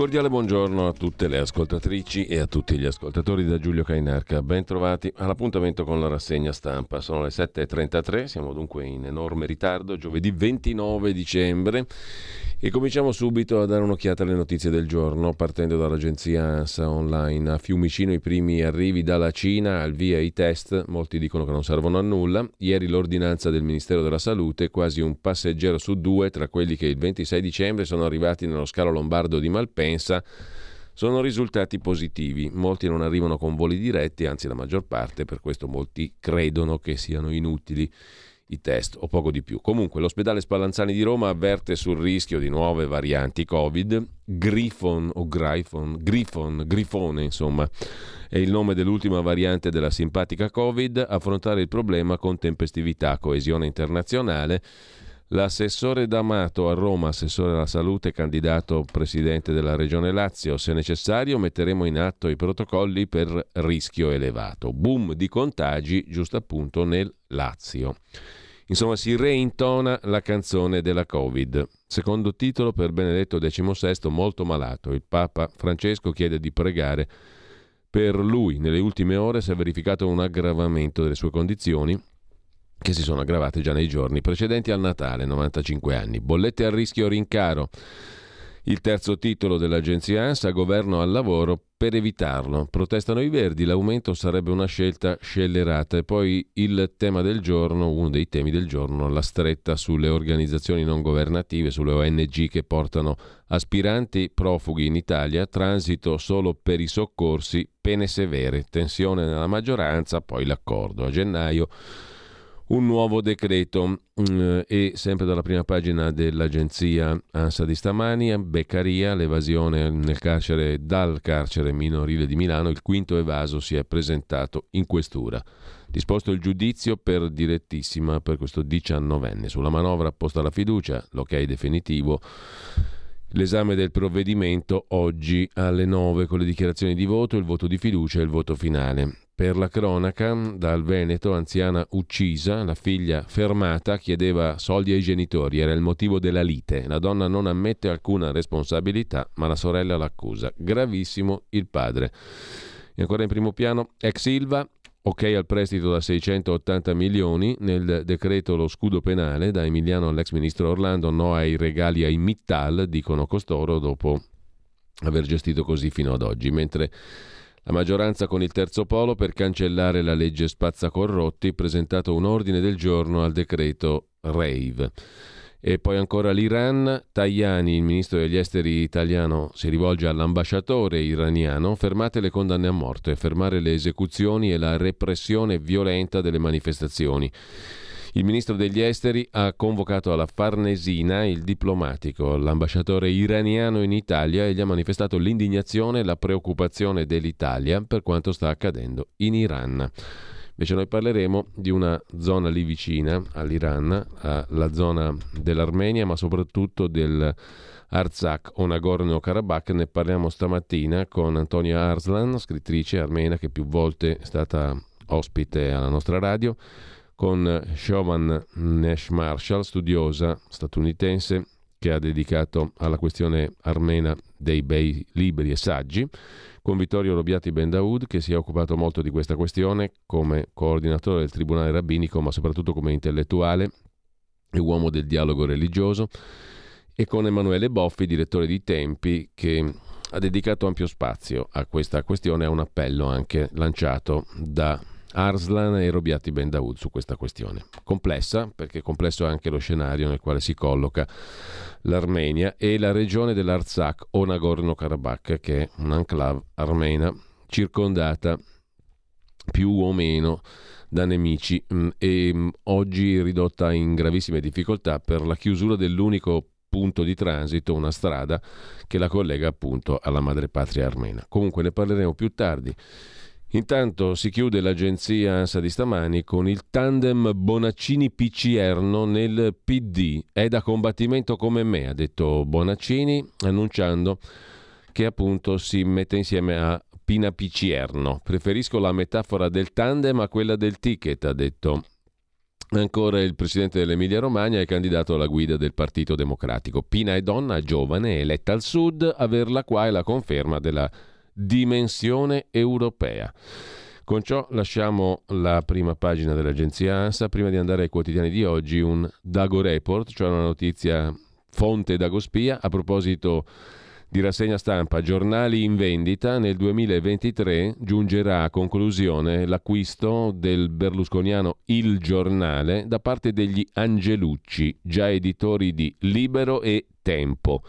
Cordiale buongiorno a tutte le ascoltatrici e a tutti gli ascoltatori da Giulio Cainarca. Ben trovati all'appuntamento con la rassegna stampa. Sono le 7.33, siamo dunque in enorme ritardo, giovedì 29 dicembre e cominciamo subito a dare un'occhiata alle notizie del giorno, partendo dall'agenzia ANSA online. A Fiumicino i primi arrivi dalla Cina, al via i test, molti dicono che non servono a nulla. Ieri l'ordinanza del Ministero della Salute, quasi un passeggero su due tra quelli che il 26 dicembre sono arrivati nello scalo lombardo di Malpensa sono risultati positivi. Molti non arrivano con voli diretti, anzi la maggior parte, per questo molti credono che siano inutili i test o poco di più. Comunque l'ospedale Spallanzani di Roma avverte sul rischio di nuove varianti Covid. Grifon o Gryphon, Grifon, Grifone insomma, è il nome dell'ultima variante della simpatica Covid. Affrontare il problema con tempestività, coesione internazionale. L'assessore D'Amato a Roma, assessore alla salute, candidato presidente della regione Lazio. Se necessario metteremo in atto i protocolli per rischio elevato. Boom di contagi, giusto appunto nel Lazio. Insomma, si reintona la canzone della Covid. Secondo titolo per Benedetto XVI, molto malato. Il Papa Francesco chiede di pregare per lui. Nelle ultime ore si è verificato un aggravamento delle sue condizioni che si sono aggravate già nei giorni precedenti al Natale, 95 anni. Bollette a rischio rincaro. Il terzo titolo dell'agenzia ANSA, Governo al lavoro, per evitarlo. Protestano i Verdi, l'aumento sarebbe una scelta scellerata. E poi il tema del giorno, uno dei temi del giorno, la stretta sulle organizzazioni non governative, sulle ONG che portano aspiranti profughi in Italia, transito solo per i soccorsi, pene severe, tensione nella maggioranza, poi l'accordo. A gennaio un nuovo decreto mm, e sempre dalla prima pagina dell'agenzia ANSA di stamani, Beccaria, l'evasione nel carcere, dal carcere minorile di Milano, il quinto evaso si è presentato in questura. Disposto il giudizio per direttissima per questo diciannovenne. Sulla manovra posta la fiducia, l'ok definitivo. L'esame del provvedimento oggi alle 9 con le dichiarazioni di voto, il voto di fiducia e il voto finale. Per la cronaca, dal Veneto, anziana uccisa, la figlia fermata chiedeva soldi ai genitori, era il motivo della lite. La donna non ammette alcuna responsabilità, ma la sorella l'accusa. Gravissimo il padre. E ancora in primo piano, ex Silva, ok al prestito da 680 milioni, nel decreto lo scudo penale, da Emiliano all'ex ministro Orlando, no ai regali ai Mittal, dicono costoro, dopo aver gestito così fino ad oggi, mentre la maggioranza con il terzo polo per cancellare la legge spazzacorrotti presentato un ordine del giorno al decreto RAVE. E poi ancora l'Iran, Tajani, il ministro degli esteri italiano, si rivolge all'ambasciatore iraniano, fermate le condanne a morte, fermare le esecuzioni e la repressione violenta delle manifestazioni. Il ministro degli esteri ha convocato alla Farnesina il diplomatico, l'ambasciatore iraniano in Italia e gli ha manifestato l'indignazione e la preoccupazione dell'Italia per quanto sta accadendo in Iran. Invece noi parleremo di una zona lì vicina all'Iran, la zona dell'Armenia, ma soprattutto del Artsakh o Nagorno-Karabakh. Ne parliamo stamattina con Antonia Arslan, scrittrice armena che più volte è stata ospite alla nostra radio, con Shovan Nash Marshall, studiosa statunitense che ha dedicato alla questione armena dei bei libri e saggi, con Vittorio Robiati Ben Daoud che si è occupato molto di questa questione come coordinatore del Tribunale Rabbinico, ma soprattutto come intellettuale e uomo del dialogo religioso, e con Emanuele Boffi, direttore di Tempi, che ha dedicato ampio spazio a questa questione, a un appello anche lanciato da Arslan e Robiati Ben Daoud su questa questione. Complessa, perché complesso è anche lo scenario nel quale si colloca l'Armenia e la regione dell'Artsakh o Nagorno-Karabakh, che è un'enclave armena circondata più o meno da nemici mm, e mm, oggi ridotta in gravissime difficoltà per la chiusura dell'unico punto di transito, una strada che la collega appunto alla madrepatria armena. Comunque ne parleremo più tardi. Intanto si chiude l'agenzia ANSA di stamani con il tandem Bonaccini-Picierno nel PD. È da combattimento come me, ha detto Bonaccini, annunciando che appunto si mette insieme a Pina Picierno. Preferisco la metafora del tandem a quella del ticket, ha detto Ancora il presidente dell'Emilia Romagna è candidato alla guida del Partito Democratico. Pina è donna giovane, eletta al sud, averla qua è la conferma della dimensione europea. Con ciò lasciamo la prima pagina dell'agenzia ANSA. Prima di andare ai quotidiani di oggi, un Dago Report, cioè una notizia fonte Dagospia a proposito di rassegna stampa Giornali in vendita. Nel 2023 giungerà a conclusione l'acquisto del berlusconiano Il Giornale da parte degli Angelucci, già editori di Libero e Tempo.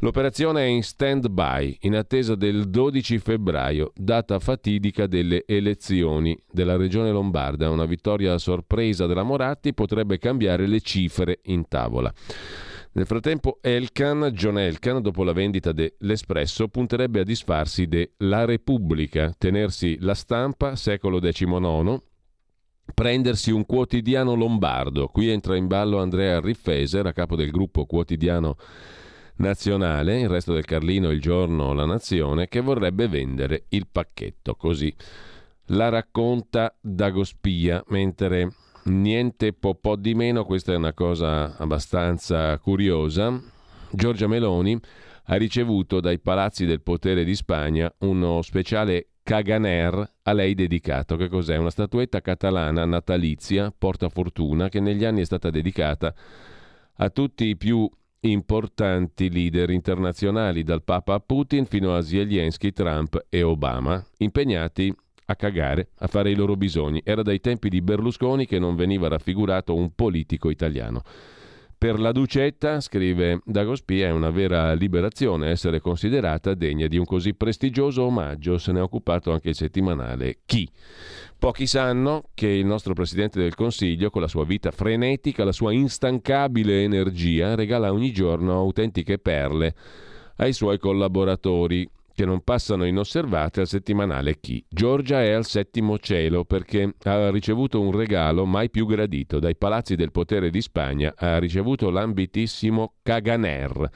L'operazione è in stand-by in attesa del 12 febbraio, data fatidica delle elezioni della regione lombarda. Una vittoria a sorpresa della Moratti potrebbe cambiare le cifre in tavola. Nel frattempo Elkan, John Elkan, dopo la vendita dell'Espresso, punterebbe a disfarsi de La Repubblica, tenersi la stampa, secolo XIX, prendersi un quotidiano lombardo. Qui entra in ballo Andrea Riffeser, a capo del gruppo quotidiano nazionale, il resto del Carlino, il giorno, la nazione, che vorrebbe vendere il pacchetto. Così la racconta Dagospia, mentre niente po', po' di meno, questa è una cosa abbastanza curiosa, Giorgia Meloni ha ricevuto dai palazzi del potere di Spagna uno speciale Caganer a lei dedicato. Che cos'è? Una statuetta catalana natalizia, porta fortuna, che negli anni è stata dedicata a tutti i più importanti leader internazionali, dal Papa Putin fino a Zelensky, Trump e Obama, impegnati a cagare, a fare i loro bisogni. Era dai tempi di Berlusconi che non veniva raffigurato un politico italiano. Per la Ducetta, scrive Dagospia, è una vera liberazione essere considerata degna di un così prestigioso omaggio. Se ne è occupato anche il settimanale Chi. Pochi sanno che il nostro Presidente del Consiglio, con la sua vita frenetica, la sua instancabile energia, regala ogni giorno autentiche perle ai suoi collaboratori che non passano inosservate al settimanale Chi. Giorgia è al settimo cielo perché ha ricevuto un regalo mai più gradito dai palazzi del potere di Spagna, ha ricevuto l'ambitissimo Caganer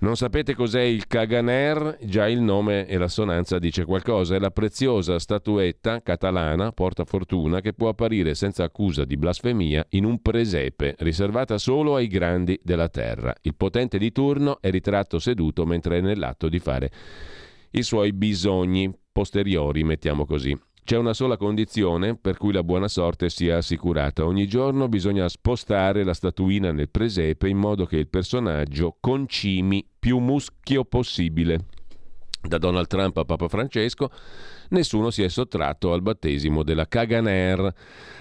non sapete cos'è il Caganer? Già il nome e l'assonanza dice qualcosa. È la preziosa statuetta catalana, porta fortuna, che può apparire senza accusa di blasfemia in un presepe, riservata solo ai grandi della terra. Il potente di turno è ritratto seduto mentre è nell'atto di fare i suoi bisogni posteriori, mettiamo così. C'è una sola condizione per cui la buona sorte sia assicurata. Ogni giorno bisogna spostare la statuina nel presepe in modo che il personaggio concimi più muschio possibile. Da Donald Trump a Papa Francesco nessuno si è sottratto al battesimo della Caganer,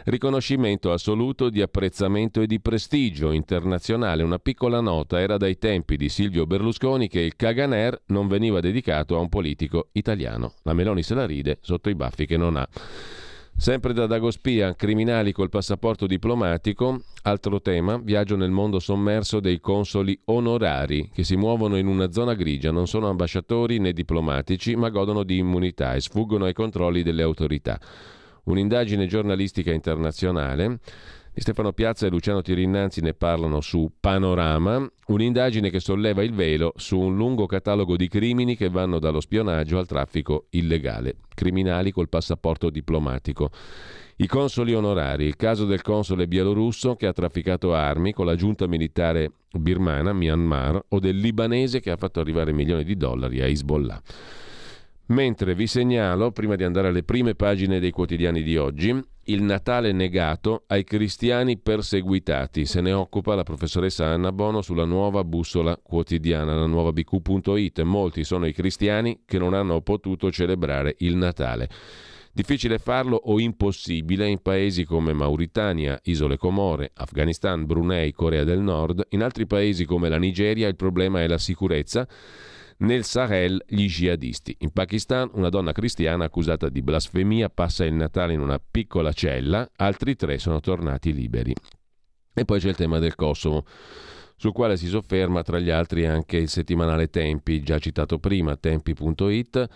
riconoscimento assoluto di apprezzamento e di prestigio internazionale. Una piccola nota era dai tempi di Silvio Berlusconi che il Caganer non veniva dedicato a un politico italiano. La Meloni se la ride sotto i baffi che non ha. Sempre da Dagospia, criminali col passaporto diplomatico, altro tema, viaggio nel mondo sommerso dei consoli onorari che si muovono in una zona grigia, non sono ambasciatori né diplomatici, ma godono di immunità e sfuggono ai controlli delle autorità. Un'indagine giornalistica internazionale Stefano Piazza e Luciano Tirinnanzi ne parlano su Panorama, un'indagine che solleva il velo su un lungo catalogo di crimini che vanno dallo spionaggio al traffico illegale, criminali col passaporto diplomatico. I consoli onorari, il caso del console bielorusso che ha trafficato armi con la giunta militare birmana, Myanmar, o del libanese che ha fatto arrivare milioni di dollari a Hezbollah. Mentre vi segnalo, prima di andare alle prime pagine dei quotidiani di oggi, il Natale negato ai cristiani perseguitati. Se ne occupa la professoressa Anna Bono sulla nuova bussola quotidiana, la nuova bq.it. Molti sono i cristiani che non hanno potuto celebrare il Natale. Difficile farlo o impossibile in paesi come Mauritania, Isole Comore, Afghanistan, Brunei, Corea del Nord. In altri paesi come la Nigeria il problema è la sicurezza nel Sahel gli jihadisti. In Pakistan una donna cristiana accusata di blasfemia passa il Natale in una piccola cella, altri tre sono tornati liberi. E poi c'è il tema del Kosovo sul quale si sofferma tra gli altri anche il settimanale Tempi, già citato prima, tempi.it,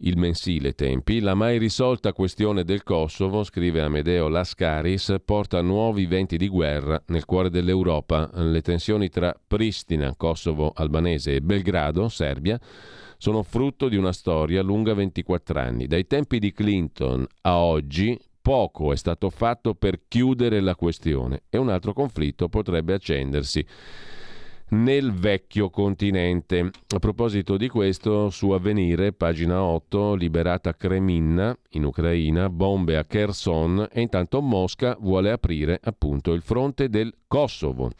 il mensile Tempi, la mai risolta questione del Kosovo, scrive Amedeo Lascaris, porta nuovi venti di guerra nel cuore dell'Europa. Le tensioni tra Pristina, Kosovo albanese, e Belgrado, Serbia, sono frutto di una storia lunga 24 anni. Dai tempi di Clinton a oggi poco è stato fatto per chiudere la questione e un altro conflitto potrebbe accendersi nel vecchio continente. A proposito di questo, su Avvenire, pagina 8, liberata Kreminna in Ucraina, bombe a Kherson e intanto Mosca vuole aprire appunto il fronte del Kosovo.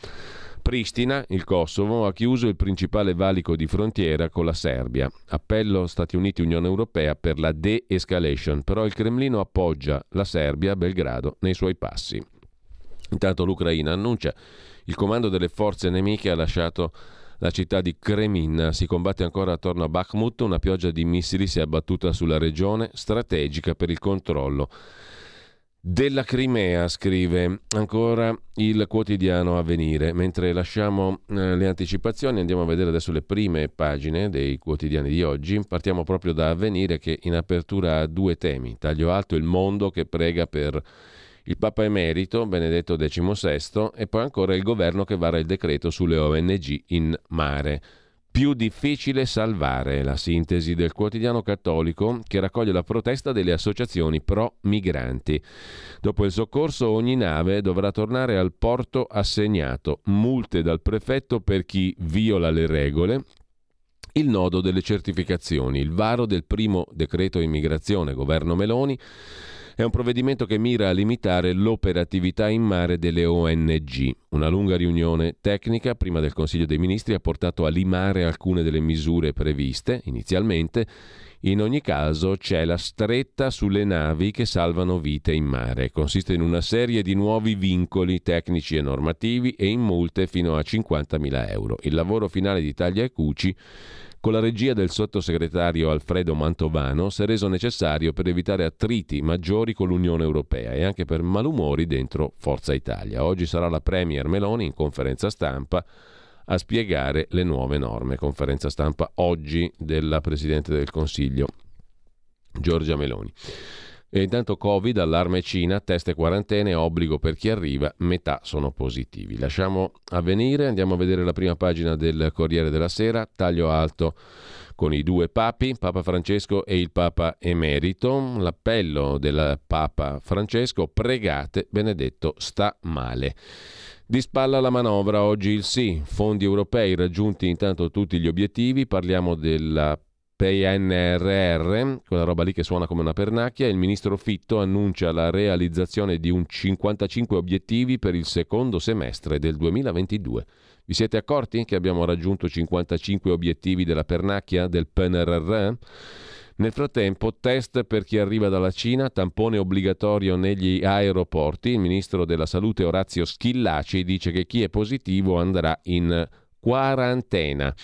Pristina, il Kosovo, ha chiuso il principale valico di frontiera con la Serbia. Appello Stati Uniti-Unione Europea per la de-escalation, però il Cremlino appoggia la Serbia a Belgrado nei suoi passi. Intanto l'Ucraina annuncia il comando delle forze nemiche ha lasciato la città di Kremin. Si combatte ancora attorno a Bakhmut, una pioggia di missili si è abbattuta sulla regione, strategica per il controllo della Crimea, scrive ancora il quotidiano Avvenire. Mentre lasciamo eh, le anticipazioni, andiamo a vedere adesso le prime pagine dei quotidiani di oggi. Partiamo proprio da Avvenire che in apertura ha due temi. Taglio alto il mondo che prega per il Papa Emerito, Benedetto XVI, e poi ancora il governo che vara il decreto sulle ONG in mare. Più difficile salvare la sintesi del quotidiano cattolico che raccoglie la protesta delle associazioni pro migranti. Dopo il soccorso ogni nave dovrà tornare al porto assegnato, multe dal prefetto per chi viola le regole, il nodo delle certificazioni, il varo del primo decreto immigrazione governo Meloni è un provvedimento che mira a limitare l'operatività in mare delle ONG. Una lunga riunione tecnica prima del Consiglio dei Ministri ha portato a limare alcune delle misure previste inizialmente. In ogni caso c'è la stretta sulle navi che salvano vite in mare. Consiste in una serie di nuovi vincoli tecnici e normativi e in multe fino a 50.000 euro. Il lavoro finale di Taglia e Cuci con la regia del sottosegretario Alfredo Mantovano si è reso necessario per evitare attriti maggiori con l'Unione Europea e anche per malumori dentro Forza Italia. Oggi sarà la Premier Meloni in conferenza stampa a spiegare le nuove norme. Conferenza stampa oggi della Presidente del Consiglio Giorgia Meloni. E intanto Covid, allarme Cina, test e quarantene, obbligo per chi arriva, metà sono positivi. Lasciamo avvenire, andiamo a vedere la prima pagina del Corriere della Sera, taglio alto con i due papi, Papa Francesco e il Papa Emerito. L'appello del Papa Francesco, pregate, Benedetto sta male. Di spalla la manovra, oggi il sì, fondi europei raggiunti intanto tutti gli obiettivi, parliamo della PNRR, quella roba lì che suona come una pernacchia, il ministro Fitto annuncia la realizzazione di un 55 obiettivi per il secondo semestre del 2022. Vi siete accorti che abbiamo raggiunto 55 obiettivi della pernacchia del PNRR? Nel frattempo, test per chi arriva dalla Cina, tampone obbligatorio negli aeroporti. Il ministro della Salute Orazio Schillaci dice che chi è positivo andrà in quarantena.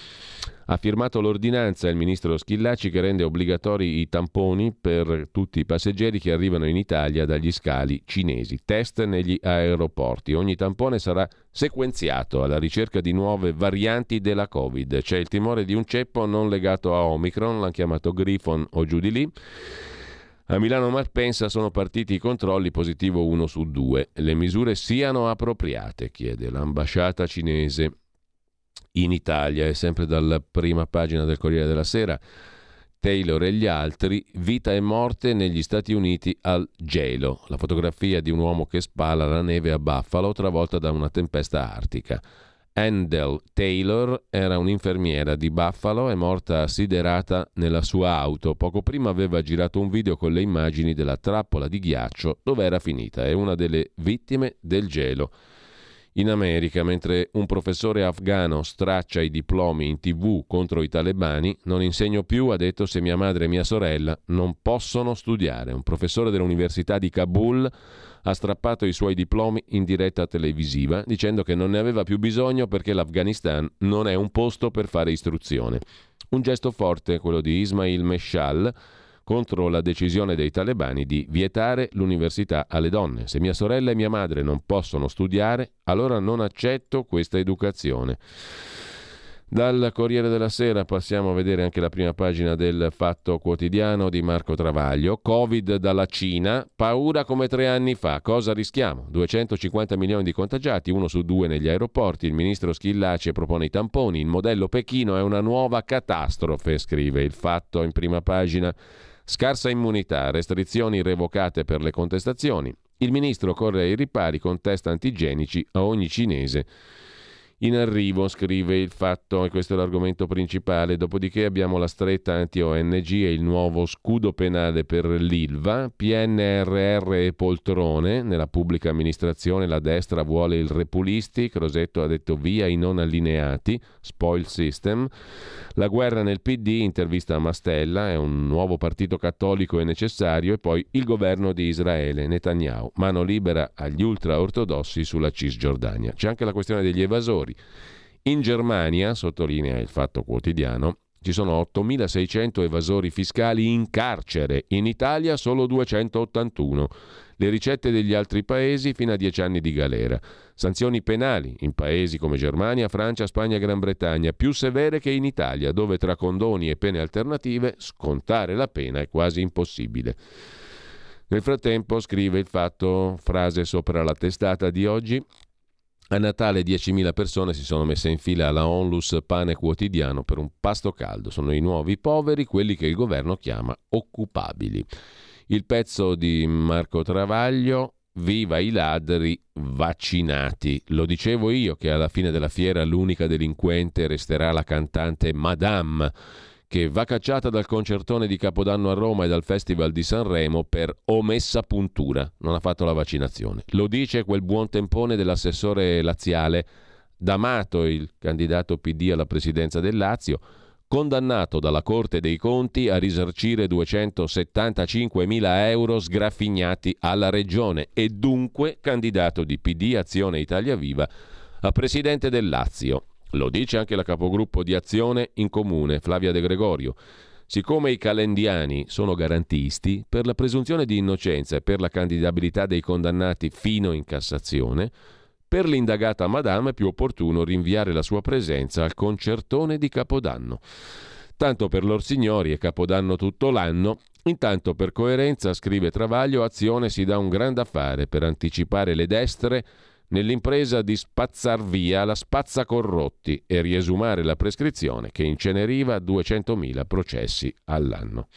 Ha firmato l'ordinanza il ministro Schillaci che rende obbligatori i tamponi per tutti i passeggeri che arrivano in Italia dagli scali cinesi. Test negli aeroporti. Ogni tampone sarà sequenziato alla ricerca di nuove varianti della Covid. C'è il timore di un ceppo non legato a Omicron, l'hanno chiamato Griffon o giù di lì. A Milano Malpensa sono partiti i controlli positivo uno su due. Le misure siano appropriate, chiede l'ambasciata cinese in Italia e sempre dalla prima pagina del Corriere della Sera. Taylor e gli altri, vita e morte negli Stati Uniti al gelo. La fotografia di un uomo che spala la neve a Buffalo travolta da una tempesta artica. Handel Taylor era un'infermiera di Buffalo, è morta assiderata nella sua auto. Poco prima aveva girato un video con le immagini della trappola di ghiaccio dove era finita. È una delle vittime del gelo in America, mentre un professore afgano straccia i diplomi in tv contro i talebani, non insegno più, ha detto, se mia madre e mia sorella non possono studiare. Un professore dell'Università di Kabul ha strappato i suoi diplomi in diretta televisiva, dicendo che non ne aveva più bisogno perché l'Afghanistan non è un posto per fare istruzione. Un gesto forte, quello di Ismail Meshal, contro la decisione dei talebani di vietare l'università alle donne. Se mia sorella e mia madre non possono studiare, allora non accetto questa educazione. Dal Corriere della Sera passiamo a vedere anche la prima pagina del Fatto Quotidiano di Marco Travaglio. Covid dalla Cina, paura come tre anni fa. Cosa rischiamo? 250 milioni di contagiati, uno su due negli aeroporti. Il ministro Schillaci propone i tamponi. Il modello Pechino è una nuova catastrofe, scrive il Fatto in prima pagina. Scarsa immunità, restrizioni revocate per le contestazioni. Il ministro corre ai ripari con test antigenici a ogni cinese in arrivo, scrive il fatto, e questo è l'argomento principale. Dopodiché abbiamo la stretta anti-ONG e il nuovo scudo penale per l'ILVA, PNRR e poltrone. Nella pubblica amministrazione la destra vuole il repulisti, Crosetto ha detto via i non allineati, spoil system. La guerra nel PD, intervista a Mastella, è un nuovo partito cattolico e necessario, e poi il governo di Israele, Netanyahu, mano libera agli ultraortodossi sulla Cisgiordania. C'è anche la questione degli evasori lavoratori. In Germania, sottolinea il Fatto Quotidiano, ci sono 8.600 evasori fiscali in carcere, in Italia solo 281. Le ricette degli altri paesi fino a 10 anni di galera. Sanzioni penali in paesi come Germania, Francia, Spagna e Gran Bretagna, più severe che in Italia, dove tra condoni e pene alternative scontare la pena è quasi impossibile. Nel frattempo, scrive il fatto, frase sopra la testata di oggi, a Natale 10.000 persone si sono messe in fila alla Onlus Pane Quotidiano per un pasto caldo. Sono i nuovi poveri, quelli che il governo chiama occupabili. Il pezzo di Marco Travaglio, Viva i ladri vaccinati. Lo dicevo io che alla fine della fiera l'unica delinquente resterà la cantante Madame che va cacciata dal concertone di Capodanno a Roma e dal Festival di Sanremo per omessa puntura. Non ha fatto la vaccinazione. Lo dice quel buon tempone dell'assessore laziale D'Amato, il candidato PD alla presidenza del Lazio, condannato dalla Corte dei Conti a risarcire 275 mila euro sgraffignati alla Regione e dunque candidato di PD Azione Italia Viva a presidente del Lazio. Lo dice anche la capogruppo di Azione in Comune, Flavia De Gregorio. Siccome i calendiani sono garantisti, per la presunzione di innocenza e per la candidabilità dei condannati fino in Cassazione, per l'indagata Madame è più opportuno rinviare la sua presenza al concertone di Capodanno. Tanto per lor signori è Capodanno tutto l'anno, intanto per coerenza, scrive Travaglio, Azione si dà un grande affare per anticipare le destre nell'impresa di spazzar via la spazza corrotti e riesumare la prescrizione che inceneriva 200.000 processi all'anno.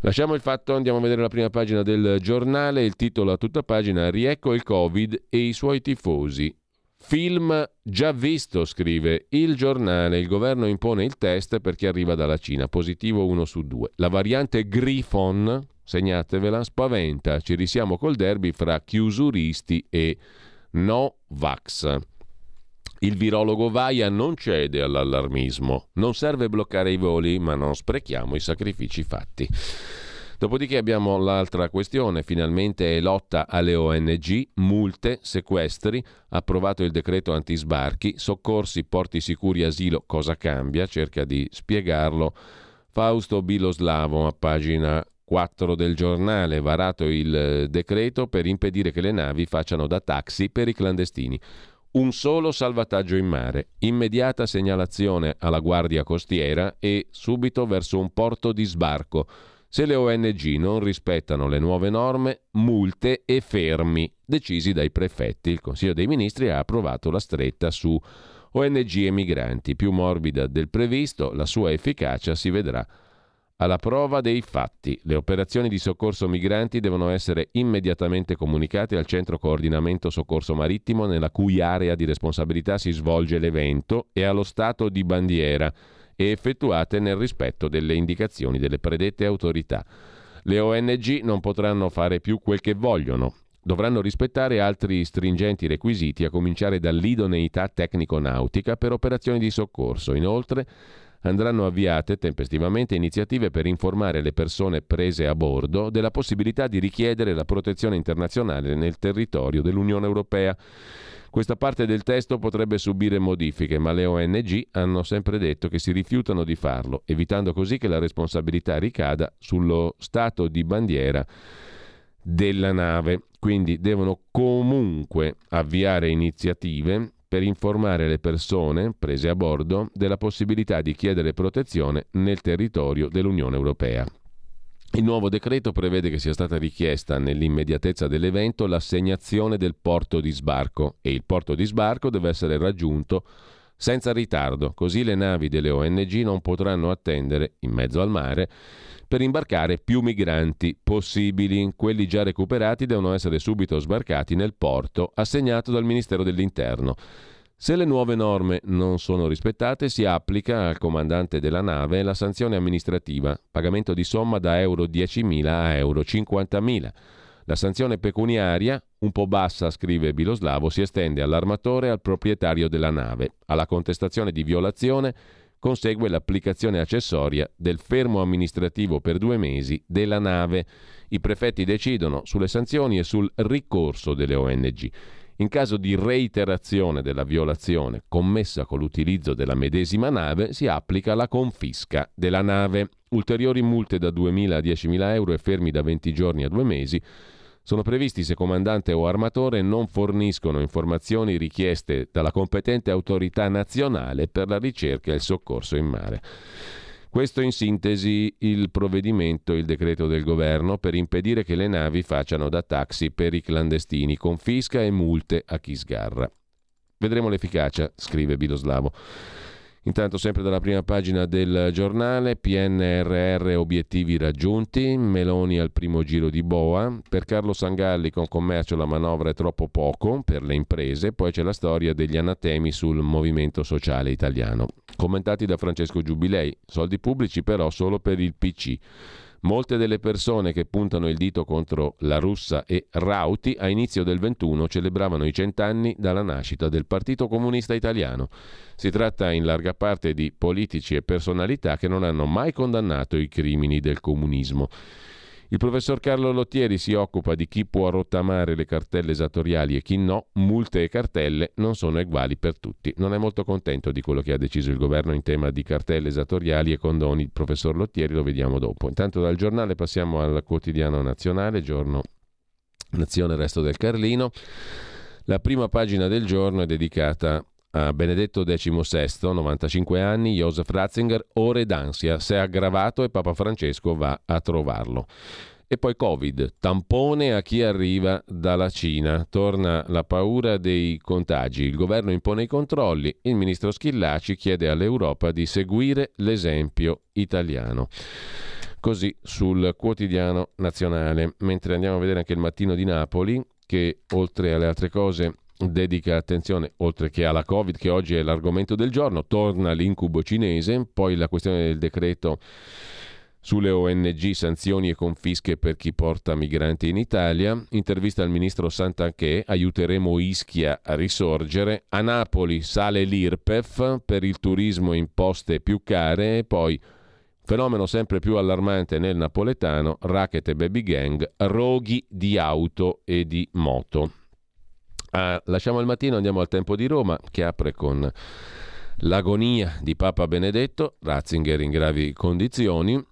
Lasciamo il fatto, andiamo a vedere la prima pagina del giornale, il titolo a tutta pagina Riecco il Covid e i suoi tifosi. Film già visto, scrive il giornale. Il governo impone il test per chi arriva dalla Cina, positivo 1 su 2. La variante Grifon, segnatevela, spaventa. Ci risiamo col derby fra chiusuristi e no vax. Il virologo Vaia non cede all'allarmismo. Non serve bloccare i voli, ma non sprechiamo i sacrifici fatti. Dopodiché abbiamo l'altra questione, finalmente è lotta alle ONG, multe, sequestri, approvato il decreto antisbarchi, soccorsi, porti sicuri, asilo, cosa cambia? Cerca di spiegarlo Fausto Biloslavo a pagina 4 del giornale, varato il decreto per impedire che le navi facciano da taxi per i clandestini. Un solo salvataggio in mare, immediata segnalazione alla Guardia Costiera e subito verso un porto di sbarco. Se le ONG non rispettano le nuove norme, multe e fermi, decisi dai prefetti. Il Consiglio dei Ministri ha approvato la stretta su ONG e migranti, più morbida del previsto, la sua efficacia si vedrà alla prova dei fatti. Le operazioni di soccorso migranti devono essere immediatamente comunicate al Centro Coordinamento Soccorso Marittimo nella cui area di responsabilità si svolge l'evento e allo Stato di bandiera e effettuate nel rispetto delle indicazioni delle predette autorità. Le ONG non potranno fare più quel che vogliono. Dovranno rispettare altri stringenti requisiti, a cominciare dall'idoneità tecnico-nautica per operazioni di soccorso. Inoltre, andranno avviate tempestivamente iniziative per informare le persone prese a bordo della possibilità di richiedere la protezione internazionale nel territorio dell'Unione Europea. Questa parte del testo potrebbe subire modifiche, ma le ONG hanno sempre detto che si rifiutano di farlo, evitando così che la responsabilità ricada sullo Stato di bandiera della nave. Quindi devono comunque avviare iniziative per informare le persone prese a bordo della possibilità di chiedere protezione nel territorio dell'Unione Europea. Il nuovo decreto prevede che sia stata richiesta nell'immediatezza dell'evento l'assegnazione del porto di sbarco e il porto di sbarco deve essere raggiunto senza ritardo, così le navi delle ONG non potranno attendere in mezzo al mare per imbarcare più migranti possibili. Quelli già recuperati devono essere subito sbarcati nel porto assegnato dal Ministero dell'Interno. Se le nuove norme non sono rispettate, si applica al comandante della nave la sanzione amministrativa, pagamento di somma da euro 10.000 a euro 50.000. La sanzione pecuniaria, un po' bassa, scrive Biloslavo, si estende all'armatore e al proprietario della nave. Alla contestazione di violazione consegue l'applicazione accessoria del fermo amministrativo per due mesi della nave. I prefetti decidono sulle sanzioni e sul ricorso delle ONG. In caso di reiterazione della violazione commessa con l'utilizzo della medesima nave, si applica la confisca della nave. Ulteriori multe da 2.000 a 10.000 euro e fermi da 20 giorni a due mesi sono previsti se comandante o armatore non forniscono informazioni richieste dalla competente autorità nazionale per la ricerca e il soccorso in mare. Questo in sintesi il provvedimento, il decreto del governo per impedire che le navi facciano da taxi per i clandestini, confisca e multe a chi sgarra. Vedremo l'efficacia, scrive Biloslavo. Intanto sempre dalla prima pagina del giornale, PNRR obiettivi raggiunti, Meloni al primo giro di Boa, per Carlo Sangalli con commercio la manovra è troppo poco per le imprese, poi c'è la storia degli anatemi sul movimento sociale italiano. Commentati da Francesco Giubilei, soldi pubblici però solo per il PC. Molte delle persone che puntano il dito contro la russa e Rauti a inizio del 21 celebravano i cent'anni dalla nascita del Partito Comunista Italiano. Si tratta in larga parte di politici e personalità che non hanno mai condannato i crimini del comunismo. Il professor Carlo Lottieri si occupa di chi può rottamare le cartelle esattoriali e chi no. Multe e cartelle non sono uguali per tutti. Non è molto contento di quello che ha deciso il governo in tema di cartelle esattoriali e condoni. Il professor Lottieri lo vediamo dopo. Intanto dal giornale passiamo al quotidiano nazionale, giorno Nazione Resto del Carlino. La prima pagina del giorno è dedicata a Benedetto XVI, 95 anni, Joseph Ratzinger, ore d'ansia, si è aggravato e Papa Francesco va a trovarlo. E poi Covid, tampone a chi arriva dalla Cina. Torna la paura dei contagi. Il governo impone i controlli. Il ministro Schillaci chiede all'Europa di seguire l'esempio italiano. Così sul quotidiano nazionale. Mentre andiamo a vedere anche il mattino di Napoli, che oltre alle altre cose dedica attenzione, oltre che alla Covid, che oggi è l'argomento del giorno, torna l'incubo cinese, poi la questione del decreto sulle ONG, sanzioni e confische per chi porta migranti in Italia, intervista al ministro Santanché, aiuteremo Ischia a risorgere, a Napoli sale l'IRPEF per il turismo imposte più care e poi Fenomeno sempre più allarmante nel napoletano, racket e baby gang, roghi di auto e di moto. Ah, lasciamo il mattino, andiamo al tempo di Roma che apre con l'agonia di Papa Benedetto, Ratzinger in gravi condizioni,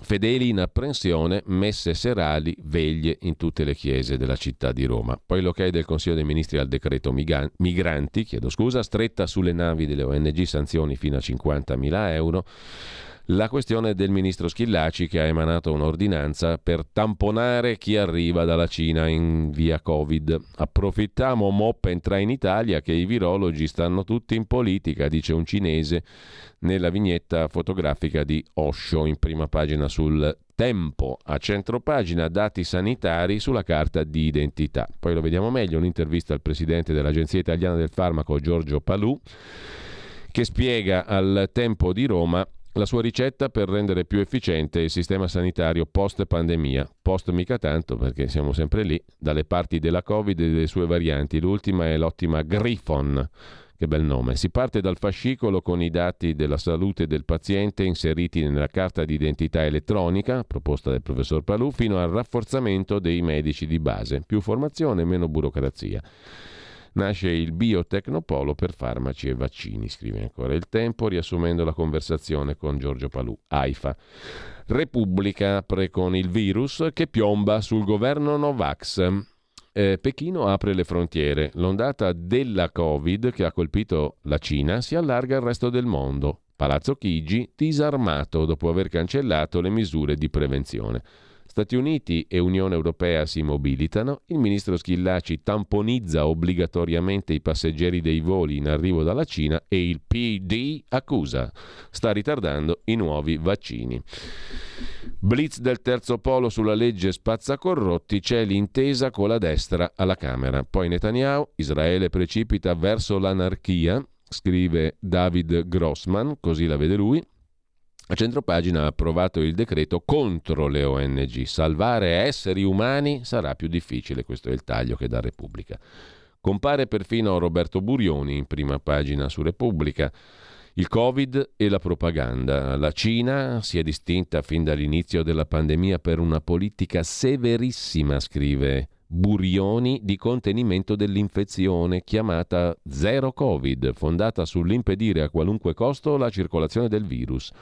Fedeli in apprensione, messe serali, veglie in tutte le chiese della città di Roma. Poi l'ok del Consiglio dei Ministri al decreto migranti, chiedo scusa, stretta sulle navi delle ONG, sanzioni fino a 50.000 euro. La questione del ministro Schillaci che ha emanato un'ordinanza per tamponare chi arriva dalla Cina in via Covid. Approfittiamo Moppa entra in Italia che i virologi stanno tutti in politica, dice un cinese nella vignetta fotografica di Osho in prima pagina sul Tempo, a centro pagina dati sanitari sulla carta di identità. Poi lo vediamo meglio, un'intervista al presidente dell'Agenzia Italiana del Farmaco Giorgio Palù che spiega al Tempo di Roma la sua ricetta per rendere più efficiente il sistema sanitario post pandemia. Post mica tanto perché siamo sempre lì, dalle parti della Covid e delle sue varianti. L'ultima è l'ottima Griffon. Che bel nome. Si parte dal fascicolo con i dati della salute del paziente inseriti nella carta di identità elettronica, proposta del professor Palù, fino al rafforzamento dei medici di base. Più formazione, meno burocrazia nasce il Biotecnopolo per farmaci e vaccini, scrive ancora il tempo, riassumendo la conversazione con Giorgio Palù, AIFA. Repubblica apre con il virus che piomba sul governo Novax. Eh, Pechino apre le frontiere. L'ondata della Covid che ha colpito la Cina si allarga al resto del mondo. Palazzo Chigi disarmato dopo aver cancellato le misure di prevenzione. Stati Uniti e Unione Europea si mobilitano, il ministro Schillaci tamponizza obbligatoriamente i passeggeri dei voli in arrivo dalla Cina e il PD accusa, sta ritardando i nuovi vaccini. Blitz del terzo polo sulla legge spazzacorrotti, c'è l'intesa con la destra alla Camera. Poi Netanyahu, Israele precipita verso l'anarchia, scrive David Grossman, così la vede lui, a centropagina ha approvato il decreto contro le ONG. Salvare esseri umani sarà più difficile, questo è il taglio che dà Repubblica. Compare perfino Roberto Burioni in prima pagina su Repubblica. Il Covid e la propaganda. La Cina si è distinta fin dall'inizio della pandemia per una politica severissima, scrive Burioni, di contenimento dell'infezione chiamata Zero Covid, fondata sull'impedire a qualunque costo la circolazione del virus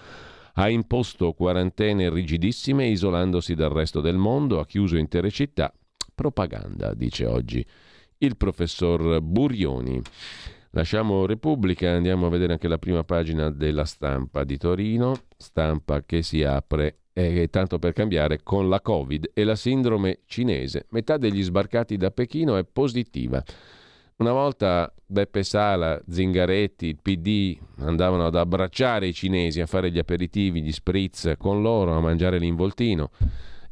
ha imposto quarantene rigidissime isolandosi dal resto del mondo, ha chiuso intere città. Propaganda, dice oggi il professor Burioni. Lasciamo Repubblica, andiamo a vedere anche la prima pagina della stampa di Torino, stampa che si apre, eh, tanto per cambiare, con la Covid e la sindrome cinese. Metà degli sbarcati da Pechino è positiva. Una volta Beppe Sala, Zingaretti, il PD andavano ad abbracciare i cinesi, a fare gli aperitivi, gli spritz con loro, a mangiare l'involtino.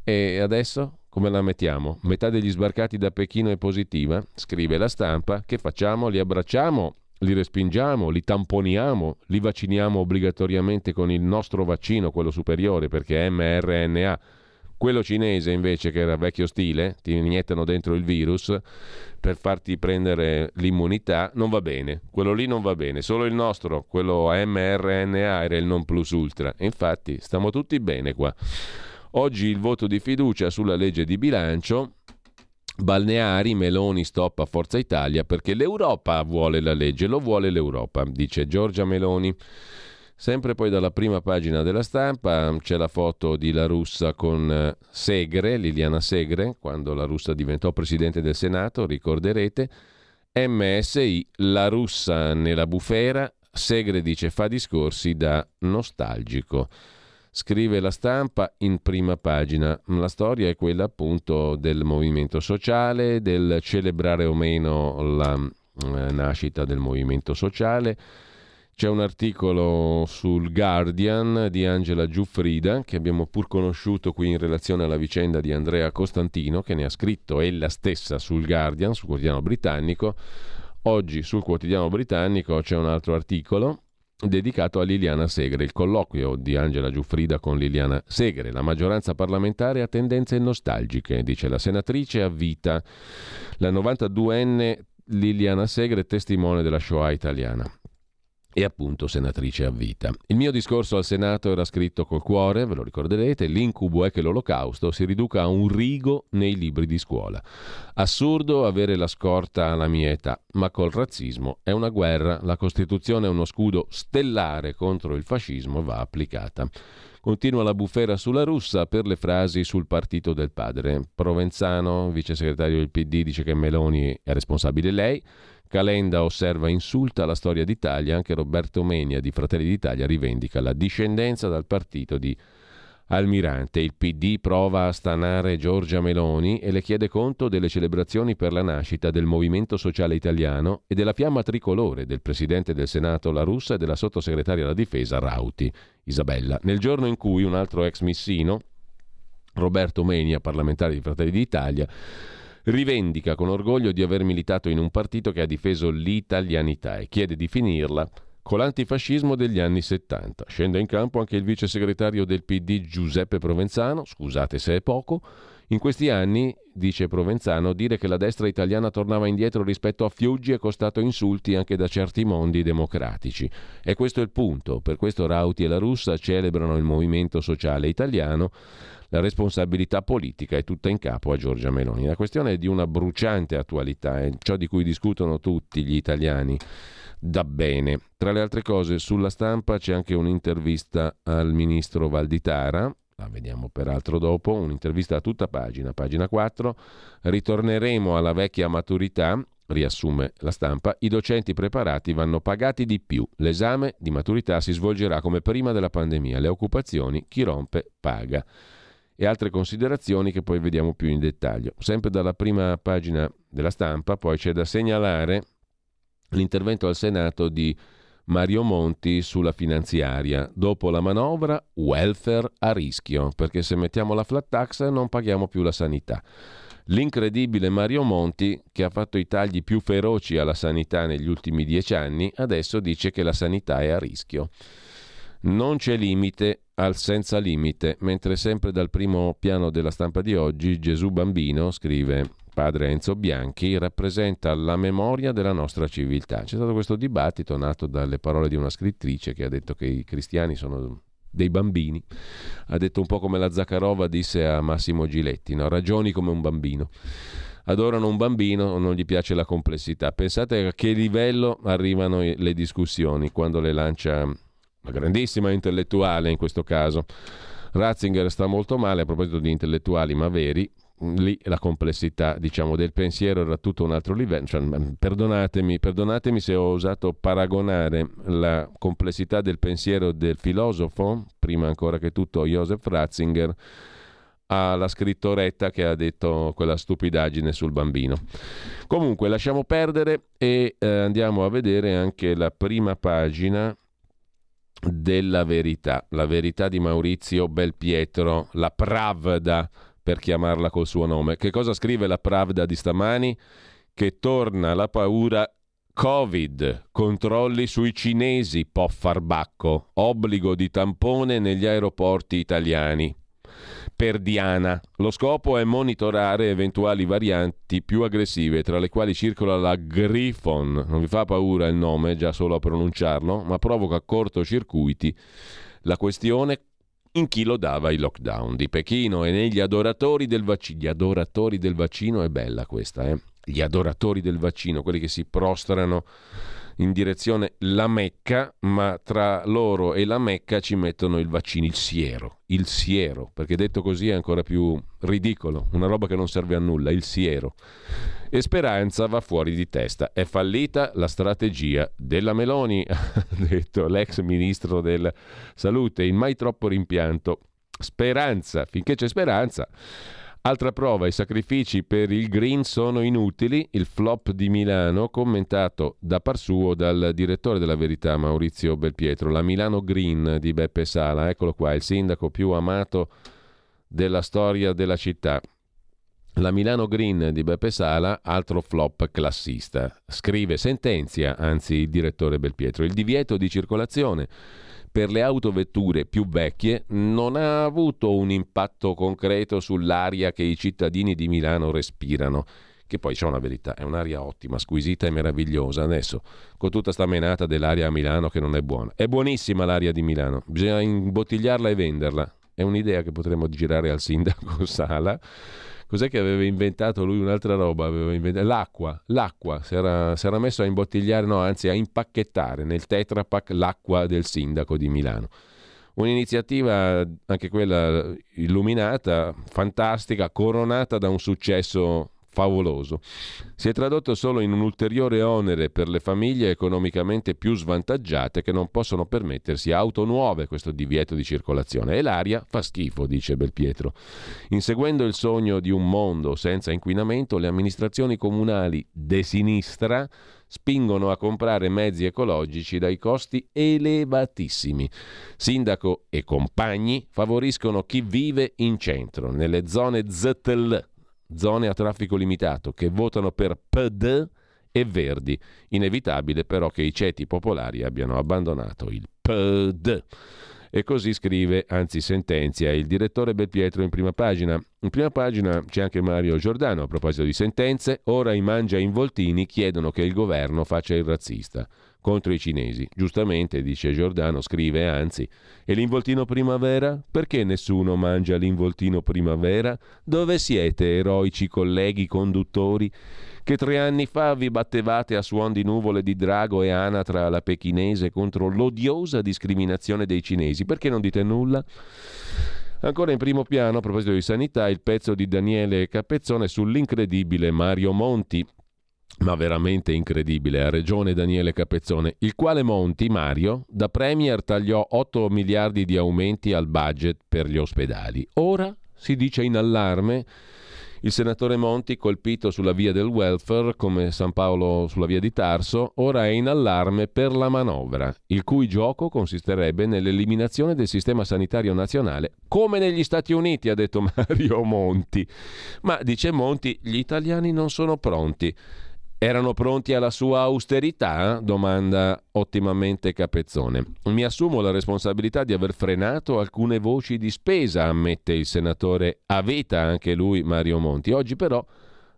E adesso come la mettiamo? Metà degli sbarcati da Pechino è positiva, scrive la stampa. Che facciamo? Li abbracciamo? Li respingiamo? Li tamponiamo? Li vacciniamo obbligatoriamente con il nostro vaccino, quello superiore, perché è mRNA? Quello cinese invece, che era vecchio stile, ti iniettano dentro il virus per farti prendere l'immunità, non va bene. Quello lì non va bene. Solo il nostro, quello mRNA, era il non plus ultra. infatti, stiamo tutti bene qua. Oggi il voto di fiducia sulla legge di bilancio. Balneari, Meloni stop a Forza Italia perché l'Europa vuole la legge, lo vuole l'Europa, dice Giorgia Meloni. Sempre poi dalla prima pagina della stampa c'è la foto di La Russa con eh, Segre, Liliana Segre, quando La Russa diventò presidente del Senato, ricorderete. MSI, La Russa nella bufera, Segre dice fa discorsi da nostalgico. Scrive la stampa in prima pagina. La storia è quella appunto del movimento sociale, del celebrare o meno la eh, nascita del movimento sociale c'è un articolo sul Guardian di Angela Giuffrida che abbiamo pur conosciuto qui in relazione alla vicenda di Andrea Costantino che ne ha scritto ella stessa sul Guardian, sul quotidiano britannico. Oggi sul quotidiano britannico c'è un altro articolo dedicato a Liliana Segre, il colloquio di Angela Giuffrida con Liliana Segre. La maggioranza parlamentare ha tendenze nostalgiche, dice la senatrice a vita. La 92enne Liliana Segre, testimone della Shoah italiana. E appunto senatrice a vita. Il mio discorso al Senato era scritto col cuore, ve lo ricorderete, l'incubo è che l'olocausto si riduca a un rigo nei libri di scuola. Assurdo avere la scorta alla mia età, ma col razzismo è una guerra, la Costituzione è uno scudo stellare contro il fascismo va applicata. Continua la bufera sulla russa per le frasi sul partito del padre. Provenzano, vice segretario del PD, dice che Meloni è responsabile lei. Calenda osserva insulta la storia d'Italia, anche Roberto Menia di Fratelli d'Italia rivendica la discendenza dal partito di Almirante. Il PD prova a stanare Giorgia Meloni e le chiede conto delle celebrazioni per la nascita del Movimento Sociale Italiano e della fiamma tricolore del Presidente del Senato La Russa e della Sottosegretaria alla Difesa Rauti, Isabella, nel giorno in cui un altro ex missino, Roberto Menia, parlamentare di Fratelli d'Italia, rivendica con orgoglio di aver militato in un partito che ha difeso l'italianità e chiede di finirla con l'antifascismo degli anni 70. Scende in campo anche il vice segretario del PD Giuseppe Provenzano, scusate se è poco, in questi anni, dice Provenzano, dire che la destra italiana tornava indietro rispetto a Fiuggi è costato insulti anche da certi mondi democratici. E questo è il punto. Per questo Rauti e la Russa celebrano il movimento sociale italiano la responsabilità politica è tutta in capo a Giorgia Meloni. La questione è di una bruciante attualità, è ciò di cui discutono tutti gli italiani da bene. Tra le altre cose, sulla stampa c'è anche un'intervista al ministro Valditara, la vediamo peraltro dopo, un'intervista a tutta pagina, pagina 4. Ritorneremo alla vecchia maturità, riassume la stampa, i docenti preparati vanno pagati di più. L'esame di maturità si svolgerà come prima della pandemia. Le occupazioni chi rompe paga e altre considerazioni che poi vediamo più in dettaglio. Sempre dalla prima pagina della stampa poi c'è da segnalare l'intervento al Senato di Mario Monti sulla finanziaria. Dopo la manovra, welfare a rischio, perché se mettiamo la flat tax non paghiamo più la sanità. L'incredibile Mario Monti, che ha fatto i tagli più feroci alla sanità negli ultimi dieci anni, adesso dice che la sanità è a rischio. Non c'è limite al senza limite, mentre sempre dal primo piano della stampa di oggi Gesù Bambino, scrive padre Enzo Bianchi, rappresenta la memoria della nostra civiltà. C'è stato questo dibattito nato dalle parole di una scrittrice che ha detto che i cristiani sono dei bambini. Ha detto un po' come la Zaccarova disse a Massimo Giletti, no? ragioni come un bambino. Adorano un bambino, non gli piace la complessità. Pensate a che livello arrivano le discussioni quando le lancia una grandissima intellettuale in questo caso. Ratzinger sta molto male a proposito di intellettuali ma veri, lì la complessità diciamo, del pensiero era tutto un altro livello. Cioè, perdonatemi, perdonatemi, se ho osato paragonare la complessità del pensiero del filosofo, prima ancora che tutto Joseph Ratzinger, alla scrittoretta che ha detto quella stupidaggine sul bambino. Comunque lasciamo perdere e eh, andiamo a vedere anche la prima pagina della verità, la verità di Maurizio Belpietro, la Pravda per chiamarla col suo nome. Che cosa scrive la Pravda di stamani? Che torna la paura Covid, controlli sui cinesi, può far bacco, obbligo di tampone negli aeroporti italiani per Diana. Lo scopo è monitorare eventuali varianti più aggressive, tra le quali circola la Griffon. Non vi fa paura il nome, già solo a pronunciarlo, ma provoca cortocircuiti. La questione in chi lo dava il lockdown di Pechino e negli adoratori del vaccino. Gli adoratori del vaccino è bella questa, eh? Gli adoratori del vaccino, quelli che si prostrano in direzione la Mecca, ma tra loro e la Mecca ci mettono il vaccino, il siero, il siero, perché detto così è ancora più ridicolo, una roba che non serve a nulla, il siero. E Speranza va fuori di testa. È fallita la strategia della Meloni, ha detto l'ex ministro della Salute, il mai troppo rimpianto. Speranza, finché c'è speranza Altra prova, i sacrifici per il green sono inutili, il flop di Milano commentato da par suo dal direttore della Verità Maurizio Belpietro, la Milano Green di Beppe Sala, eccolo qua, il sindaco più amato della storia della città. La Milano Green di Beppe Sala, altro flop classista. Scrive, sentenzia, anzi il direttore Belpietro, il divieto di circolazione per le autovetture più vecchie non ha avuto un impatto concreto sull'aria che i cittadini di Milano respirano. che poi c'è una verità, è un'aria ottima, squisita e meravigliosa. Adesso, con tutta sta menata dell'aria a Milano che non è buona. È buonissima l'aria di Milano, bisogna imbottigliarla e venderla. È un'idea che potremmo girare al sindaco Sala. Cos'è che aveva inventato lui un'altra roba? Inventato... L'acqua, l'acqua, si era, si era messo a imbottigliare, no, anzi a impacchettare nel Tetra Pak l'acqua del sindaco di Milano. Un'iniziativa, anche quella illuminata, fantastica, coronata da un successo favoloso. Si è tradotto solo in un ulteriore onere per le famiglie economicamente più svantaggiate che non possono permettersi auto nuove questo divieto di circolazione. E l'aria fa schifo, dice Belpietro. Inseguendo il sogno di un mondo senza inquinamento, le amministrazioni comunali de sinistra spingono a comprare mezzi ecologici dai costi elevatissimi. Sindaco e compagni favoriscono chi vive in centro, nelle zone ZTL, zone a traffico limitato, che votano per PD e Verdi. Inevitabile però che i ceti popolari abbiano abbandonato il PD. E così scrive, anzi sentenzia, il direttore Belpietro in prima pagina. In prima pagina c'è anche Mario Giordano a proposito di sentenze. Ora i mangia involtini chiedono che il governo faccia il razzista contro i cinesi. Giustamente, dice Giordano, scrive anzi, e l'involtino primavera? Perché nessuno mangia l'involtino primavera? Dove siete, eroici colleghi conduttori? che tre anni fa vi battevate a suon di nuvole di drago e anatra alla pechinese contro l'odiosa discriminazione dei cinesi. Perché non dite nulla? Ancora in primo piano, a proposito di sanità, il pezzo di Daniele Capezzone sull'incredibile Mario Monti, ma veramente incredibile, ha ragione Daniele Capezzone, il quale Monti, Mario, da Premier tagliò 8 miliardi di aumenti al budget per gli ospedali. Ora si dice in allarme il senatore Monti, colpito sulla via del welfare, come San Paolo sulla via di Tarso, ora è in allarme per la manovra, il cui gioco consisterebbe nell'eliminazione del sistema sanitario nazionale, come negli Stati Uniti, ha detto Mario Monti. Ma, dice Monti, gli italiani non sono pronti. Erano pronti alla sua austerità? domanda ottimamente Capezzone. Mi assumo la responsabilità di aver frenato alcune voci di spesa, ammette il senatore a vita anche lui Mario Monti. Oggi però,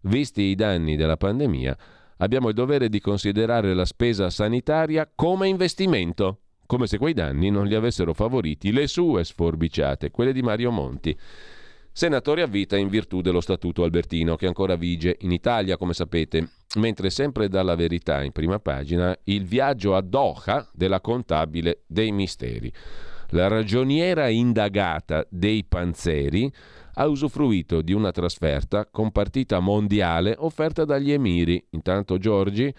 visti i danni della pandemia, abbiamo il dovere di considerare la spesa sanitaria come investimento, come se quei danni non li avessero favoriti le sue sforbiciate, quelle di Mario Monti senatore a vita in virtù dello Statuto Albertino, che ancora vige in Italia, come sapete. Mentre sempre dalla verità in prima pagina, il viaggio a Doha della contabile dei misteri. La ragioniera indagata dei Panzeri ha usufruito di una trasferta con partita mondiale offerta dagli emiri. Intanto Giorgi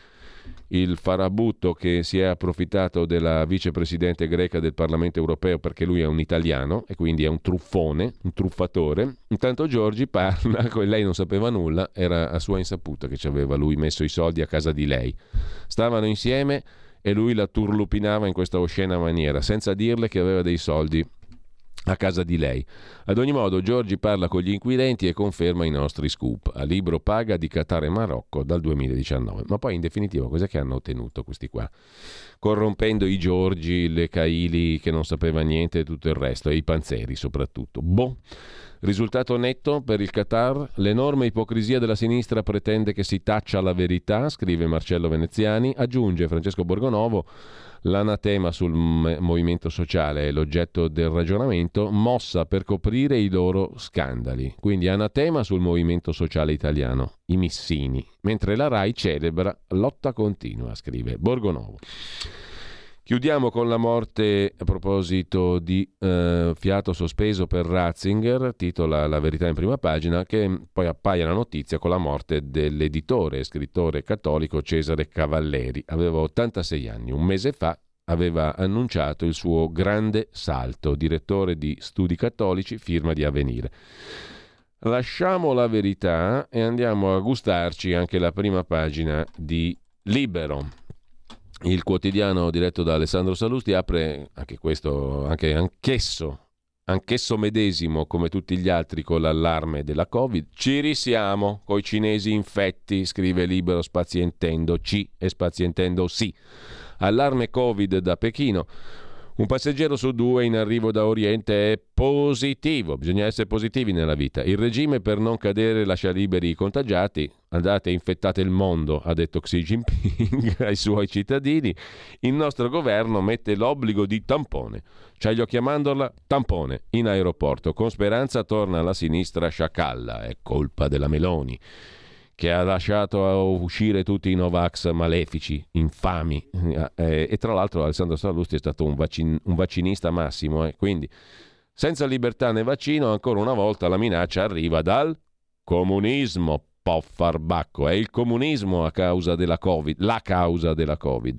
il farabutto che si è approfittato della vicepresidente greca del Parlamento europeo perché lui è un italiano e quindi è un truffone, un truffatore. Intanto Giorgi parla, lei non sapeva nulla, era a sua insaputa che ci aveva lui messo i soldi a casa di lei. Stavano insieme e lui la turlupinava in questa oscena maniera, senza dirle che aveva dei soldi a casa di lei. Ad ogni modo, Giorgi parla con gli inquirenti e conferma i nostri scoop. A libro paga di Qatar e Marocco dal 2019. Ma poi, in definitiva, cos'è che hanno ottenuto questi qua? Corrompendo i Giorgi, le Caili che non sapeva niente e tutto il resto, e i Panzeri soprattutto. Boh. Risultato netto per il Qatar? L'enorme ipocrisia della sinistra pretende che si taccia la verità, scrive Marcello Veneziani. Aggiunge Francesco Borgonovo L'anatema sul movimento sociale è l'oggetto del ragionamento, mossa per coprire i loro scandali. Quindi anatema sul movimento sociale italiano, i missini, mentre la RAI celebra lotta continua, scrive Borgonovo. Chiudiamo con la morte a proposito di eh, fiato sospeso per Ratzinger, titola La verità in prima pagina, che poi appaia la notizia con la morte dell'editore e scrittore cattolico Cesare Cavalleri. Aveva 86 anni. Un mese fa aveva annunciato il suo grande salto, direttore di studi cattolici, firma di Avvenire. Lasciamo la verità e andiamo a gustarci anche la prima pagina di Libero. Il quotidiano diretto da Alessandro Salusti apre anche questo, anche, anch'esso, anch'esso medesimo come tutti gli altri con l'allarme della Covid. Ci risiamo coi cinesi infetti, scrive libero spazientendo C e spazientendo sì. Allarme Covid da Pechino. Un passeggero su due in arrivo da Oriente è positivo, bisogna essere positivi nella vita. Il regime per non cadere lascia liberi i contagiati, andate e infettate il mondo, ha detto Xi Jinping ai suoi cittadini. Il nostro governo mette l'obbligo di tampone, c'hai gli occhi tampone, in aeroporto. Con speranza torna la sinistra sciacalla, è colpa della Meloni che ha lasciato uscire tutti i Novax malefici, infami. Eh, e tra l'altro Alessandro Sallusti è stato un, vaccin- un vaccinista massimo, eh. quindi senza libertà né vaccino, ancora una volta la minaccia arriva dal comunismo. Poffarbacco, è il comunismo a causa della Covid, la causa della Covid.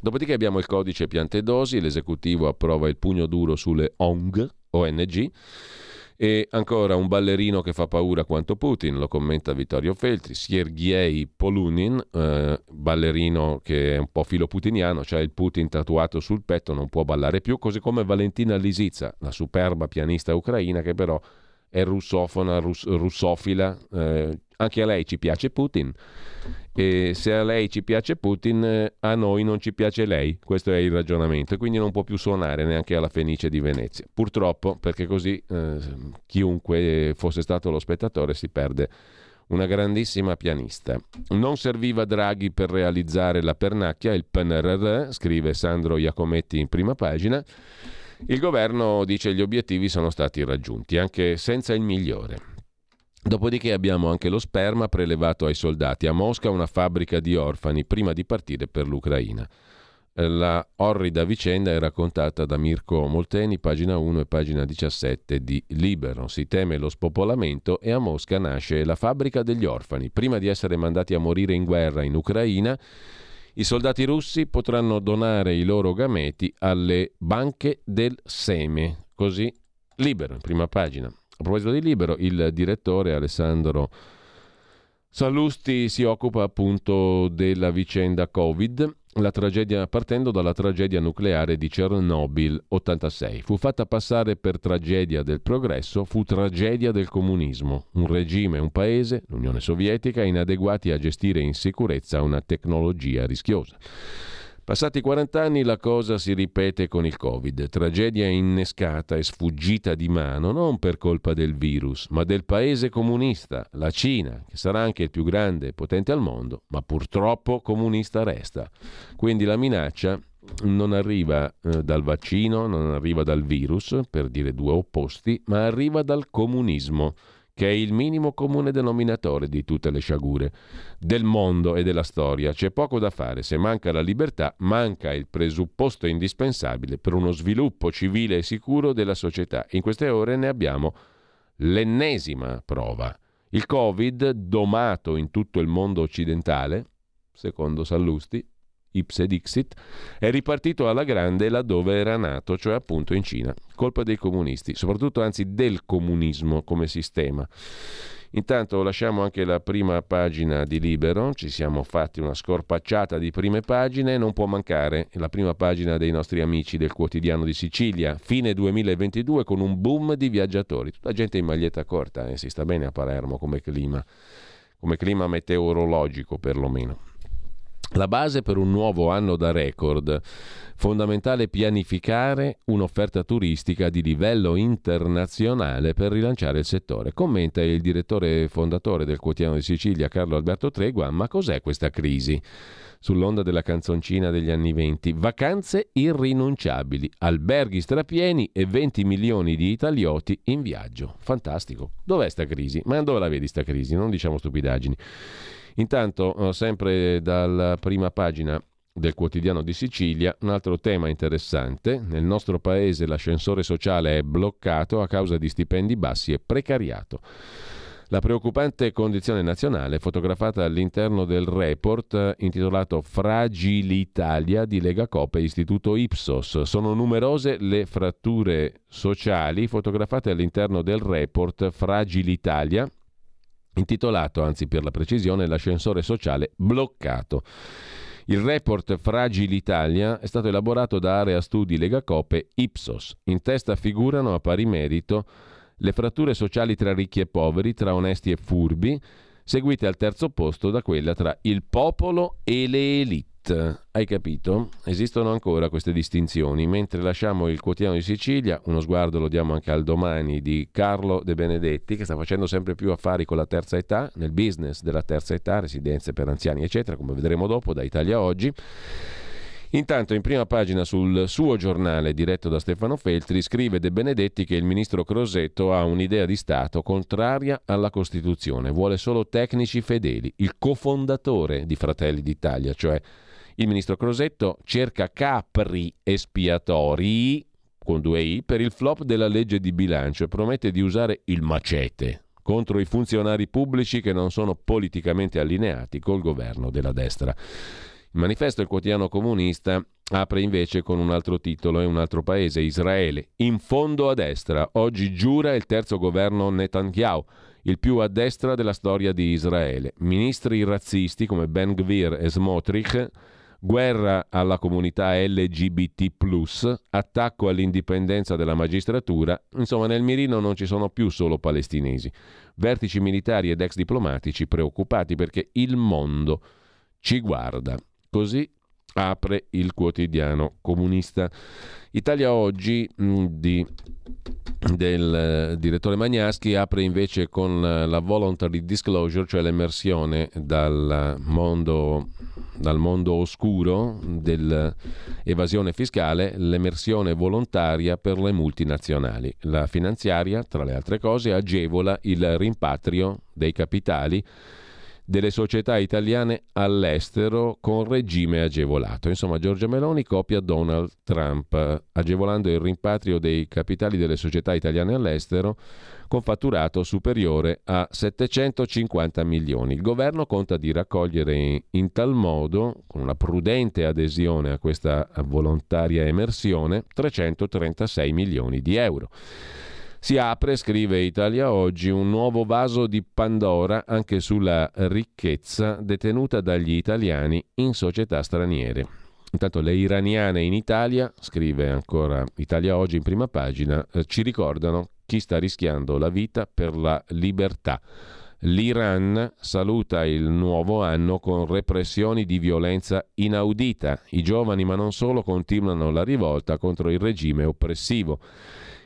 Dopodiché abbiamo il codice piante dosi, l'esecutivo approva il pugno duro sulle ONG, ONG e ancora un ballerino che fa paura quanto Putin, lo commenta Vittorio Feltri, Sergei Polunin, eh, ballerino che è un po' filo putiniano, cioè il Putin tatuato sul petto, non può ballare più, così come Valentina Lisizza, la superba pianista ucraina che però è russofona, russ- russofila, eh, anche a lei ci piace Putin e se a lei ci piace Putin, a noi non ci piace lei. Questo è il ragionamento e quindi non può più suonare neanche alla Fenice di Venezia. Purtroppo, perché così eh, chiunque fosse stato lo spettatore si perde una grandissima pianista. Non serviva Draghi per realizzare la pernacchia, il PNRR, scrive Sandro Iacometti in prima pagina. Il governo dice che gli obiettivi sono stati raggiunti, anche senza il migliore. Dopodiché abbiamo anche lo sperma prelevato ai soldati. A Mosca una fabbrica di orfani prima di partire per l'Ucraina. La orrida vicenda è raccontata da Mirko Molteni, pagina 1 e pagina 17 di Libero. Si teme lo spopolamento e a Mosca nasce la fabbrica degli orfani. Prima di essere mandati a morire in guerra in Ucraina, i soldati russi potranno donare i loro gameti alle banche del seme. Così Libero, in prima pagina. A proposito di libero, il direttore Alessandro Sallusti si occupa appunto della vicenda Covid, tragedia, partendo dalla tragedia nucleare di Chernobyl 86. Fu fatta passare per tragedia del progresso, fu tragedia del comunismo, un regime, un paese, l'Unione Sovietica, inadeguati a gestire in sicurezza una tecnologia rischiosa. Passati 40 anni la cosa si ripete con il Covid, tragedia innescata e sfuggita di mano non per colpa del virus, ma del paese comunista, la Cina, che sarà anche il più grande e potente al mondo, ma purtroppo comunista resta. Quindi la minaccia non arriva eh, dal vaccino, non arriva dal virus, per dire due opposti, ma arriva dal comunismo che è il minimo comune denominatore di tutte le sciagure del mondo e della storia. C'è poco da fare, se manca la libertà, manca il presupposto indispensabile per uno sviluppo civile e sicuro della società. In queste ore ne abbiamo l'ennesima prova. Il Covid, domato in tutto il mondo occidentale, secondo Sallusti, ipse dixit, è ripartito alla grande laddove era nato, cioè appunto in Cina. Colpa dei comunisti, soprattutto anzi del comunismo come sistema. Intanto lasciamo anche la prima pagina di Libero, ci siamo fatti una scorpacciata di prime pagine, non può mancare la prima pagina dei nostri amici del quotidiano di Sicilia, fine 2022 con un boom di viaggiatori, tutta gente in maglietta corta, eh, si sta bene a Palermo come clima, come clima meteorologico perlomeno. La base per un nuovo anno da record. Fondamentale pianificare un'offerta turistica di livello internazionale per rilanciare il settore. Commenta il direttore fondatore del quotidiano di Sicilia, Carlo Alberto Tregua. Ma cos'è questa crisi? Sull'onda della canzoncina degli anni venti. Vacanze irrinunciabili, alberghi strapieni e 20 milioni di italioti in viaggio. Fantastico. Dov'è sta crisi? Ma dove la vedi sta crisi? Non diciamo stupidaggini. Intanto, eh, sempre dalla prima pagina del quotidiano di Sicilia, un altro tema interessante. Nel nostro paese l'ascensore sociale è bloccato a causa di stipendi bassi e precariato. La preoccupante condizione nazionale fotografata all'interno del report eh, intitolato Fragilitalia di Lega Coop e Istituto Ipsos. Sono numerose le fratture sociali fotografate all'interno del report Fragilitalia intitolato, anzi per la precisione, L'ascensore sociale bloccato. Il report Fragile Italia è stato elaborato da Area Studi Legacope Ipsos. In testa figurano a pari merito le fratture sociali tra ricchi e poveri, tra onesti e furbi, seguite al terzo posto da quella tra il popolo e le elite. Hai capito? Esistono ancora queste distinzioni. Mentre lasciamo il quotidiano di Sicilia, uno sguardo lo diamo anche al domani di Carlo De Benedetti, che sta facendo sempre più affari con la terza età, nel business della terza età, residenze per anziani, eccetera, come vedremo dopo da Italia Oggi. Intanto in prima pagina sul suo giornale diretto da Stefano Feltri scrive De Benedetti che il ministro Crosetto ha un'idea di Stato contraria alla Costituzione, vuole solo tecnici fedeli. Il cofondatore di Fratelli d'Italia, cioè il ministro Crosetto, cerca capri espiatori con due i per il flop della legge di bilancio e promette di usare il macete contro i funzionari pubblici che non sono politicamente allineati col governo della destra. Il manifesto del quotidiano comunista apre invece con un altro titolo e un altro paese, Israele. In fondo a destra, oggi giura il terzo governo Netanyahu, il più a destra della storia di Israele. Ministri razzisti come Ben Gvir e Smotrich, guerra alla comunità LGBT, attacco all'indipendenza della magistratura. Insomma, nel mirino non ci sono più solo palestinesi. Vertici militari ed ex diplomatici preoccupati perché il mondo ci guarda. Così apre il quotidiano comunista. Italia Oggi mm, di, del uh, direttore Magnaschi apre invece con uh, la voluntary disclosure, cioè l'emersione dal mondo, dal mondo oscuro dell'evasione fiscale, l'emersione volontaria per le multinazionali. La finanziaria, tra le altre cose, agevola il rimpatrio dei capitali delle società italiane all'estero con regime agevolato. Insomma, Giorgia Meloni copia Donald Trump, agevolando il rimpatrio dei capitali delle società italiane all'estero con fatturato superiore a 750 milioni. Il governo conta di raccogliere in tal modo, con una prudente adesione a questa volontaria emersione, 336 milioni di euro. Si apre, scrive Italia Oggi, un nuovo vaso di Pandora anche sulla ricchezza detenuta dagli italiani in società straniere. Intanto le iraniane in Italia, scrive ancora Italia Oggi in prima pagina, eh, ci ricordano chi sta rischiando la vita per la libertà. L'Iran saluta il nuovo anno con repressioni di violenza inaudita. I giovani, ma non solo, continuano la rivolta contro il regime oppressivo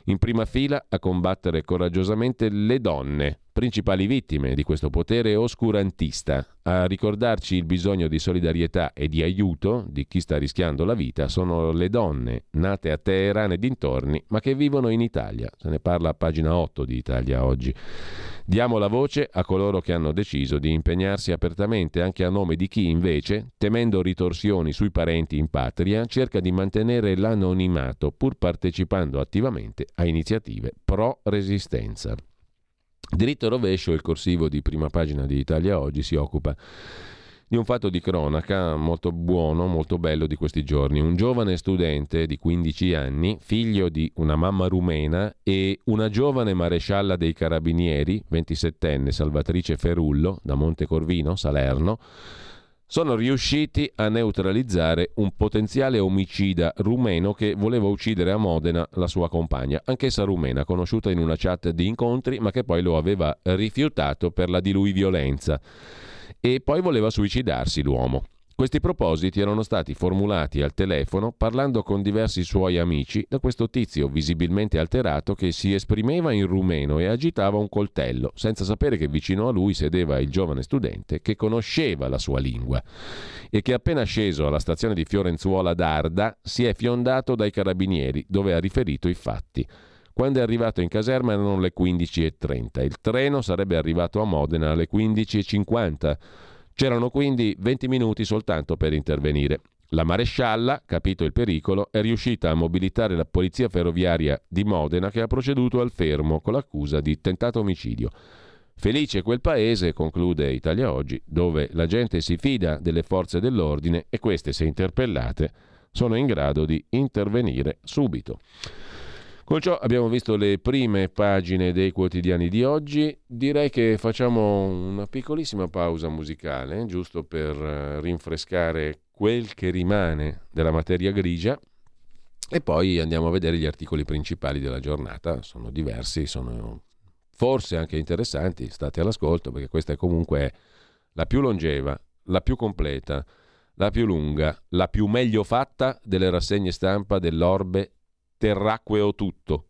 in prima fila a combattere coraggiosamente le donne, principali vittime di questo potere oscurantista. A ricordarci il bisogno di solidarietà e di aiuto di chi sta rischiando la vita sono le donne nate a Teheran e dintorni, ma che vivono in Italia. Se ne parla a pagina 8 di Italia oggi. Diamo la voce a coloro che hanno deciso di impegnarsi apertamente anche a nome di chi invece, temendo ritorsioni sui parenti in patria, cerca di mantenere l'anonimato pur partecipando attivamente a iniziative pro resistenza. Diritto rovescio, il corsivo di prima pagina di Italia Oggi si occupa di un fatto di cronaca molto buono, molto bello di questi giorni. Un giovane studente di 15 anni, figlio di una mamma rumena e una giovane marescialla dei carabinieri, 27enne Salvatrice Ferullo, da Montecorvino, Salerno, sono riusciti a neutralizzare un potenziale omicida rumeno che voleva uccidere a Modena la sua compagna, anch'essa rumena, conosciuta in una chat di incontri, ma che poi lo aveva rifiutato per la di lui violenza e poi voleva suicidarsi l'uomo. Questi propositi erano stati formulati al telefono parlando con diversi suoi amici da questo tizio visibilmente alterato che si esprimeva in rumeno e agitava un coltello, senza sapere che vicino a lui sedeva il giovane studente che conosceva la sua lingua e che appena sceso alla stazione di Fiorenzuola d'Arda si è fiondato dai carabinieri dove ha riferito i fatti. Quando è arrivato in caserma erano le 15.30. Il treno sarebbe arrivato a Modena alle 15.50. C'erano quindi 20 minuti soltanto per intervenire. La marescialla, capito il pericolo, è riuscita a mobilitare la polizia ferroviaria di Modena che ha proceduto al fermo con l'accusa di tentato omicidio. Felice quel paese, conclude Italia Oggi, dove la gente si fida delle forze dell'ordine e queste, se interpellate, sono in grado di intervenire subito. Con ciò abbiamo visto le prime pagine dei quotidiani di oggi. Direi che facciamo una piccolissima pausa musicale, giusto per eh, rinfrescare quel che rimane della materia grigia. E poi andiamo a vedere gli articoli principali della giornata. Sono diversi, sono forse anche interessanti. State all'ascolto perché questa è comunque la più longeva, la più completa la più lunga, la più meglio fatta delle rassegne stampa dell'orbe terracqueo tutto.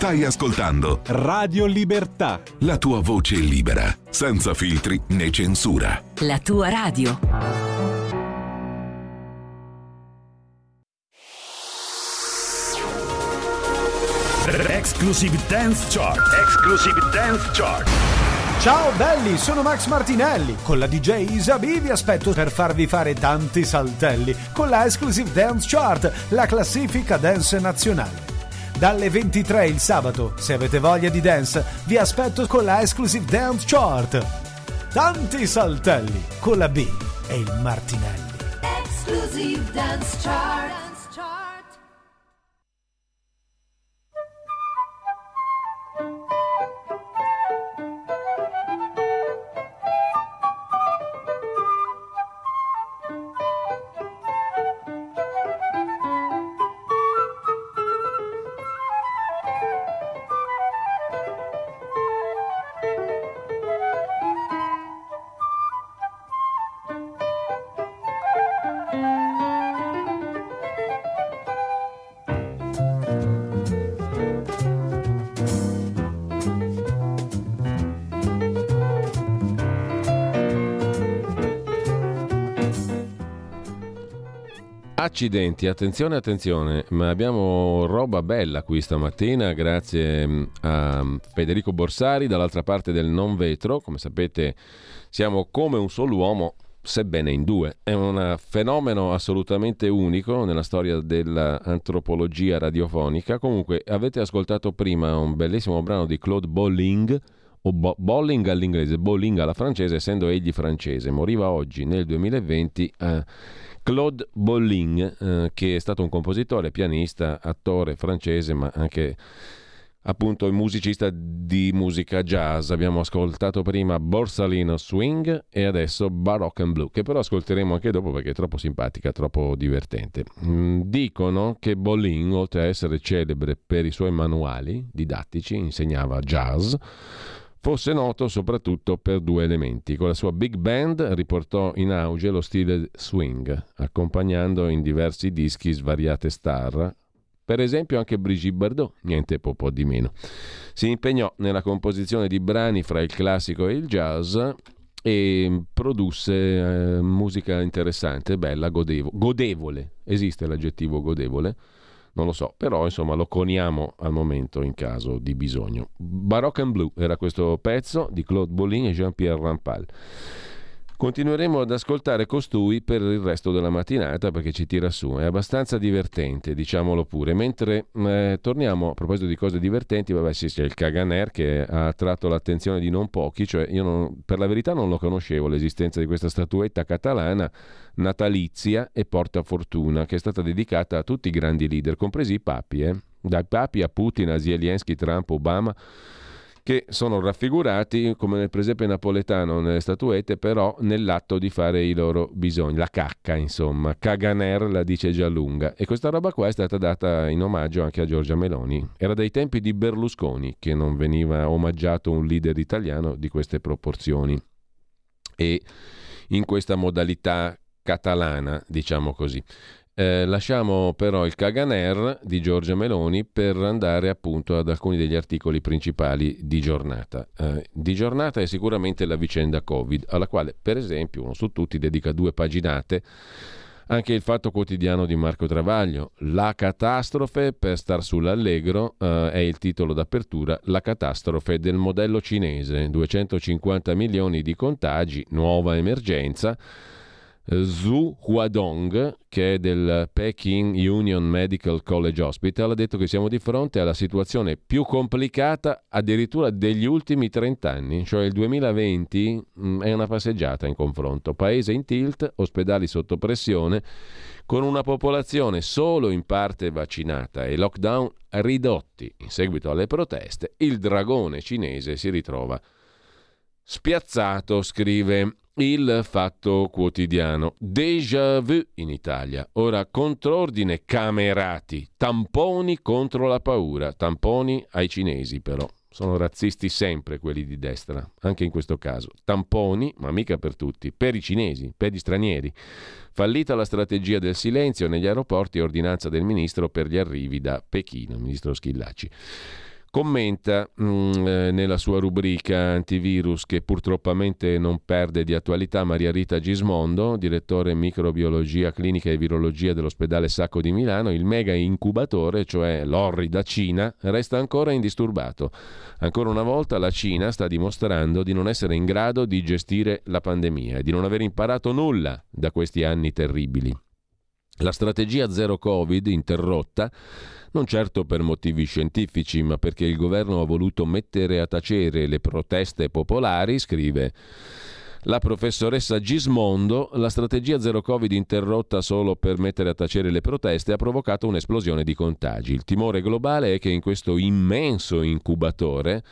Stai ascoltando Radio Libertà. La tua voce libera, senza filtri né censura. La tua radio. Exclusive Dance Chart. Exclusive Dance Chart. Ciao belli, sono Max Martinelli. Con la DJ Isabi vi aspetto per farvi fare tanti saltelli con la Exclusive Dance Chart, la classifica dance nazionale dalle 23 il sabato. Se avete voglia di dance, vi aspetto con la Exclusive Dance Chart. Tanti saltelli con la B e il Martinelli. Exclusive Dance Chart. Accidenti, attenzione, attenzione, ma abbiamo roba bella qui stamattina grazie mm, a Federico Borsari dall'altra parte del non vetro, come sapete siamo come un solo uomo sebbene in due. È un fenomeno assolutamente unico nella storia dell'antropologia radiofonica. Comunque, avete ascoltato prima un bellissimo brano di Claude Bolling, o Bo- Bolling all'inglese, Bolling alla francese, essendo egli francese. Moriva oggi, nel 2020, eh, Claude Bolling, eh, che è stato un compositore, pianista, attore francese, ma anche appunto musicista di musica jazz. Abbiamo ascoltato prima Borsalino Swing e adesso Baroque and Blue, che però ascolteremo anche dopo perché è troppo simpatica, troppo divertente. Mm, dicono che Bolin, oltre a essere celebre per i suoi manuali didattici, insegnava jazz, fosse noto soprattutto per due elementi. Con la sua big band riportò in auge lo stile swing, accompagnando in diversi dischi svariate star, per esempio anche Brigitte Bardot, niente po', di meno. Si impegnò nella composizione di brani fra il classico e il jazz e produsse eh, musica interessante, bella, godevo- godevole. Esiste l'aggettivo godevole? Non lo so, però insomma lo coniamo al momento in caso di bisogno. Baroque and Blue era questo pezzo di Claude Bolin e Jean-Pierre Rampal. Continueremo ad ascoltare costui per il resto della mattinata perché ci tira su, è abbastanza divertente, diciamolo pure. Mentre eh, torniamo a proposito di cose divertenti, vabbè sì, c'è il Kaganer che ha attratto l'attenzione di non pochi, cioè io non, per la verità non lo conoscevo l'esistenza di questa statuetta catalana natalizia e porta fortuna che è stata dedicata a tutti i grandi leader, compresi i papi, eh? dai papi a Putin, a Zelensky, Trump, Obama che sono raffigurati come nel presepe napoletano nelle statuette, però nell'atto di fare i loro bisogni, la cacca insomma, Caganer la dice già lunga e questa roba qua è stata data in omaggio anche a Giorgia Meloni. Era dai tempi di Berlusconi che non veniva omaggiato un leader italiano di queste proporzioni e in questa modalità catalana, diciamo così. Eh, lasciamo però il Caganer di Giorgia Meloni per andare appunto ad alcuni degli articoli principali di giornata. Eh, di giornata è sicuramente la vicenda Covid, alla quale per esempio uno su tutti dedica due paginate anche il fatto quotidiano di Marco Travaglio. La catastrofe per star sull'allegro eh, è il titolo d'apertura, la catastrofe del modello cinese, 250 milioni di contagi, nuova emergenza. Zhu Huadong, che è del Peking Union Medical College Hospital, ha detto che siamo di fronte alla situazione più complicata addirittura degli ultimi 30 anni, cioè il 2020 mh, mm, è una passeggiata in confronto. Paese in tilt, ospedali sotto pressione, con una popolazione solo in parte vaccinata e lockdown ridotti in seguito alle proteste, il dragone cinese si ritrova spiazzato, scrive il Fatto Quotidiano. Déjà vu in Italia. Ora contrordine camerati, tamponi contro la paura, tamponi ai cinesi però. Sono razzisti sempre quelli di destra, anche in questo caso. Tamponi, ma mica per tutti, per i cinesi, per gli stranieri. Fallita la strategia del silenzio negli aeroporti, ordinanza del ministro per gli arrivi da Pechino, ministro Schillaci commenta mh, mm, eh, nella sua rubrica antivirus che purtroppo non perde di attualità Maria Rita Gismondo, direttore microbiologia clinica e virologia dell'ospedale Sacco di Milano, il mega incubatore, cioè l'orrida Cina, resta ancora indisturbato. Ancora una volta la Cina sta dimostrando di non essere in grado di gestire la pandemia e di non aver imparato nulla da questi anni terribili. La strategia zero Covid interrotta non certo per motivi scientifici, ma perché il governo ha voluto mettere a tacere le proteste popolari, scrive la professoressa Gismondo, la strategia zero Covid interrotta solo per mettere a tacere le proteste ha provocato un'esplosione di contagi. Il timore globale è che in questo immenso incubatore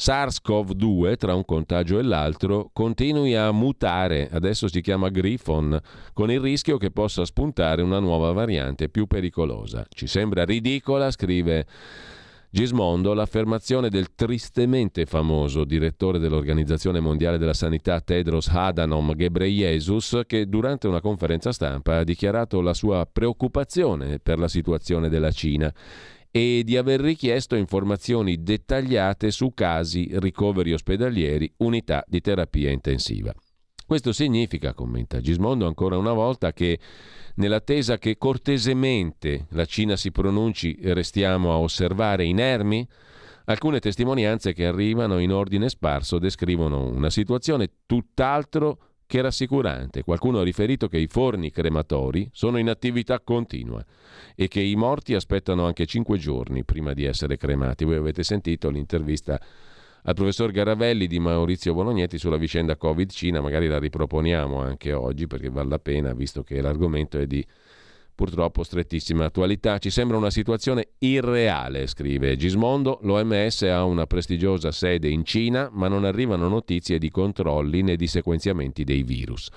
SARS-CoV-2, tra un contagio e l'altro, continui a mutare, adesso si chiama Griffon, con il rischio che possa spuntare una nuova variante più pericolosa. Ci sembra ridicola, scrive Gismondo, l'affermazione del tristemente famoso direttore dell'Organizzazione Mondiale della Sanità Tedros Adhanom Ghebreyesus che durante una conferenza stampa ha dichiarato la sua preoccupazione per la situazione della Cina e di aver richiesto informazioni dettagliate su casi, ricoveri ospedalieri, unità di terapia intensiva. Questo significa, commenta Gismondo ancora una volta, che nell'attesa che cortesemente la Cina si pronunci restiamo a osservare inermi, alcune testimonianze che arrivano in ordine sparso descrivono una situazione tutt'altro che rassicurante. Qualcuno ha riferito che i forni crematori sono in attività continua e che i morti aspettano anche 5 giorni prima di essere cremati. Voi avete sentito l'intervista al professor Garavelli di Maurizio Bolognetti sulla vicenda Covid-Cina, magari la riproponiamo anche oggi perché vale la pena, visto che l'argomento è di purtroppo strettissima attualità. Ci sembra una situazione irreale, scrive Gismondo. L'OMS ha una prestigiosa sede in Cina, ma non arrivano notizie di controlli né di sequenziamenti dei virus.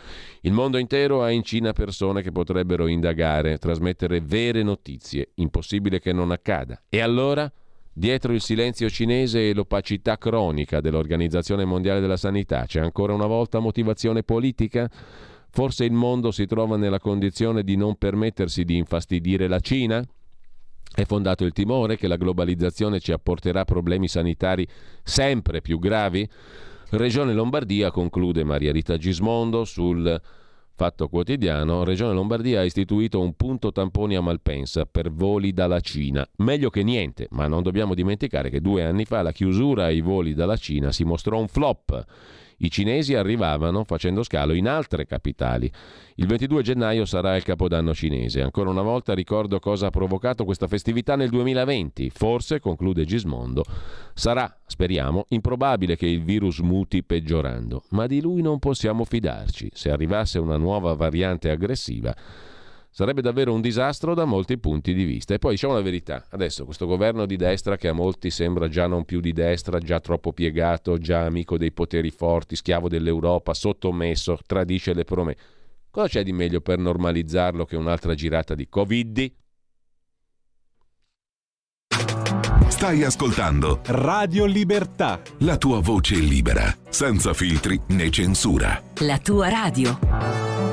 Il mondo intero ha in Cina persone che potrebbero indagare, trasmettere vere notizie. Impossibile che non accada. E allora? Dietro il silenzio cinese e l'opacità cronica dell'Organizzazione Mondiale della Sanità c'è ancora una volta motivazione politica? Forse il mondo si trova nella condizione di non permettersi di infastidire la Cina? È fondato il timore che la globalizzazione ci apporterà problemi sanitari sempre più gravi? Regione Lombardia, conclude Maria Rita Gismondo sul Fatto quotidiano, Regione Lombardia ha istituito un punto tamponi a Malpensa per voli dalla Cina. Meglio che niente, ma non dobbiamo dimenticare che due anni fa la chiusura ai voli dalla Cina si mostrò un flop. I cinesi arrivavano facendo scalo in altre capitali. Il 22 gennaio sarà il capodanno cinese. Ancora una volta ricordo cosa ha provocato questa festività nel 2020. Forse, conclude Gismondo, sarà, speriamo, improbabile che il virus muti peggiorando, ma di lui non possiamo fidarci. Se arrivasse una nuova variante aggressiva, Sarebbe davvero un disastro da molti punti di vista. E poi diciamo la verità, adesso questo governo di destra che a molti sembra già non più di destra, già troppo piegato, già amico dei poteri forti, schiavo dell'Europa, sottomesso, tradisce le promesse. Cosa c'è di meglio per normalizzarlo che un'altra girata di Covid? Stai ascoltando Radio Libertà. la tua voce libera, senza filtri né censura. La tua radio.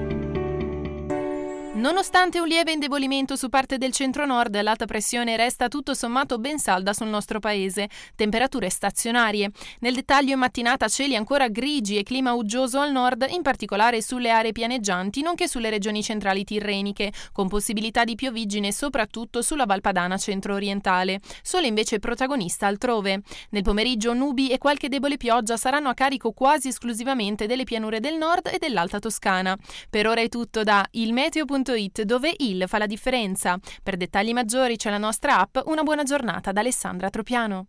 Nonostante un lieve indebolimento su parte del centro-nord, l'alta pressione resta tutto sommato ben salda sul nostro paese. Temperature stazionarie. Nel dettaglio in mattinata cieli ancora grigi e clima uggioso al nord, in particolare sulle aree pianeggianti, nonché sulle regioni centrali tirreniche, con possibilità di pioviggine soprattutto sulla Valpadana centro-orientale. Sole invece protagonista altrove. Nel pomeriggio nubi e qualche debole pioggia saranno a carico quasi esclusivamente delle pianure del nord e dell'Alta Toscana. Per ora è tutto da ilmeteo.it dove il fa la differenza. Per dettagli maggiori c'è la nostra app. Una buona giornata da Alessandra Tropiano.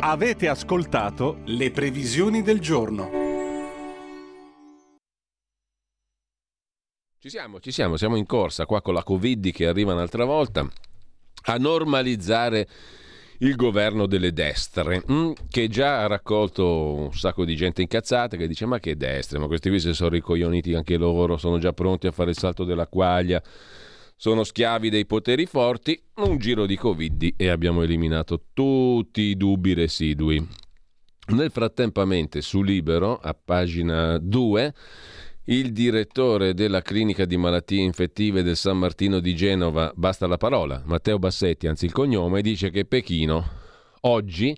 Avete ascoltato le previsioni del giorno. Ci siamo, ci siamo, siamo in corsa qua con la Covid che arriva un'altra volta a normalizzare il governo delle destre, mm, che già ha raccolto un sacco di gente incazzata che dice ma che destre, ma questi qui si sono ricoglioniti anche loro, sono già pronti a fare il salto della quaglia, sono schiavi dei poteri forti, un giro di Covid e abbiamo eliminato tutti i dubbi residui. Nel frattempo, su Libero, a pagina 2, il direttore della clinica di malattie infettive del San Martino di Genova, basta la parola, Matteo Bassetti, anzi il cognome, dice che Pechino oggi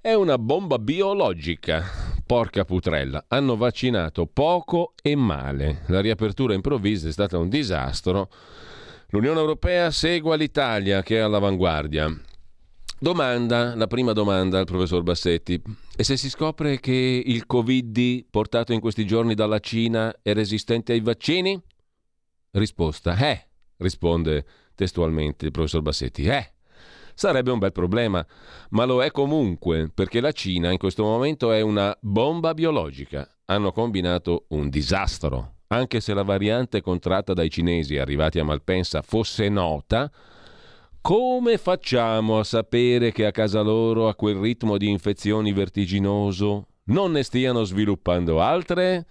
è una bomba biologica. Porca putrella, hanno vaccinato poco e male. La riapertura improvvisa è stata un disastro. L'Unione Europea segue l'Italia che è all'avanguardia. Domanda, la prima domanda al professor Bassetti. E se si scopre che il Covid portato in questi giorni dalla Cina è resistente ai vaccini? Risposta, eh, risponde testualmente il professor Bassetti, eh. Sarebbe un bel problema, ma lo è comunque, perché la Cina in questo momento è una bomba biologica. Hanno combinato un disastro. Anche se la variante contratta dai cinesi arrivati a Malpensa fosse nota, come facciamo a sapere che a casa loro, a quel ritmo di infezioni vertiginoso, non ne stiano sviluppando altre?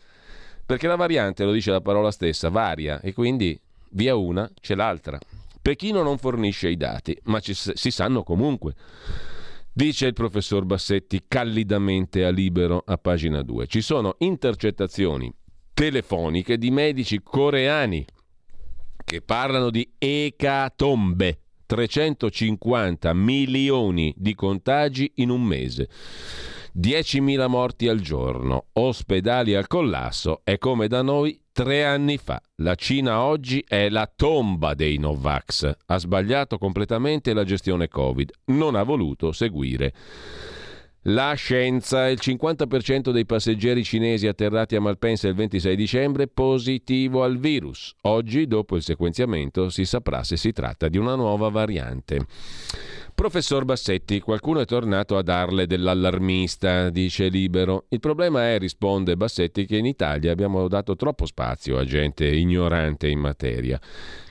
Perché la variante, lo dice la parola stessa, varia e quindi via una c'è l'altra. Pechino non fornisce i dati, ma ci, si sanno comunque. Dice il professor Bassetti callidamente a Libero a pagina 2. Ci sono intercettazioni telefoniche di medici coreani che parlano di ecatombe, 350 milioni di contagi in un mese. 10.000 morti al giorno, ospedali al collasso, è come da noi tre anni fa. La Cina oggi è la tomba dei Novax. Ha sbagliato completamente la gestione Covid. Non ha voluto seguire. La scienza, il 50% dei passeggeri cinesi atterrati a Malpensa il 26 dicembre positivo al virus. Oggi, dopo il sequenziamento, si saprà se si tratta di una nuova variante. Professor Bassetti, qualcuno è tornato a darle dell'allarmista, dice Libero. Il problema è, risponde Bassetti, che in Italia abbiamo dato troppo spazio a gente ignorante in materia,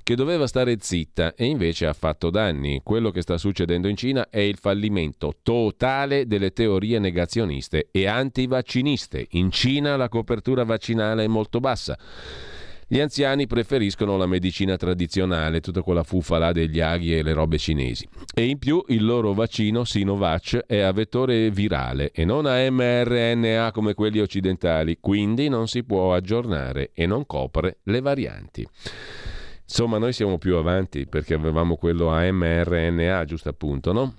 che doveva stare zitta e invece ha fatto danni. Quello che sta succedendo in Cina è il fallimento totale delle teorie negazioniste e antivacciniste. In Cina la copertura vaccinale è molto bassa. Gli anziani preferiscono la medicina tradizionale, tutta quella fuffa là degli aghi e le robe cinesi. E in più il loro vaccino Sinovac è a vettore virale e non a mRNA come quelli occidentali, quindi non si può aggiornare e non copre le varianti. Insomma, noi siamo più avanti perché avevamo quello a mRNA, giusto appunto, no?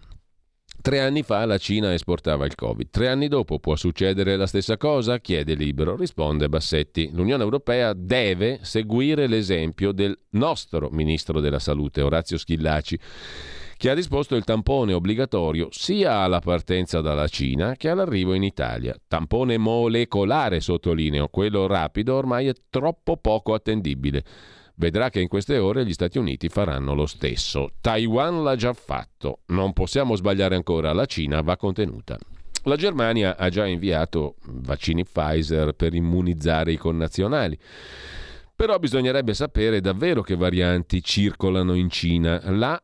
Tre anni fa la Cina esportava il Covid. Tre anni dopo può succedere la stessa cosa? Chiede Libero. Risponde Bassetti. L'Unione Europea deve seguire l'esempio del nostro ministro della Salute, Orazio Schillaci che ha disposto il tampone obbligatorio sia alla partenza dalla Cina che all'arrivo in Italia. Tampone molecolare, sottolineo, quello rapido ormai è troppo poco attendibile. Vedrà che in queste ore gli Stati Uniti faranno lo stesso. Taiwan l'ha già fatto. Non possiamo sbagliare ancora, la Cina va contenuta. La Germania ha già inviato vaccini Pfizer per immunizzare i connazionali. Però bisognerebbe sapere davvero che varianti circolano in Cina. Là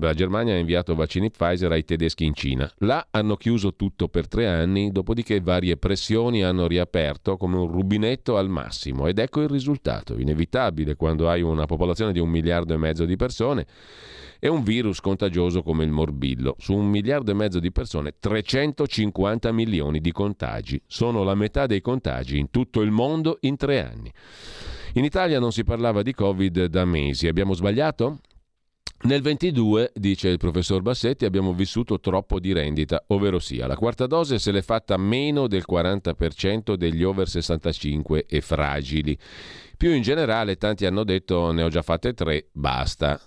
la Germania ha inviato vaccini Pfizer ai tedeschi in Cina. Là hanno chiuso tutto per tre anni, dopodiché varie pressioni hanno riaperto come un rubinetto al massimo. Ed ecco il risultato, inevitabile quando hai una popolazione di un miliardo e mezzo di persone e un virus contagioso come il morbillo. Su un miliardo e mezzo di persone, 350 milioni di contagi. Sono la metà dei contagi in tutto il mondo in tre anni. In Italia non si parlava di Covid da mesi. Abbiamo sbagliato? Nel 22, dice il professor Bassetti, abbiamo vissuto troppo di rendita, ovvero sia la quarta dose se l'è fatta meno del 40% degli over 65 e fragili. Più in generale, tanti hanno detto ne ho già fatte tre, basta.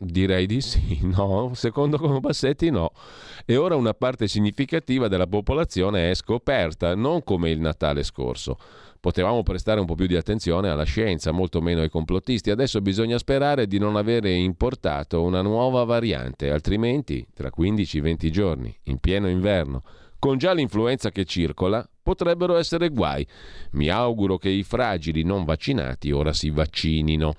Direi di sì, no, secondo Bassetti no. E ora una parte significativa della popolazione è scoperta, non come il Natale scorso potevamo prestare un po' più di attenzione alla scienza, molto meno ai complottisti. Adesso bisogna sperare di non avere importato una nuova variante, altrimenti tra 15-20 giorni, in pieno inverno, con già l'influenza che circola, potrebbero essere guai. Mi auguro che i fragili non vaccinati ora si vaccinino.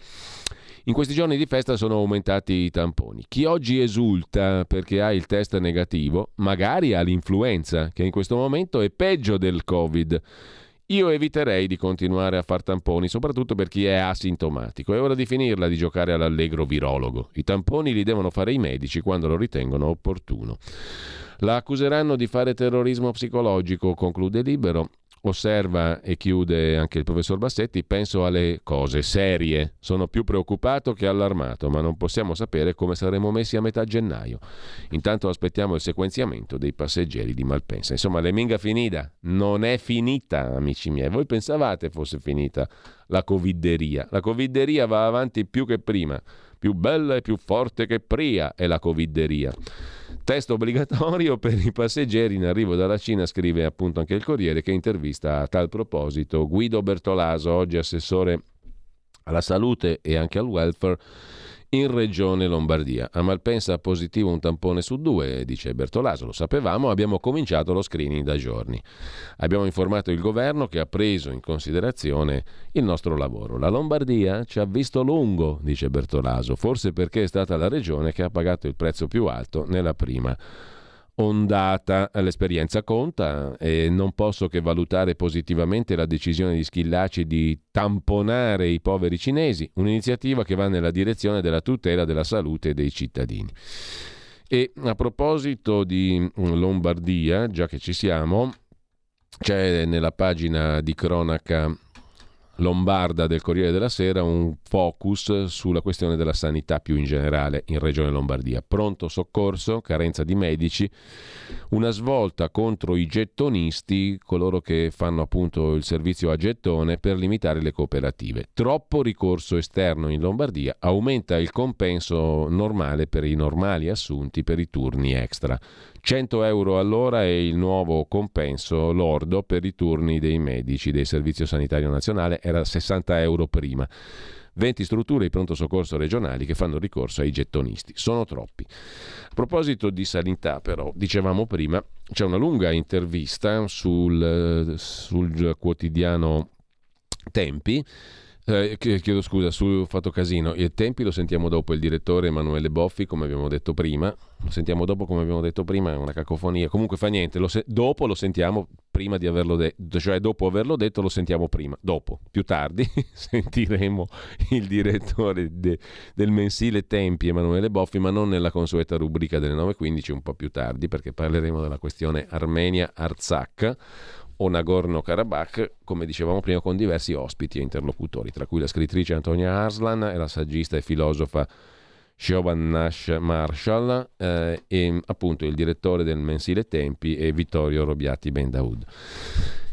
In questi giorni di festa sono aumentati i tamponi. Chi oggi esulta perché ha il test negativo, magari ha l'influenza, che in questo momento è peggio del Covid. Io eviterei di continuare a far tamponi, soprattutto per chi è asintomatico. È ora di finirla di giocare all'allegro virologo. I tamponi li devono fare i medici quando lo ritengono opportuno. La accuseranno di fare terrorismo psicologico, conclude Libero. Osserva e chiude anche il professor Bassetti, penso alle cose serie. Sono più preoccupato che allarmato, ma non possiamo sapere come saremo messi a metà gennaio. Intanto aspettiamo il sequenziamento dei passeggeri di Malpensa. Insomma, l'eminga finita non è finita, amici miei. Voi pensavate fosse finita la covideria. La covideria va avanti più che prima. Più bella e più forte che pria è la covideria. Test obbligatorio per i passeggeri in arrivo dalla Cina, scrive appunto anche il Corriere, che intervista a tal proposito Guido Bertolaso, oggi assessore alla salute e anche al welfare in regione Lombardia. A Malpensa positivo un tampone su due, dice Bertolaso, lo sapevamo, abbiamo cominciato lo screening da giorni. Abbiamo informato il governo che ha preso in considerazione il nostro lavoro. La Lombardia ci ha visto lungo, dice Bertolaso, forse perché è stata la regione che ha pagato il prezzo più alto nella prima ondata. L'esperienza conta e non posso che valutare positivamente la decisione di Schillaci di tamponare i poveri cinesi, un'iniziativa che va nella direzione della tutela della salute dei cittadini. E a proposito di Lombardia, già che ci siamo, c'è nella pagina di cronaca lombarda del Corriere della Sera un focus sulla questione della sanità più in generale in Regione Lombardia. Pronto soccorso, carenza di medici, una svolta contro i gettonisti, coloro che fanno appunto il servizio a gettone per limitare le cooperative. Troppo ricorso esterno in Lombardia aumenta il compenso normale per i normali assunti per i turni extra. 100 euro all'ora è il nuovo compenso lordo per i turni dei medici del Servizio Sanitario Nazionale, era 60 euro prima. 20 strutture di pronto soccorso regionali che fanno ricorso ai gettonisti. Sono troppi. A proposito di sanità, però, dicevamo prima, c'è una lunga intervista sul, sul quotidiano Tempi eh, chiedo scusa, su Fatto Casino, i tempi lo sentiamo dopo il direttore Emanuele Boffi, come abbiamo detto prima. Lo sentiamo dopo, come abbiamo detto prima, è una cacofonia. Comunque fa niente, lo se- dopo lo sentiamo prima di averlo detto, cioè dopo averlo detto lo sentiamo prima. Dopo, più tardi, sentiremo il direttore de- del mensile Tempi, Emanuele Boffi, ma non nella consueta rubrica delle 9.15, un po' più tardi, perché parleremo della questione Armenia-Arzak o Nagorno-Karabakh, come dicevamo prima, con diversi ospiti e interlocutori, tra cui la scrittrice Antonia Arslan e la saggista e filosofa Siobhan Nash Marshall eh, e appunto il direttore del mensile Tempi e Vittorio Robiati Ben Daoud.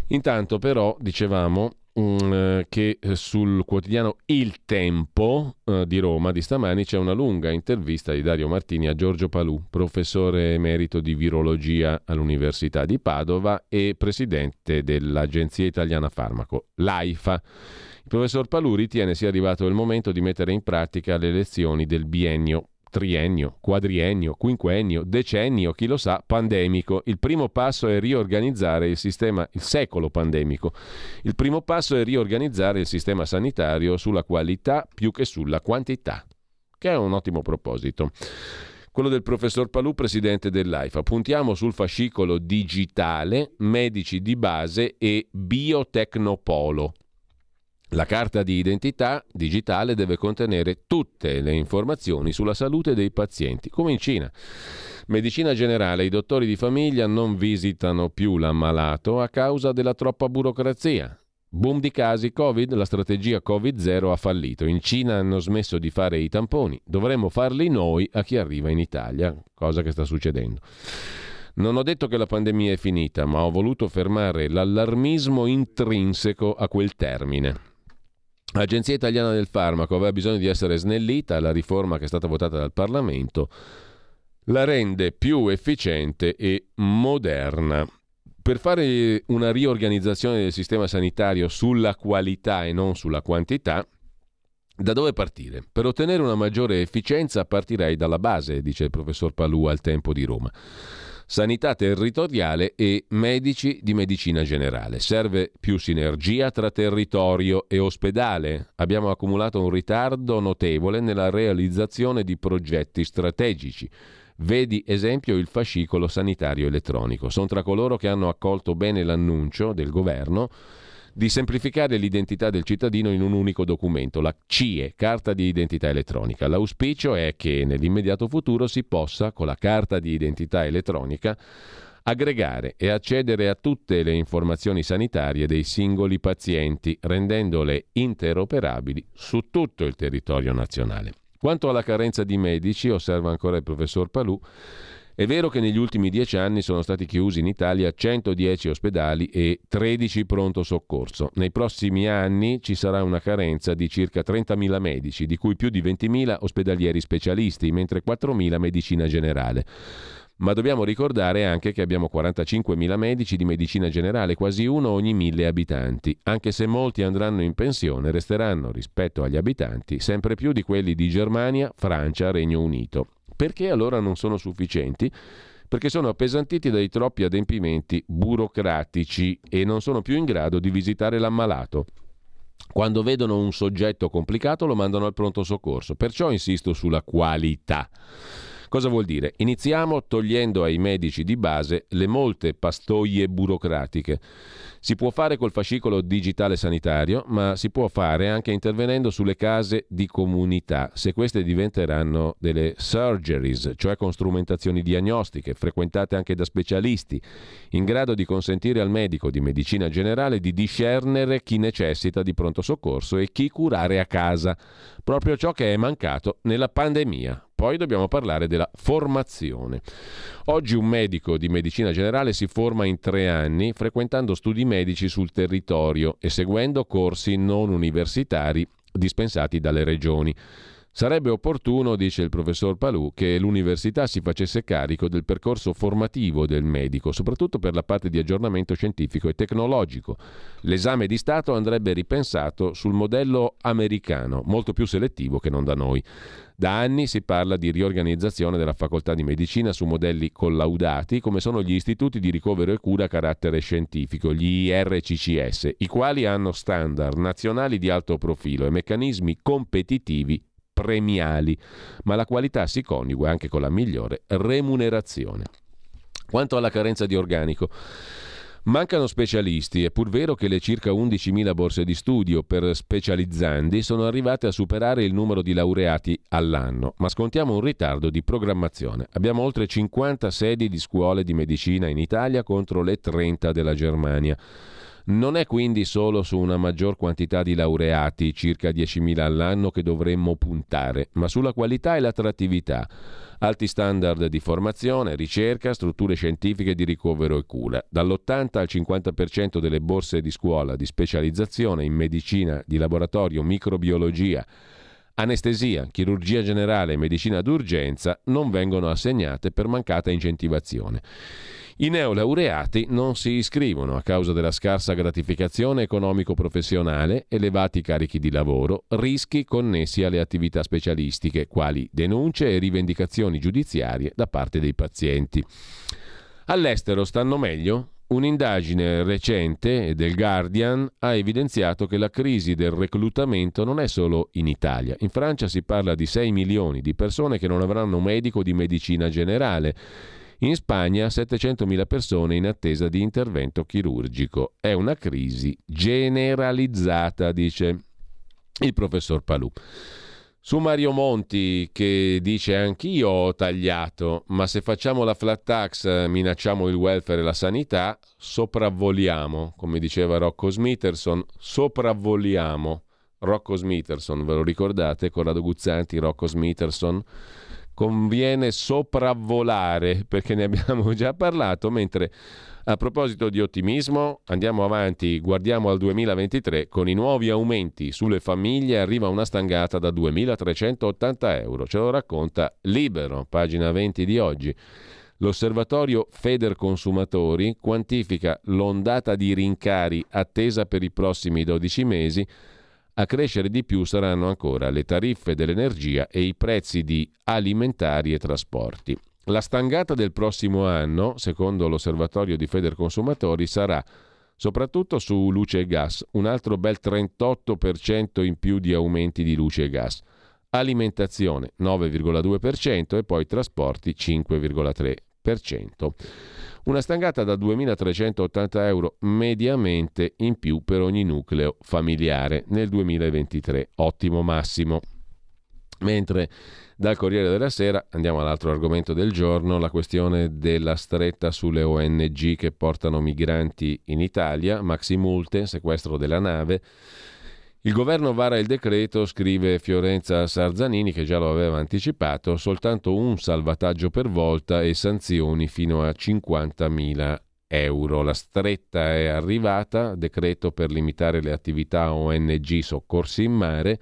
Intanto però, dicevamo, Mm, che eh, sul quotidiano Il Tempo eh, di Roma di stamani c'è una lunga intervista di Dario Martini a Giorgio Palù, professore emerito di virologia all'Università di Padova e presidente dell'Agenzia Italiana Farmaco, l'AIFA. Il professor Palù ritiene sia arrivato il momento di mettere in pratica le lezioni del biennio triennio, quadriennio, quinquennio, decennio, chi lo sa, pandemico. Il primo passo è riorganizzare il sistema, il secolo pandemico. Il primo passo è riorganizzare il sistema sanitario sulla qualità più che sulla quantità, che è un ottimo proposito. Quello del professor Palù, presidente dell'AIFA. Puntiamo sul fascicolo digitale, medici di base e biotecnopolo. La carta di identità digitale deve contenere tutte le informazioni sulla salute dei pazienti, come in Cina. Medicina generale, i dottori di famiglia non visitano più l'ammalato a causa della troppa burocrazia. Boom di casi Covid, la strategia Covid-0 ha fallito. In Cina hanno smesso di fare i tamponi, dovremmo farli noi a chi arriva in Italia, cosa che sta succedendo. Non ho detto che la pandemia è finita, ma ho voluto fermare l'allarmismo intrinseco a quel termine. L'Agenzia Italiana del Farmaco aveva bisogno di essere snellita, la riforma che è stata votata dal Parlamento la rende più efficiente e moderna. Per fare una riorganizzazione del sistema sanitario sulla qualità e non sulla quantità, da dove partire? Per ottenere una maggiore efficienza partirei dalla base, dice il professor Palù al tempo di Roma sanità territoriale e medici di medicina generale. Serve più sinergia tra territorio e ospedale. Abbiamo accumulato un ritardo notevole nella realizzazione di progetti strategici. Vedi esempio il fascicolo sanitario elettronico. Sono tra coloro che hanno accolto bene l'annuncio del governo di semplificare l'identità del cittadino in un unico documento, la CIE, carta di identità elettronica. L'auspicio è che nell'immediato futuro si possa, con la carta di identità elettronica, aggregare e accedere a tutte le informazioni sanitarie dei singoli pazienti, rendendole interoperabili su tutto il territorio nazionale. Quanto alla carenza di medici, osserva ancora il professor Palù, è vero che negli ultimi dieci anni sono stati chiusi in Italia 110 ospedali e 13 pronto soccorso. Nei prossimi anni ci sarà una carenza di circa 30.000 medici, di cui più di 20.000 ospedalieri specialisti, mentre 4.000 medicina generale. Ma dobbiamo ricordare anche che abbiamo 45.000 medici di medicina generale, quasi uno ogni mille abitanti. Anche se molti andranno in pensione, resteranno rispetto agli abitanti sempre più di quelli di Germania, Francia, Regno Unito. Perché allora non sono sufficienti? Perché sono appesantiti dai troppi adempimenti burocratici e non sono più in grado di visitare l'ammalato. Quando vedono un soggetto complicato lo mandano al pronto soccorso, perciò insisto sulla qualità. Cosa vuol dire? Iniziamo togliendo ai medici di base le molte pastoie burocratiche. Si può fare col fascicolo digitale sanitario, ma si può fare anche intervenendo sulle case di comunità, se queste diventeranno delle surgeries, cioè con strumentazioni diagnostiche, frequentate anche da specialisti, in grado di consentire al medico di medicina generale di discernere chi necessita di pronto soccorso e chi curare a casa, proprio ciò che è mancato nella pandemia. Poi dobbiamo parlare della formazione. Oggi un medico di medicina generale si forma in tre anni frequentando studi medici sul territorio e seguendo corsi non universitari dispensati dalle regioni. Sarebbe opportuno, dice il professor Palù, che l'università si facesse carico del percorso formativo del medico, soprattutto per la parte di aggiornamento scientifico e tecnologico. L'esame di Stato andrebbe ripensato sul modello americano, molto più selettivo che non da noi. Da anni si parla di riorganizzazione della facoltà di medicina su modelli collaudati, come sono gli istituti di ricovero e cura a carattere scientifico, gli IRCCS, i quali hanno standard nazionali di alto profilo e meccanismi competitivi premiali, ma la qualità si coniuga anche con la migliore remunerazione. Quanto alla carenza di organico, Mancano specialisti, è pur vero che le circa 11.000 borse di studio per specializzandi sono arrivate a superare il numero di laureati all'anno, ma scontiamo un ritardo di programmazione. Abbiamo oltre 50 sedi di scuole di medicina in Italia contro le 30 della Germania. Non è quindi solo su una maggior quantità di laureati, circa 10.000 all'anno, che dovremmo puntare, ma sulla qualità e l'attrattività. Alti standard di formazione, ricerca, strutture scientifiche di ricovero e cura. Dall'80 al 50% delle borse di scuola di specializzazione in medicina di laboratorio, microbiologia, anestesia, chirurgia generale e medicina d'urgenza non vengono assegnate per mancata incentivazione. I neolaureati non si iscrivono a causa della scarsa gratificazione economico-professionale, elevati carichi di lavoro, rischi connessi alle attività specialistiche, quali denunce e rivendicazioni giudiziarie da parte dei pazienti. All'estero stanno meglio? Un'indagine recente del Guardian ha evidenziato che la crisi del reclutamento non è solo in Italia. In Francia si parla di 6 milioni di persone che non avranno medico di medicina generale in Spagna 700.000 persone in attesa di intervento chirurgico. È una crisi generalizzata, dice il professor Palù. Su Mario Monti che dice anch'io ho tagliato, ma se facciamo la flat tax minacciamo il welfare e la sanità, sopravvoliamo, come diceva Rocco Smithson, sopravvoliamo. Rocco Smithson, ve lo ricordate? Corrado Guzzanti, Rocco Smithson conviene sopravvolare perché ne abbiamo già parlato, mentre a proposito di ottimismo, andiamo avanti, guardiamo al 2023, con i nuovi aumenti sulle famiglie arriva una stangata da 2.380 euro, ce lo racconta Libero, pagina 20 di oggi. L'osservatorio Feder Consumatori quantifica l'ondata di rincari attesa per i prossimi 12 mesi a crescere di più saranno ancora le tariffe dell'energia e i prezzi di alimentari e trasporti. La stangata del prossimo anno, secondo l'osservatorio di Federconsumatori, sarà soprattutto su luce e gas, un altro bel 38% in più di aumenti di luce e gas. Alimentazione 9,2% e poi trasporti 5,3%. Una stangata da 2.380 euro mediamente in più per ogni nucleo familiare nel 2023, ottimo massimo. Mentre dal Corriere della Sera andiamo all'altro argomento del giorno, la questione della stretta sulle ONG che portano migranti in Italia, maxi multe, sequestro della nave il governo vara il decreto, scrive Fiorenza Sarzanini, che già lo aveva anticipato, soltanto un salvataggio per volta e sanzioni fino a 50.000 euro. La stretta è arrivata, decreto per limitare le attività ONG soccorsi in mare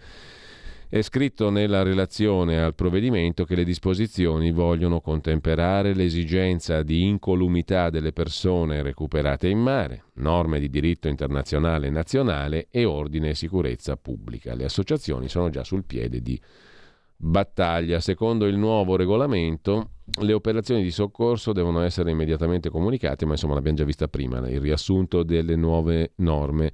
È scritto nella relazione al provvedimento che le disposizioni vogliono contemperare l'esigenza di incolumità delle persone recuperate in mare, norme di diritto internazionale e nazionale e ordine e sicurezza pubblica. Le associazioni sono già sul piede di battaglia. Secondo il nuovo regolamento, le operazioni di soccorso devono essere immediatamente comunicate, ma insomma l'abbiamo già vista prima, il riassunto delle nuove norme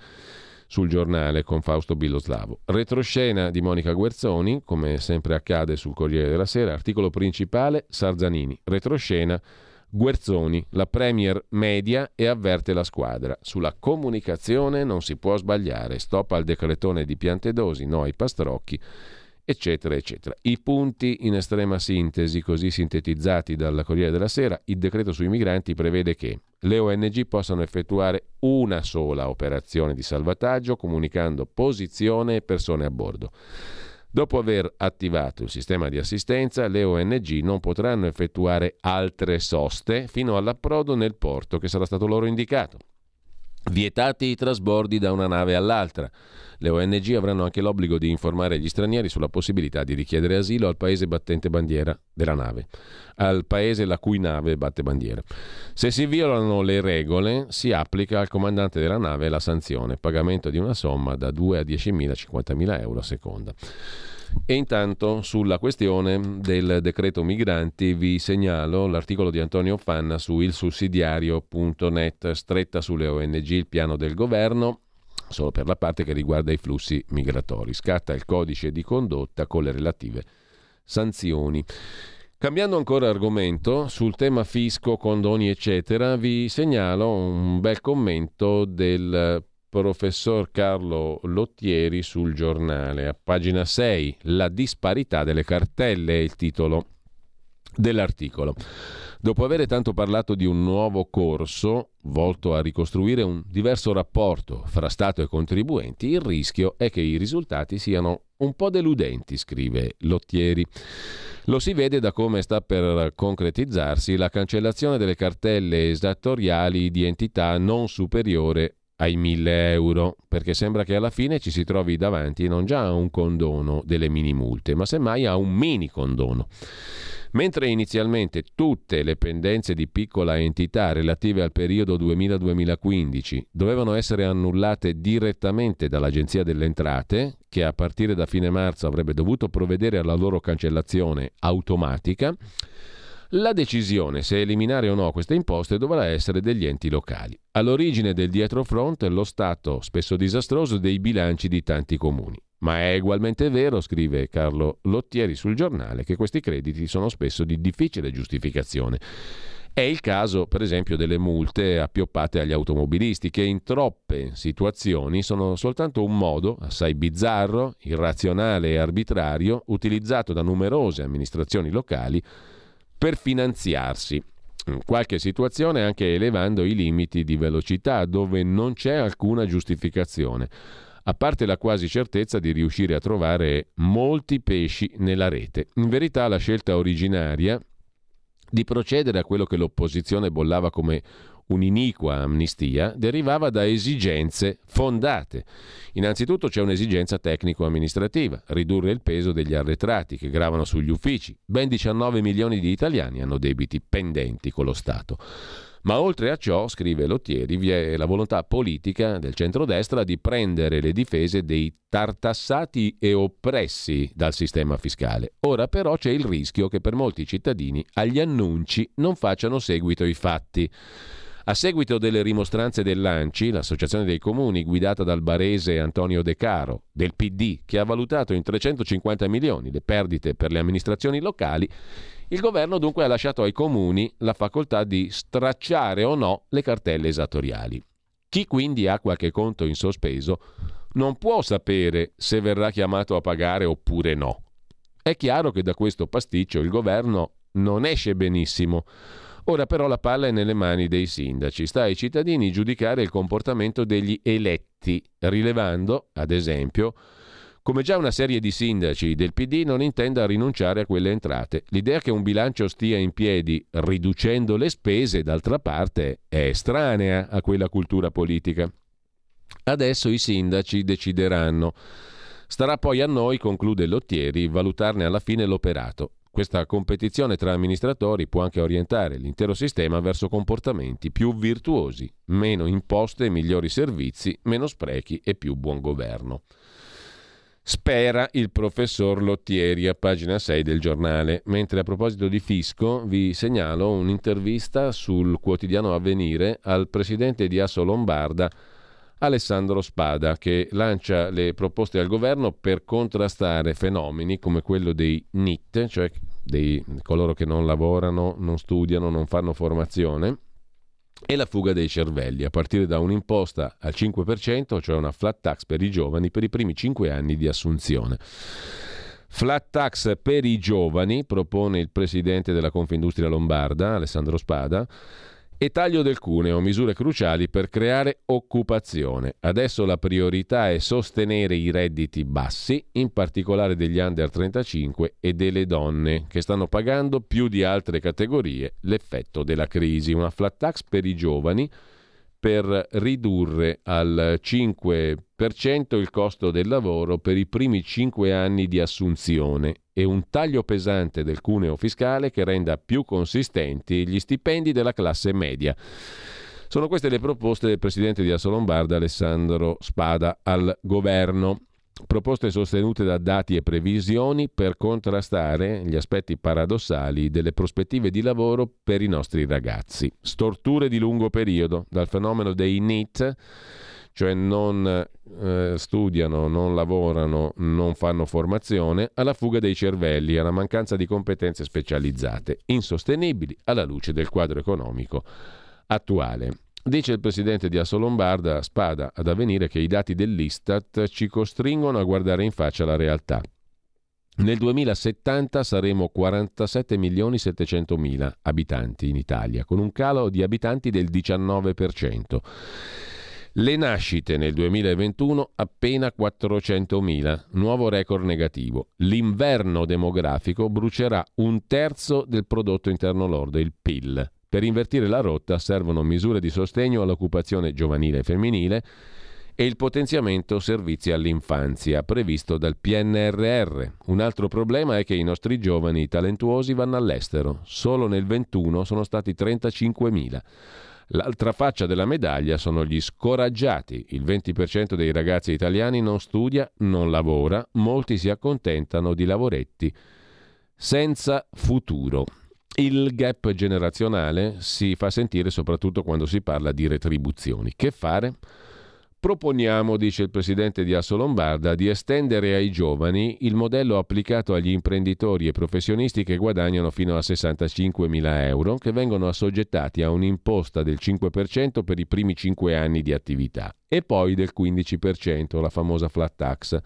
sul giornale con Fausto Biloslavo. Retroscena di Monica Guerzoni, come sempre accade sul Corriere della Sera, articolo principale Sarzanini. Retroscena Guerzoni, la Premier media e avverte la squadra. Sulla comunicazione non si può sbagliare. Stop al decretone di Piantedosi, no ai pastrocchi eccetera, eccetera. I punti in estrema sintesi, così sintetizzati dalla Corriere della Sera, il decreto sui migranti prevede che le ONG possano effettuare una sola operazione di salvataggio comunicando posizione e persone a bordo. Dopo aver attivato il sistema di assistenza, le ONG non potranno effettuare altre soste fino all'approdo nel porto che sarà stato loro indicato. Vietati i trasbordi da una nave all'altra. Le ONG avranno anche l'obbligo di informare gli stranieri sulla possibilità di richiedere asilo al paese battente bandiera della nave, al paese la cui nave batte bandiera. Se si violano le regole, si applica al comandante della nave la sanzione, pagamento di una somma da 2 a 10.000, 50.000 euro a seconda. E intanto sulla questione del decreto migranti vi segnalo l'articolo di Antonio Fanna su ilsussidiario.net, stretta sulle ONG, il piano del governo, solo per la parte che riguarda i flussi migratori. Scatta il codice di condotta con le relative sanzioni. Cambiando ancora argomento, sul tema fisco, condoni, eccetera, vi segnalo un bel commento del professor Carlo Lottieri sul giornale. A pagina 6, La disparità delle cartelle è il titolo dell'articolo. Dopo aver tanto parlato di un nuovo corso volto a ricostruire un diverso rapporto fra Stato e contribuenti, il rischio è che i risultati siano un po' deludenti, scrive Lottieri. Lo si vede da come sta per concretizzarsi la cancellazione delle cartelle esattoriali di entità non superiore ai 1000 euro, perché sembra che alla fine ci si trovi davanti non già a un condono delle mini multe, ma semmai a un mini condono. Mentre inizialmente tutte le pendenze di piccola entità relative al periodo 2000-2015 dovevano essere annullate direttamente dall'Agenzia delle Entrate, che a partire da fine marzo avrebbe dovuto provvedere alla loro cancellazione automatica, la decisione se eliminare o no queste imposte dovrà essere degli enti locali. All'origine del dietrofront lo stato spesso disastroso dei bilanci di tanti comuni. Ma è ugualmente vero, scrive Carlo Lottieri sul giornale, che questi crediti sono spesso di difficile giustificazione. È il caso, per esempio, delle multe appioppate agli automobilisti, che in troppe situazioni sono soltanto un modo, assai bizzarro, irrazionale e arbitrario, utilizzato da numerose amministrazioni locali per finanziarsi. In qualche situazione anche elevando i limiti di velocità dove non c'è alcuna giustificazione, a parte la quasi certezza di riuscire a trovare molti pesci nella rete. In verità la scelta originaria di procedere a quello che l'opposizione bollava come un'iniqua amnistia derivava da esigenze fondate. Innanzitutto c'è un'esigenza tecnico-amministrativa, ridurre il peso degli arretrati che gravano sugli uffici. Ben 19 milioni di italiani hanno debiti pendenti con lo Stato. Ma oltre a ciò, scrive Lottieri, vi è la volontà politica del centrodestra di prendere le difese dei tartassati e oppressi dal sistema fiscale. Ora però c'è il rischio che per molti cittadini agli annunci non facciano seguito i fatti. A seguito delle rimostranze dell'ANCI, l'Associazione dei Comuni guidata dal barese Antonio De Caro, del PD, che ha valutato in 350 milioni le perdite per le amministrazioni locali, il governo dunque ha lasciato ai comuni la facoltà di stracciare o no le cartelle esattoriali. Chi quindi ha qualche conto in sospeso non può sapere se verrà chiamato a pagare oppure no. È chiaro che da questo pasticcio il governo non esce benissimo. Ora però la palla è nelle mani dei sindaci. Sta ai cittadini giudicare il comportamento degli eletti, rilevando, ad esempio, come già una serie di sindaci del PD non intenda rinunciare a quelle entrate. L'idea che un bilancio stia in piedi riducendo le spese, d'altra parte, è estranea a quella cultura politica. Adesso i sindaci decideranno Starà poi a noi, conclude Lottieri, valutarne alla fine l'operato. Questa competizione tra amministratori può anche orientare l'intero sistema verso comportamenti più virtuosi, meno imposte e migliori servizi, meno sprechi e più buon governo. Spera il professor Lottieri a pagina 6 del giornale. Mentre a proposito di fisco vi segnalo un'intervista sul quotidiano Avvenire al presidente di Asso Lombarda Alessandro Spada, che lancia le proposte al governo per contrastare fenomeni come quello dei NIT, cioè dei, coloro che non lavorano, non studiano, non fanno formazione, e la fuga dei cervelli, a partire da un'imposta al 5%, cioè una flat tax per i giovani per i primi 5 anni di assunzione. Flat tax per i giovani, propone il presidente della Confindustria Lombarda, Alessandro Spada, e taglio del cuneo, misure cruciali per creare occupazione. Adesso la priorità è sostenere i redditi bassi, in particolare degli under 35 e delle donne, che stanno pagando più di altre categorie l'effetto della crisi. Una flat tax per i giovani per ridurre al 5% il costo del lavoro per i primi 5 anni di assunzione e un taglio pesante del cuneo fiscale che renda più consistenti gli stipendi della classe media. Sono queste le proposte del presidente di Assolombarda Alessandro Spada al governo proposte sostenute da dati e previsioni per contrastare gli aspetti paradossali delle prospettive di lavoro per i nostri ragazzi. Storture di lungo periodo, dal fenomeno dei NEET, cioè non eh, studiano, non lavorano, non fanno formazione, alla fuga dei cervelli, alla mancanza di competenze specializzate, insostenibili alla luce del quadro economico attuale. Dice il presidente di Assolombarda, Spada, ad avvenire che i dati dell'Istat ci costringono a guardare in faccia la realtà. Nel 2070 saremo 47 milioni 700 mila abitanti in Italia, con un calo di abitanti del 19%. Le nascite nel 2021 appena 400.000, nuovo record negativo. L'inverno demografico brucerà un terzo del prodotto interno lordo, il PIL. Per invertire la rotta servono misure di sostegno all'occupazione giovanile e femminile e il potenziamento servizi all'infanzia previsto dal PNRR. Un altro problema è che i nostri giovani talentuosi vanno all'estero. Solo nel 21 sono stati 35.000. L'altra faccia della medaglia sono gli scoraggiati. Il 20% dei ragazzi italiani non studia, non lavora, molti si accontentano di lavoretti senza futuro. Il gap generazionale si fa sentire soprattutto quando si parla di retribuzioni. Che fare? Proponiamo, dice il presidente di Asso Lombarda, di estendere ai giovani il modello applicato agli imprenditori e professionisti che guadagnano fino a 65.000 euro, che vengono assoggettati a un'imposta del 5% per i primi 5 anni di attività e poi del 15%, la famosa flat tax.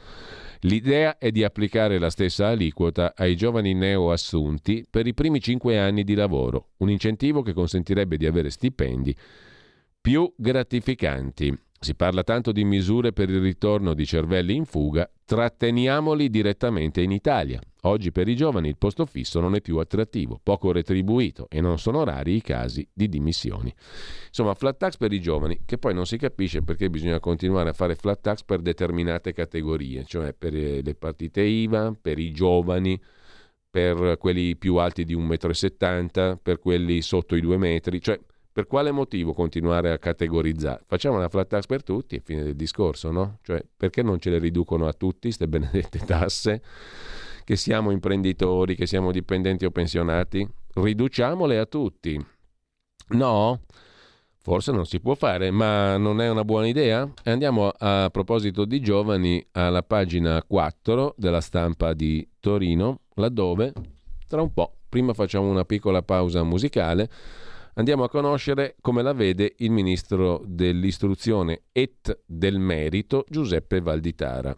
L'idea è di applicare la stessa aliquota ai giovani neoassunti per i primi 5 anni di lavoro, un incentivo che consentirebbe di avere stipendi più gratificanti. Si parla tanto di misure per il ritorno di cervelli in fuga, tratteniamoli direttamente in Italia. Oggi per i giovani il posto fisso non è più attrattivo, poco retribuito e non sono rari i casi di dimissioni. Insomma, flat tax per i giovani, che poi non si capisce perché bisogna continuare a fare flat tax per determinate categorie, cioè per eh, le partite IVA, per i giovani, per quelli più alti di 1,70 m, per quelli sotto i 2 metri, cioè per quale motivo continuare a categorizzare? Facciamo una flat tax per tutti e fine del discorso, no? Cioè, perché non ce le riducono a tutti queste benedette tasse? Che siamo imprenditori, che siamo dipendenti o pensionati? Riduciamole a tutti. No? Forse non si può fare, ma non è una buona idea? Andiamo a proposito di giovani alla pagina 4 della stampa di Torino, laddove tra un po', prima facciamo una piccola pausa musicale Andiamo a conoscere come la vede il ministro dell'istruzione et del merito Giuseppe Valditara.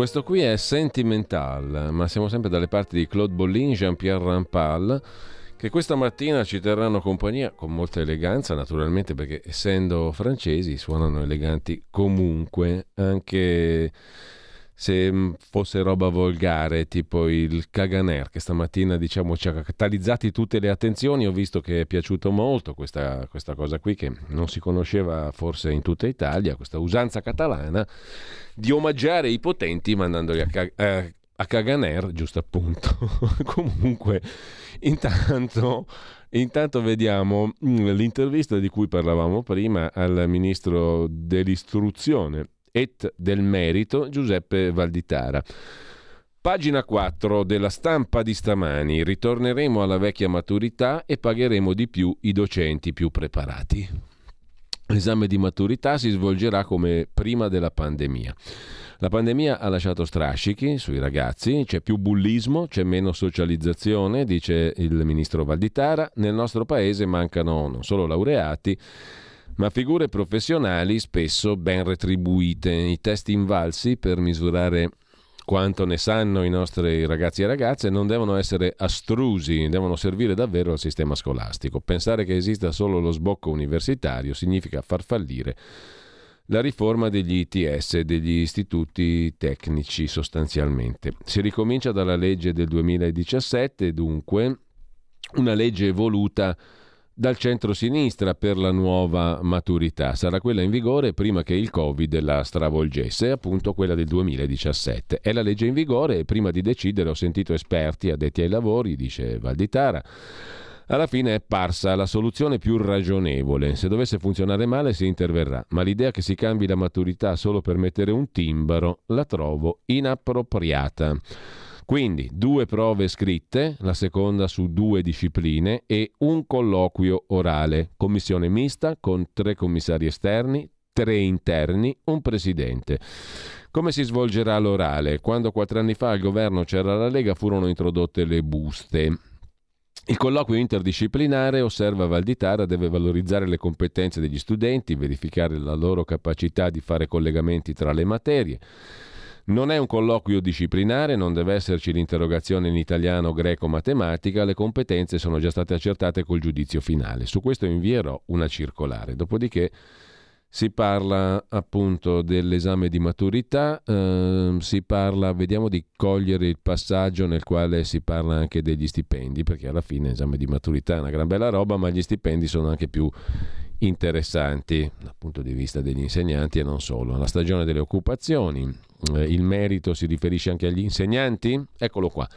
Questo qui è Sentimental, ma siamo sempre dalle parti di Claude Bollin, Jean-Pierre Rampal, che questa mattina ci terranno compagnia con molta eleganza, naturalmente perché essendo francesi suonano eleganti comunque, anche se mm, fosse roba volgare, tipo il Caganer, che stamattina diciamo, ci ha catalizzati tutte le attenzioni, ho visto che è piaciuto molto questa, questa cosa qui, che non si conosceva forse in tutta Italia, questa usanza catalana di omaggiare i potenti mandandoli a, ca- eh, a Caganer, giusto appunto. Comunque, intanto... Intanto vediamo mm, l'intervista di cui parlavamo prima al ministro dell'istruzione et del merito Giuseppe Valditara. Pagina 4 della stampa di stamani. Ritorneremo alla vecchia maturità e pagheremo di più i docenti più preparati. L'esame di maturità si svolgerà come prima della pandemia. La pandemia ha lasciato strascichi sui ragazzi, c'è più bullismo, c'è meno socializzazione, dice il ministro Valditara. Nel nostro paese mancano non solo laureati, ma figure professionali spesso ben retribuite. I test invalsi per misurare quanto ne sanno i nostri ragazzi e ragazze non devono essere astrusi, devono servire davvero al sistema scolastico. Pensare che esista solo lo sbocco universitario significa far fallire la riforma degli ITS, degli istituti tecnici sostanzialmente. Si ricomincia dalla legge del 2017, dunque una legge voluta dal centro-sinistra per la nuova maturità. Sarà quella in vigore prima che il Covid la stravolgesse, appunto quella del 2017. È la legge in vigore e prima di decidere ho sentito esperti addetti ai lavori, dice Valditara. Alla fine è parsa la soluzione più ragionevole. Se dovesse funzionare male si interverrà, ma l'idea che si cambi la maturità solo per mettere un timbro la trovo inappropriata. Quindi due prove scritte, la seconda su due discipline e un colloquio orale, commissione mista con tre commissari esterni, tre interni, un presidente. Come si svolgerà l'orale? Quando quattro anni fa al governo c'era la Lega furono introdotte le buste Il colloquio interdisciplinare, osserva Valditara, deve valorizzare le competenze degli studenti, verificare la loro capacità di fare collegamenti tra le materie. Non è un colloquio disciplinare, non deve esserci l'interrogazione in italiano, greco, matematica, le competenze sono già state accertate col giudizio finale. Su questo invierò una circolare. Dopodiché si parla appunto dell'esame di maturità, eh, si parla, vediamo di cogliere il passaggio nel quale si parla anche degli stipendi, perché alla fine l'esame di maturità è una gran bella roba, ma gli stipendi sono anche più interessanti dal punto di vista degli insegnanti e non solo. La stagione delle occupazioni, il merito si riferisce anche agli insegnanti? Eccolo qua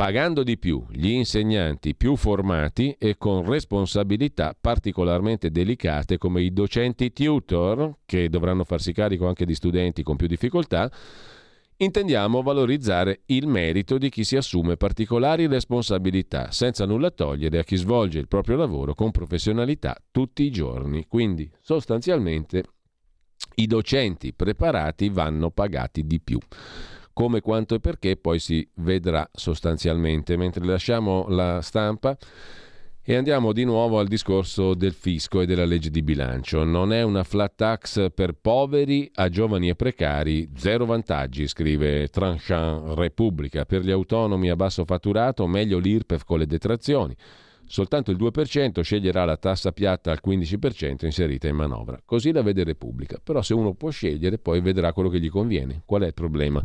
pagando di più gli insegnanti più formati e con responsabilità particolarmente delicate come i docenti tutor, che dovranno farsi carico anche di studenti con più difficoltà, intendiamo valorizzare il merito di chi si assume particolari responsabilità, senza nulla togliere a chi svolge il proprio lavoro con professionalità tutti i giorni. Quindi sostanzialmente i docenti preparati vanno pagati di più come, quanto e perché poi si vedrà sostanzialmente. Mentre lasciamo la stampa e andiamo di nuovo al discorso del fisco e della legge di bilancio. Non è una flat tax per poveri, a giovani e precari, zero vantaggi, scrive Tranchant Repubblica. Per gli autonomi a basso fatturato, meglio l'IRPEF con le detrazioni. Soltanto il 2% sceglierà la tassa piatta al 15% inserita in manovra. Così la vede Repubblica. Però se uno può scegliere, poi vedrà quello che gli conviene. Qual è il problema?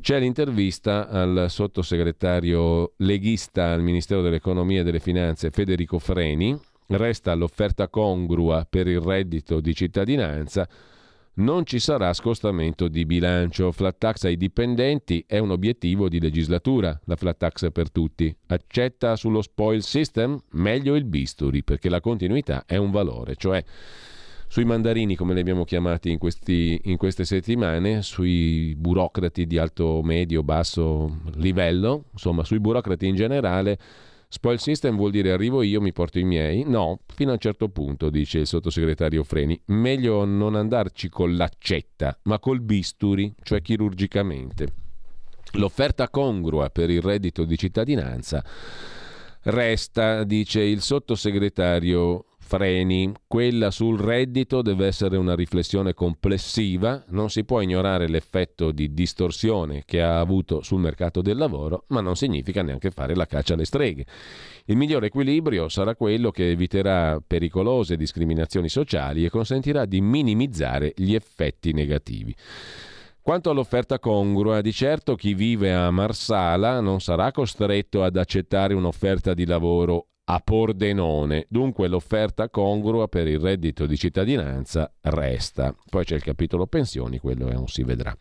C'è l'intervista al sottosegretario leghista al Ministero dell'Economia e delle Finanze Federico Freni. Resta l'offerta congrua per il reddito di cittadinanza non ci sarà scostamento di bilancio. Flat tax ai dipendenti è un obiettivo di legislatura, la flat tax per tutti. Accetta sullo spoil system? Meglio il bisturi, perché la continuità è un valore, cioè sui mandarini, come li abbiamo chiamati in, questi, in queste settimane, sui burocrati di alto, medio, basso livello, insomma sui burocrati in generale Spoil system vuol dire arrivo io, mi porto i miei? No, fino a un certo punto, dice il sottosegretario Freni. Meglio non andarci con l'accetta, ma col bisturi, cioè chirurgicamente. L'offerta congrua per il reddito di cittadinanza resta, dice il sottosegretario freni. Quella sul reddito deve essere una riflessione complessiva, non si può ignorare l'effetto di distorsione che ha avuto sul mercato del lavoro, ma non significa neanche fare la caccia alle streghe. Il migliore equilibrio sarà quello che eviterà pericolose discriminazioni sociali e consentirà di minimizzare gli effetti negativi. Quanto all'offerta congrua, di certo chi vive a Marsala non sarà costretto ad accettare un'offerta di lavoro a Pordenone. Dunque l'offerta congrua per il reddito di cittadinanza resta. Poi c'è il capitolo pensioni, quello non si vedrà.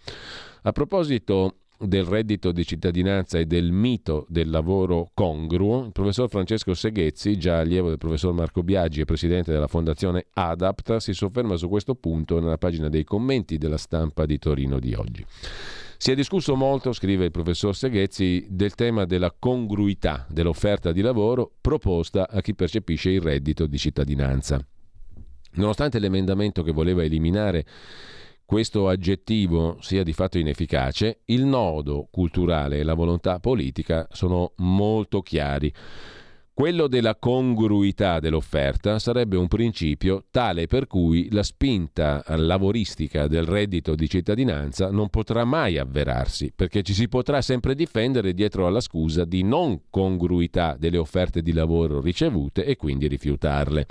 A proposito del reddito di cittadinanza e del mito del lavoro congruo, il professor Francesco Seghezzi, già allievo del professor Marco Biaggi e presidente della fondazione ADAPT, si sofferma su questo punto nella pagina dei commenti della stampa di Torino di oggi. Si è discusso molto, scrive il professor Seghezzi, del tema della congruità dell'offerta di lavoro proposta a chi percepisce il reddito di cittadinanza. Nonostante l'emendamento che voleva eliminare questo aggettivo sia di fatto inefficace, il nodo culturale e la volontà politica sono molto chiari. Quello della congruità dell'offerta sarebbe un principio tale per cui la spinta lavoristica del reddito di cittadinanza non potrà mai avverarsi, perché ci si potrà sempre difendere dietro alla scusa di non congruità delle offerte di lavoro ricevute e quindi rifiutarle.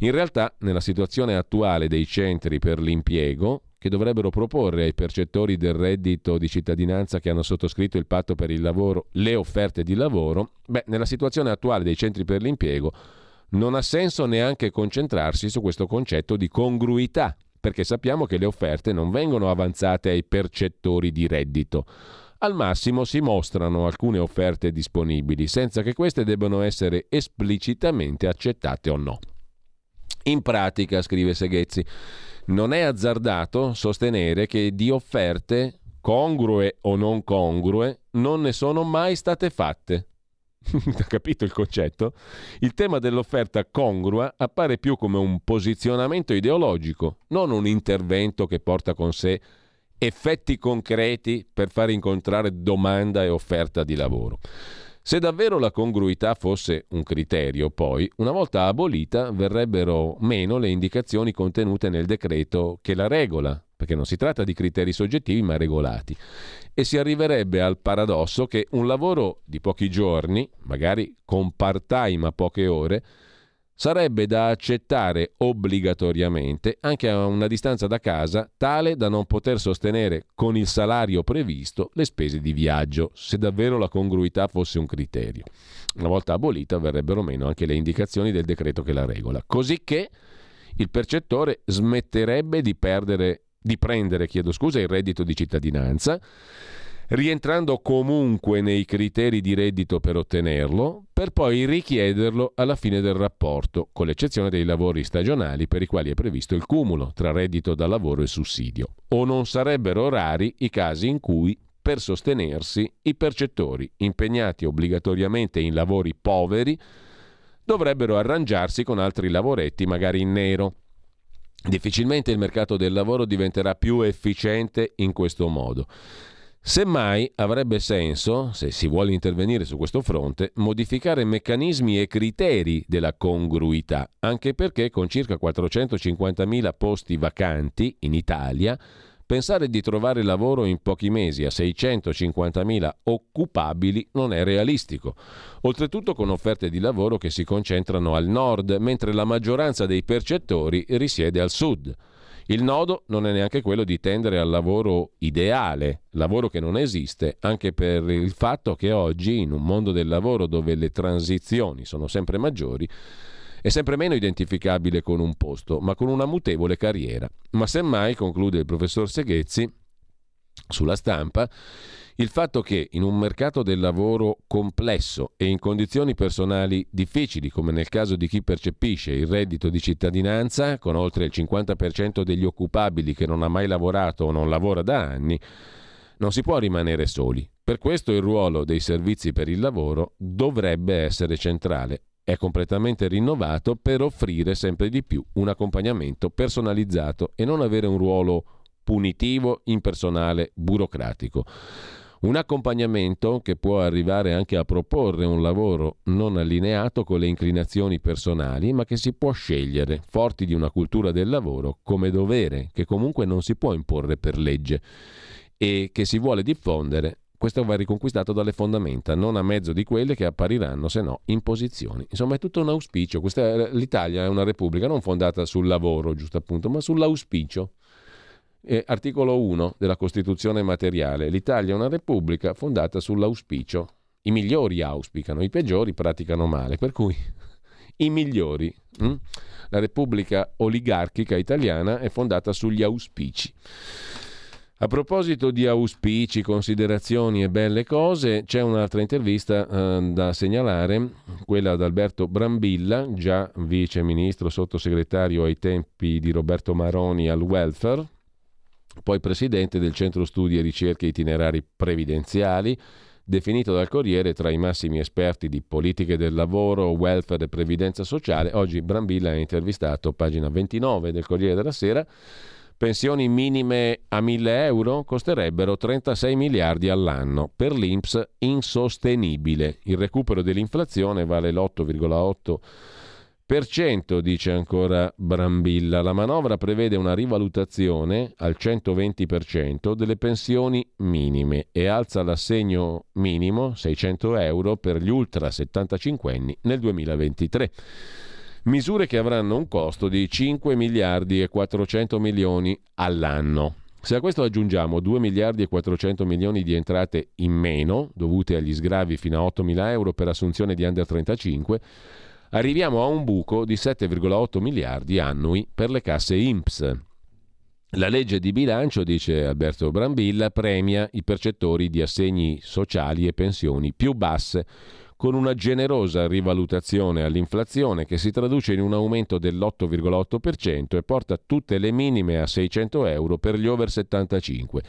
In realtà, nella situazione attuale dei centri per l'impiego, che dovrebbero proporre ai percettori del reddito di cittadinanza che hanno sottoscritto il patto per il lavoro le offerte di lavoro, beh, nella situazione attuale dei centri per l'impiego non ha senso neanche concentrarsi su questo concetto di congruità, perché sappiamo che le offerte non vengono avanzate ai percettori di reddito. Al massimo si mostrano alcune offerte disponibili, senza che queste debbano essere esplicitamente accettate o no. In pratica, scrive Seghezzi, non è azzardato sostenere che di offerte, congrue o non congrue, non ne sono mai state fatte. Capito il concetto? Il tema dell'offerta congrua appare più come un posizionamento ideologico, non un intervento che porta con sé effetti concreti per far incontrare domanda e offerta di lavoro. Se davvero la congruità fosse un criterio, poi, una volta abolita, verrebbero meno le indicazioni contenute nel decreto che la regola, perché non si tratta di criteri soggettivi ma regolati. E si arriverebbe al paradosso che un lavoro di pochi giorni, magari con part-time a poche ore, sarebbe da accettare obbligatoriamente anche a una distanza da casa tale da non poter sostenere con il salario previsto le spese di viaggio, se davvero la congruità fosse un criterio. Una volta abolita verrebbero meno anche le indicazioni del decreto che la regola, così che il percettore smetterebbe di, perdere, di prendere scusa, il reddito di cittadinanza rientrando comunque nei criteri di reddito per ottenerlo, per poi richiederlo alla fine del rapporto, con l'eccezione dei lavori stagionali per i quali è previsto il cumulo tra reddito da lavoro e sussidio. O non sarebbero rari i casi in cui, per sostenersi, i percettori, impegnati obbligatoriamente in lavori poveri, dovrebbero arrangiarsi con altri lavoretti, magari in nero. Difficilmente il mercato del lavoro diventerà più efficiente in questo modo. Semmai avrebbe senso, se si vuole intervenire su questo fronte, modificare meccanismi e criteri della congruità, anche perché con circa 450.000 posti vacanti in Italia, pensare di trovare lavoro in pochi mesi a 650.000 occupabili non è realistico, oltretutto con offerte di lavoro che si concentrano al nord, mentre la maggioranza dei percettori risiede al sud. Il nodo non è neanche quello di tendere al lavoro ideale, lavoro che non esiste, anche per il fatto che oggi, in un mondo del lavoro dove le transizioni sono sempre maggiori, è sempre meno identificabile con un posto, ma con una mutevole carriera. Ma semmai, conclude il professor Seghezzi, sulla stampa, il fatto che in un mercato del lavoro complesso e in condizioni personali difficili, come nel caso di chi percepisce il reddito di cittadinanza, con oltre il 50% degli occupabili che non ha mai lavorato o non lavora da anni, non si può rimanere soli. Per questo il ruolo dei servizi per il lavoro dovrebbe essere centrale. È completamente rinnovato per offrire sempre di più un accompagnamento personalizzato e non avere un ruolo punitivo, impersonale, burocratico. Un accompagnamento che può arrivare anche a proporre un lavoro non allineato con le inclinazioni personali, ma che si può scegliere, forti di una cultura del lavoro, come dovere, che comunque non si può imporre per legge e che si vuole diffondere questo va riconquistato dalle fondamenta, non a mezzo di quelle che appariranno, se no, imposizioni. Insomma, è tutto un auspicio. Questa, l'Italia è una repubblica non fondata sul lavoro, giusto appunto, ma sull'auspicio. Eh, articolo 1 della Costituzione materiale. L'Italia è una repubblica fondata sull'auspicio. I migliori auspicano, i peggiori praticano male, per cui i migliori. Hm? La repubblica oligarchica italiana è fondata sugli auspici. A proposito di auspici, considerazioni e belle cose, c'è un'altra intervista eh, da segnalare, quella ad Alberto Brambilla, già vice ministro sottosegretario ai tempi di Roberto Maroni al welfare, poi presidente del Centro Studi e Ricerche Itinerari Previdenziali, definito dal Corriere tra i massimi esperti di politiche del lavoro, welfare e previdenza sociale. Oggi Brambilla ha intervistato, pagina 29 del Corriere della Sera, pensioni minime a 1000 euro costerebbero 36 miliardi all'anno. Per l'Inps insostenibile. Il recupero dell'inflazione vale l'8,8 per cento, dice ancora Brambilla, la manovra prevede una rivalutazione al 120% delle pensioni minime e alza l'assegno minimo 600 euro per gli ultra 75 anni nel 2023. Misure che avranno un costo di 5 miliardi e 400 milioni all'anno. Se a questo aggiungiamo 2 miliardi e 400 milioni di entrate in meno, dovute agli sgravi fino a 8 mila euro per assunzione di under 35, arriviamo a un buco di 7,8 miliardi annui per le casse INPS. La legge di bilancio, dice Alberto Brambilla, premia i percettori di assegni sociali e pensioni più basse, con una generosa rivalutazione all'inflazione che si traduce in un aumento dell'8,8% e porta tutte le minime a 600 euro per gli over 75,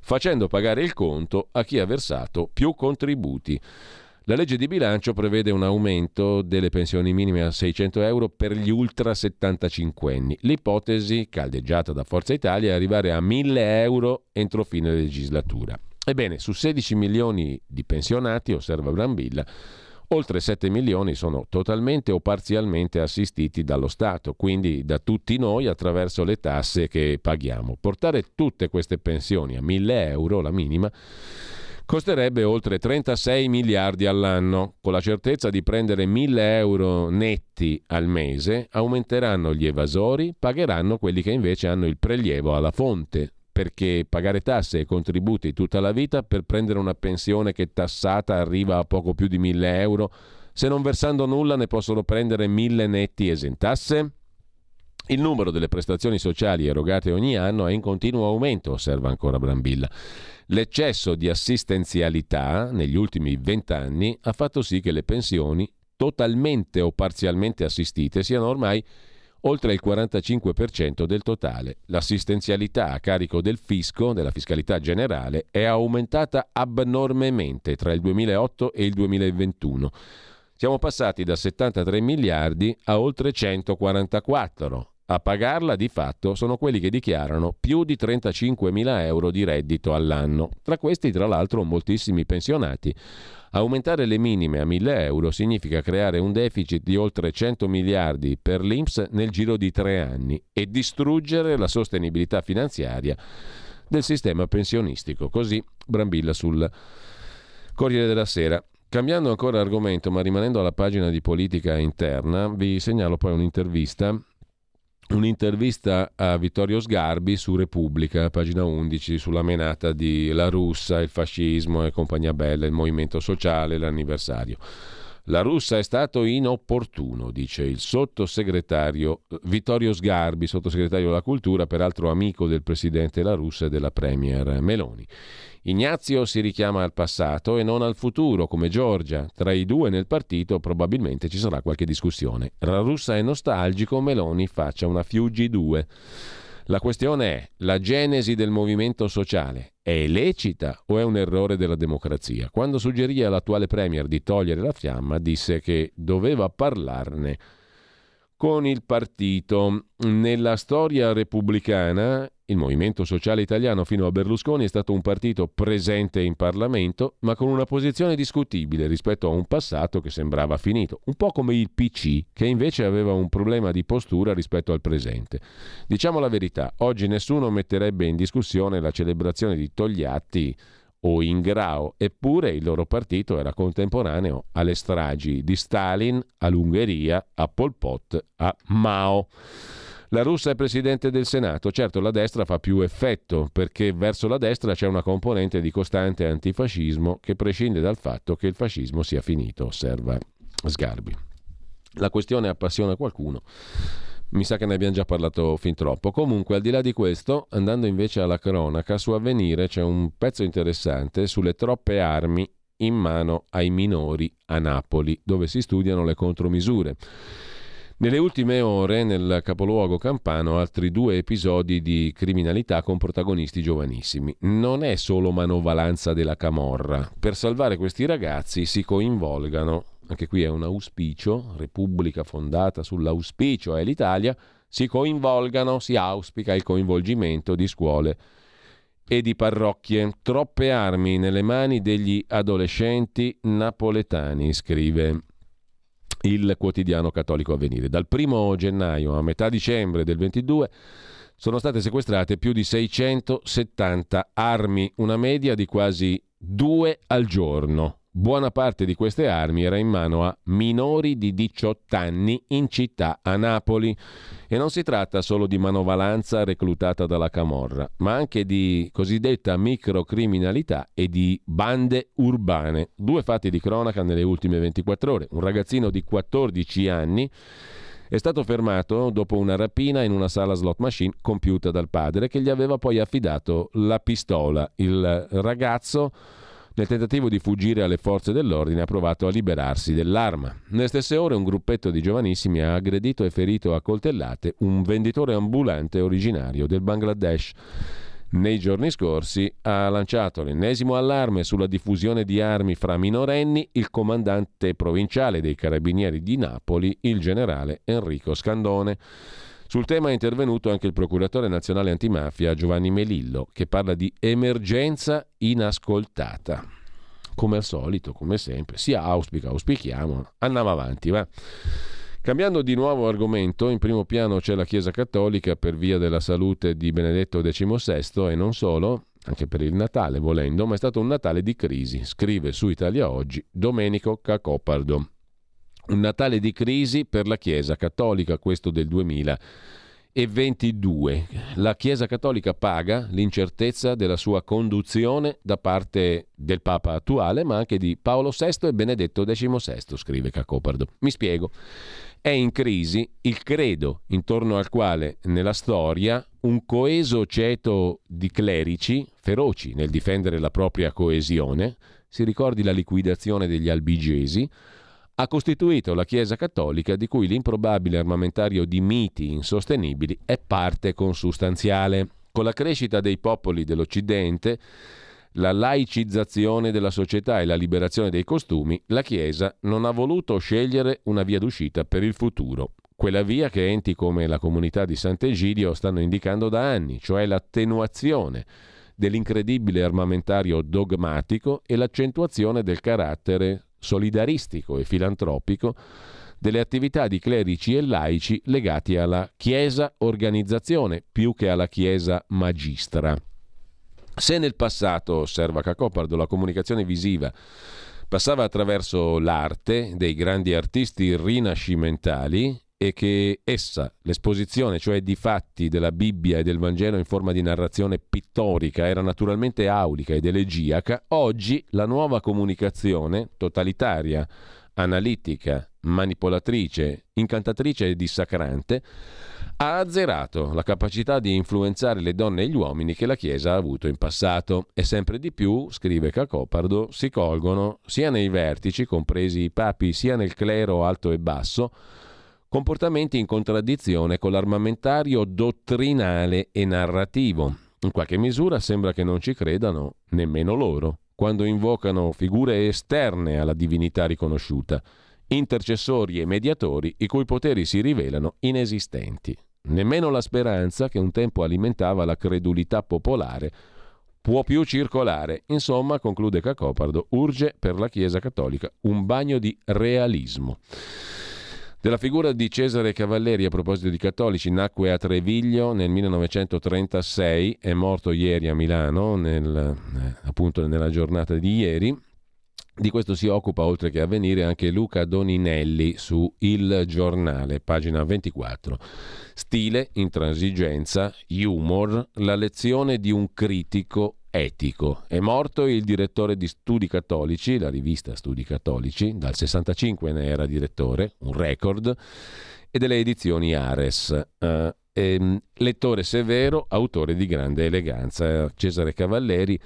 facendo pagare il conto a chi ha versato più contributi. La legge di bilancio prevede un aumento delle pensioni minime a 600 euro per gli ultra 75 anni. L'ipotesi, caldeggiata da Forza Italia, è arrivare a 1000 euro entro fine legislatura. Ebbene, su 16 milioni di pensionati, osserva Brambilla, oltre 7 milioni sono totalmente o parzialmente assistiti dallo Stato, quindi da tutti noi attraverso le tasse che paghiamo. Portare tutte queste pensioni a 1000 euro, la minima, costerebbe oltre 36 miliardi all'anno. Con la certezza di prendere 1000 euro netti al mese, aumenteranno gli evasori, pagheranno quelli che invece hanno il prelievo alla fonte, perché pagare tasse e contributi tutta la vita per prendere una pensione che tassata arriva a poco più di 1000 euro, se non versando nulla ne possono prendere 1000 netti esentasse? Il numero delle prestazioni sociali erogate ogni anno è in continuo aumento, osserva ancora Brambilla. L'eccesso di assistenzialità negli ultimi vent'anni ha fatto sì che le pensioni, totalmente o parzialmente assistite, siano ormai oltre il 45% del totale. L'assistenzialità a carico del fisco, della fiscalità generale, è aumentata abnormemente tra il 2008 e il 2021. Siamo passati da 73 miliardi a oltre 144. A pagarla di fatto sono quelli che dichiarano più di 35 mila euro di reddito all'anno. Tra questi, tra l'altro, moltissimi pensionati. Aumentare le minime a 1000 euro significa creare un deficit di oltre 100 miliardi per l'Inps nel giro di tre anni e distruggere la sostenibilità finanziaria del sistema pensionistico. Così Brambilla sul Corriere della Sera. Cambiando ancora argomento, ma rimanendo alla pagina di politica interna, vi segnalo poi un'intervista un'intervista a Vittorio Sgarbi su Repubblica, pagina 11, sulla menata di La Russa, il fascismo e compagnia bella, il movimento sociale, l'anniversario. La russa è stato inopportuno, dice il sottosegretario Vittorio Sgarbi, sottosegretario della cultura, peraltro amico del presidente La Russa e della premier Meloni. Ignazio si richiama al passato e non al futuro, come Giorgia. Tra i due nel partito probabilmente ci sarà qualche discussione. La russa è nostalgico, Meloni faccia una Fiuggi 2. La questione è, la genesi del movimento sociale è lecita o è un errore della democrazia? Quando suggerì all'attuale Premier di togliere la fiamma, disse che doveva parlarne con il partito. Nella storia repubblicana il Movimento Sociale Italiano fino a Berlusconi è stato un partito presente in Parlamento, ma con una posizione discutibile rispetto a un passato che sembrava finito, un po' come il PC, che invece aveva un problema di postura rispetto al presente. Diciamo la verità, oggi nessuno metterebbe in discussione la celebrazione di Togliatti o Ingrao, eppure il loro partito era contemporaneo alle stragi di Stalin, all'Ungheria, a Pol Pot, a Mao. La russa è presidente del Senato, certo la destra fa più effetto perché verso la destra c'è una componente di costante antifascismo che prescinde dal fatto che il fascismo sia finito, osserva Sgarbi. La questione appassiona qualcuno. Mi sa che ne abbiamo già parlato fin troppo. Comunque, al di là di questo, andando invece alla cronaca, su Avvenire c'è un pezzo interessante sulle troppe armi in mano ai minori a Napoli, dove si studiano le contromisure. Nelle ultime ore, nel capoluogo campano, altri due episodi di criminalità con protagonisti giovanissimi. Non è solo manovalanza della Camorra. Per salvare questi ragazzi si coinvolgano, anche qui è un auspicio, Repubblica fondata sull'auspicio è l'Italia, si coinvolgano, si auspica il coinvolgimento di scuole e di parrocchie. Troppe armi nelle mani degli adolescenti napoletani, scrive il quotidiano cattolico Avvenire. Dal primo gennaio a metà dicembre del 22 sono state sequestrate più di 670 armi, una media di quasi due al giorno. Buona parte di queste armi era in mano a minori di 18 anni in città a Napoli. E non si tratta solo di manovalanza reclutata dalla Camorra, ma anche di cosiddetta microcriminalità e di bande urbane. Due fatti di cronaca nelle ultime 24 ore. Un ragazzino di 14 anni è stato fermato dopo una rapina in una sala slot machine compiuta dal padre che gli aveva poi affidato la pistola. Il ragazzo nel tentativo di fuggire alle forze dell'ordine ha provato a liberarsi dell'arma. Nelle stesse ore un gruppetto di giovanissimi ha aggredito e ferito a coltellate un venditore ambulante originario del Bangladesh. Nei giorni scorsi ha lanciato l'ennesimo allarme sulla diffusione di armi fra minorenni il comandante provinciale dei carabinieri di Napoli, il generale Enrico Scandone. Sul tema è intervenuto anche il procuratore nazionale antimafia Giovanni Melillo, che parla di emergenza inascoltata. Come al solito, come sempre, si auspica, auspichiamo, andiamo avanti, va. Cambiando di nuovo argomento, in primo piano c'è la Chiesa Cattolica per via della salute di Benedetto XVI e non solo, anche per il Natale volendo, ma è stato un Natale di crisi, scrive su Italia Oggi Domenico Cacopardo. Un Natale di crisi per la Chiesa Cattolica, questo del 2022. La Chiesa Cattolica paga l'incertezza della sua conduzione da parte del Papa attuale, ma anche di Paolo VI e Benedetto XVI, scrive Cacopardo. Mi spiego. È in crisi il credo intorno al quale nella storia un coeso ceto di clerici, feroci nel difendere la propria coesione, si ricordi la liquidazione degli albigesi, ha costituito la Chiesa cattolica di cui l'improbabile armamentario di miti insostenibili è parte consustanziale. Con la crescita dei popoli dell'Occidente la laicizzazione della società e la liberazione dei costumi, la Chiesa non ha voluto scegliere una via d'uscita per il futuro. Quella via che enti come la comunità di Sant'Egidio stanno indicando da anni, cioè l'attenuazione dell'incredibile armamentario dogmatico e l'accentuazione del carattere solidaristico e filantropico delle attività di clerici e laici legati alla Chiesa organizzazione più che alla Chiesa magistra. Se nel passato, osserva Cacopardo, la comunicazione visiva passava attraverso l'arte dei grandi artisti rinascimentali e che essa, l'esposizione, cioè di fatti della Bibbia e del Vangelo in forma di narrazione pittorica, era naturalmente aulica ed elegiaca, oggi la nuova comunicazione, totalitaria, analitica, manipolatrice, incantatrice e dissacrante, ha azzerato la capacità di influenzare le donne e gli uomini che la Chiesa ha avuto in passato. E sempre di più, scrive Cacopardo, si colgono sia nei vertici, compresi i papi, sia nel clero alto e basso, comportamenti in contraddizione con l'armamentario dottrinale e narrativo. In qualche misura sembra che non ci credano nemmeno loro, quando invocano figure esterne alla divinità riconosciuta, intercessori e mediatori i cui poteri si rivelano inesistenti. Nemmeno la speranza, che un tempo alimentava la credulità popolare, può più circolare. Insomma, conclude Cacopardo, urge per la Chiesa Cattolica un bagno di realismo. Della figura di Cesare Cavalleri, a proposito di cattolici, nacque a Treviglio nel 1936, è morto ieri a Milano, nel, eh, appunto nella giornata di ieri. Di questo si occupa, oltre che a venire, anche Luca Doninelli su Il Giornale, pagina 24. Stile, intransigenza, humor, la lezione di un critico etico. È morto il direttore di Studi Cattolici, la rivista Studi Cattolici, dal 65 ne era direttore, un record, e delle edizioni Ares. Uh, e, lettore severo, autore di grande eleganza. Cesare Cavalleri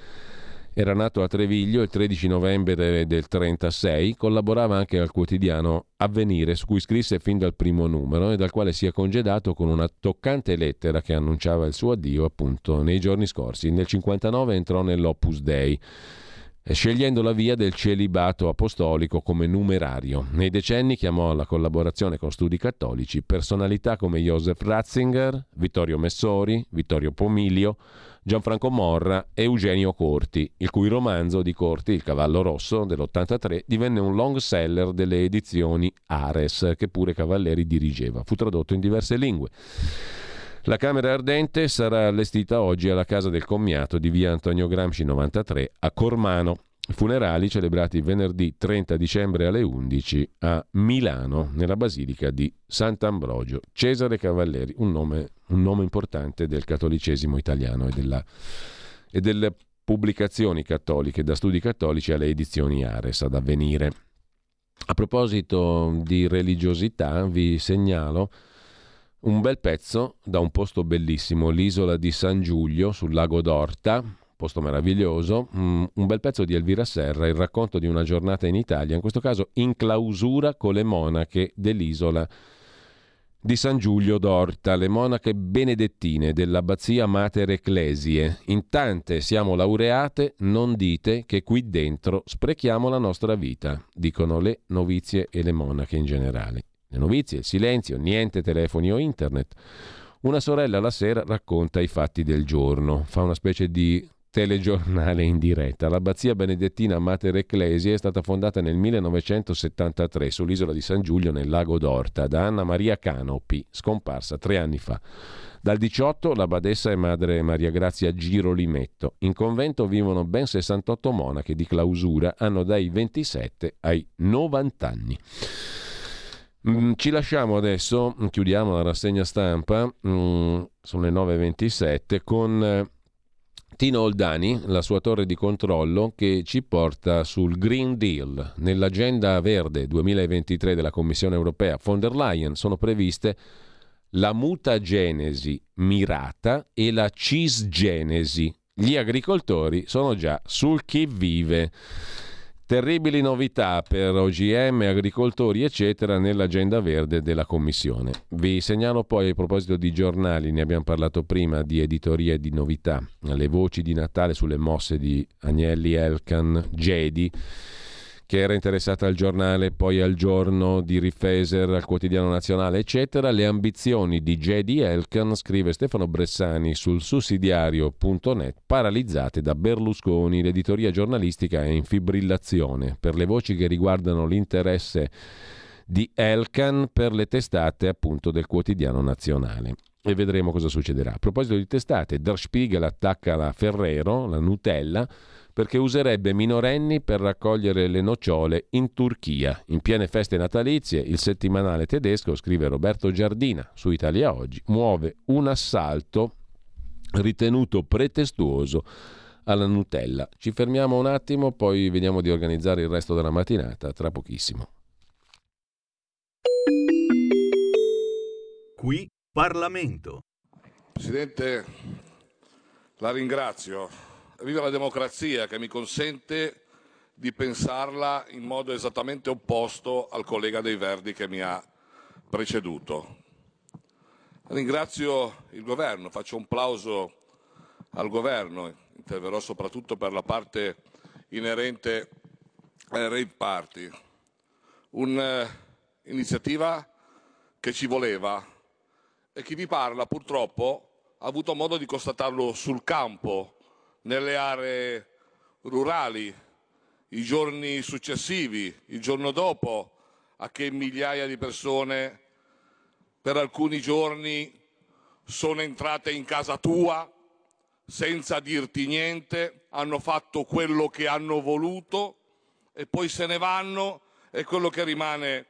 era nato a Treviglio il 13 novembre del 1936, collaborava anche al quotidiano Avvenire, su cui scrisse fin dal primo numero e dal quale si è congedato con una toccante lettera che annunciava il suo addio appunto nei giorni scorsi. Nel 1959 entrò nell'Opus Dei scegliendo la via del celibato apostolico come numerario. Nei decenni chiamò alla collaborazione con studi cattolici personalità come Joseph Ratzinger, Vittorio Messori, Vittorio Pomilio, Gianfranco Morra e Eugenio Corti, il cui romanzo di Corti, Il cavallo rosso dell'83, divenne un long seller delle edizioni Ares, che pure Cavalleri dirigeva. Fu tradotto in diverse lingue. La Camera Ardente sarà allestita oggi alla Casa del Commiato di via Antonio Gramsci 93 a Cormano. Funerali celebrati venerdì 30 dicembre alle 11 a Milano, nella Basilica di Sant'Ambrogio. Cesare Cavalleri, un nome, un nome importante del cattolicesimo italiano e, della, e delle pubblicazioni cattoliche, da studi cattolici alle edizioni Ares ad avvenire. A proposito di religiosità, vi segnalo un bel pezzo da un posto bellissimo, l'isola di San Giulio sul lago d'Orta, posto meraviglioso, mm, un bel pezzo di Elvira Serra, il racconto di una giornata in Italia, in questo caso in clausura con le monache dell'isola di San Giulio d'Orta, le monache benedettine dell'abbazia Mater Ecclesie. In tante siamo laureate, non dite che qui dentro sprechiamo la nostra vita, dicono le novizie e le monache in generale. Le novizie, il silenzio, niente telefoni o internet. Una sorella la sera racconta i fatti del giorno, fa una specie di telegiornale in diretta. L'abbazia benedettina Mater Ecclesia è stata fondata nel 1973 sull'isola di San Giulio nel lago d'Orta da Anna Maria Canopi, scomparsa tre anni fa. Dal 18 la badessa è madre Maria Grazia Girolimetto. In convento vivono ben 68 monache di clausura, hanno dai 27 ai 90 anni. Mm, ci lasciamo adesso, chiudiamo la rassegna stampa, sono le 9.27, con eh, Tino Oldani, la sua torre di controllo, che ci porta sul Green Deal. Nell'agenda verde 2023 della Commissione europea von der Leyen sono previste la mutagenesi mirata e la cisgenesi. Gli agricoltori sono già sul chi vive. Terribili novità per OGM, agricoltori, eccetera, nell'agenda verde della Commissione. Vi segnalo poi a proposito di giornali, ne abbiamo parlato prima, di editoria e di novità, le voci di Natale sulle mosse di Agnelli Elkan, Gedi che era interessata al giornale, poi al giorno di Rifeser, al quotidiano nazionale, eccetera. Le ambizioni di J.D. Elkan, scrive Stefano Bressani sul sussidiario.net, paralizzate da Berlusconi. L'editoria giornalistica è in fibrillazione per le voci che riguardano l'interesse di Elkan per le testate appunto del quotidiano nazionale e vedremo cosa succederà. A proposito di testate, Der Spiegel attacca la Ferrero, la Nutella, perché userebbe minorenni per raccogliere le nocciole in Turchia. In piene feste natalizie, il settimanale tedesco, scrive Roberto Giardina su Italia Oggi, muove un assalto ritenuto pretestuoso alla Nutella. Ci fermiamo un attimo, poi vediamo di organizzare il resto della mattinata tra pochissimo. Qui Parlamento. Presidente, la ringrazio viva la democrazia che mi consente di pensarla in modo esattamente opposto al collega dei Verdi che mi ha preceduto. Ringrazio il governo, faccio un plauso al governo, interverrò soprattutto per la parte inerente ai rave party. Un'iniziativa che ci voleva e chi vi parla purtroppo ha avuto modo di constatarlo sul campo nelle aree rurali, i giorni successivi, il giorno dopo, a che migliaia di persone per alcuni giorni sono entrate in casa tua senza dirti niente, hanno fatto quello che hanno voluto e poi se ne vanno e quello che rimane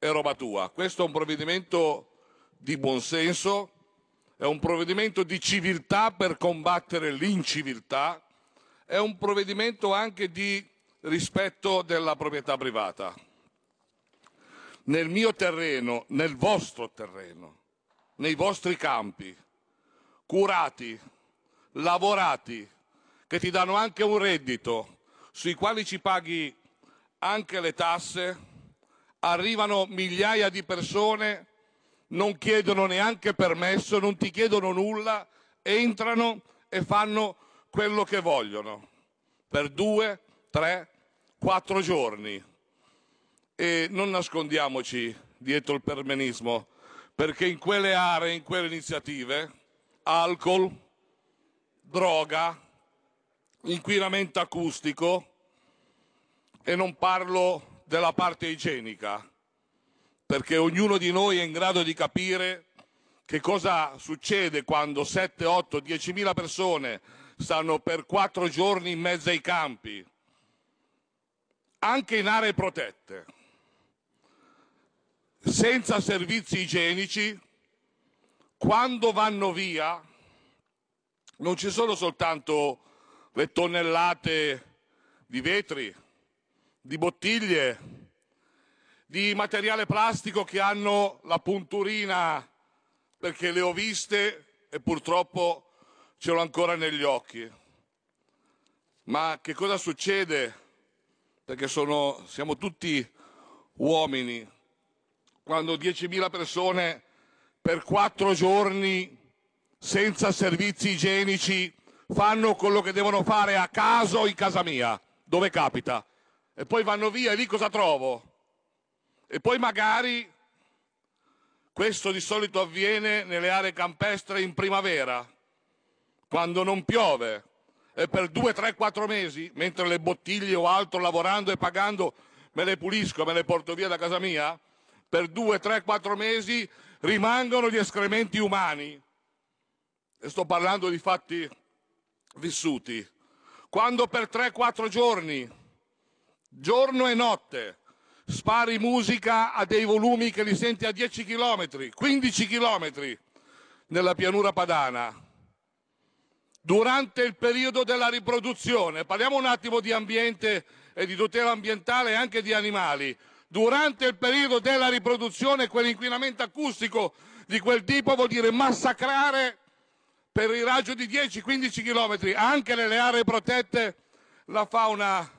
è roba tua. Questo è un provvedimento di buonsenso, è un provvedimento di civiltà per combattere l'inciviltà, è un provvedimento anche di rispetto della proprietà privata. Nel mio terreno, nel vostro terreno, nei vostri campi, curati, lavorati, che ti danno anche un reddito, sui quali ci paghi anche le tasse, arrivano migliaia di persone non chiedono neanche permesso, non ti chiedono nulla, entrano e fanno quello che vogliono per due, tre, quattro giorni. E non nascondiamoci dietro il permenismo, perché in quelle aree, in quelle iniziative, alcol, droga, inquinamento acustico, e non parlo della parte igienica, perché ognuno di noi è in grado di capire che cosa succede quando 7, 8, 10 mila persone stanno per quattro giorni in mezzo ai campi, anche in aree protette, senza servizi igienici, quando vanno via non ci sono soltanto le tonnellate di vetri, di bottiglie, di materiale plastico che hanno la punturina perché le ho viste e purtroppo ce l'ho ancora negli occhi. Ma che cosa succede? Perché sono, siamo tutti uomini. Quando 10.000 persone per quattro giorni senza servizi igienici fanno quello che devono fare a caso in casa mia, dove capita, e poi vanno via e lì cosa trovo? E poi magari Questo di solito avviene nelle aree campestre in primavera, quando non piove, e per due, tre, quattro mesi, mentre le bottiglie o altro lavorando e pagando me le pulisco, me le porto via da casa mia, per due, tre, quattro mesi rimangono gli escrementi umani. E sto parlando di fatti vissuti. Quando per tre, quattro giorni, giorno e notte, spari musica a dei volumi che li senti a 10 km, 15 km nella pianura padana. Durante il periodo della riproduzione, parliamo un attimo di ambiente e di tutela ambientale e anche di animali. Durante il periodo della riproduzione, quell'inquinamento acustico di quel tipo vuol dire massacrare per il raggio di 10-15 km anche nelle aree protette la fauna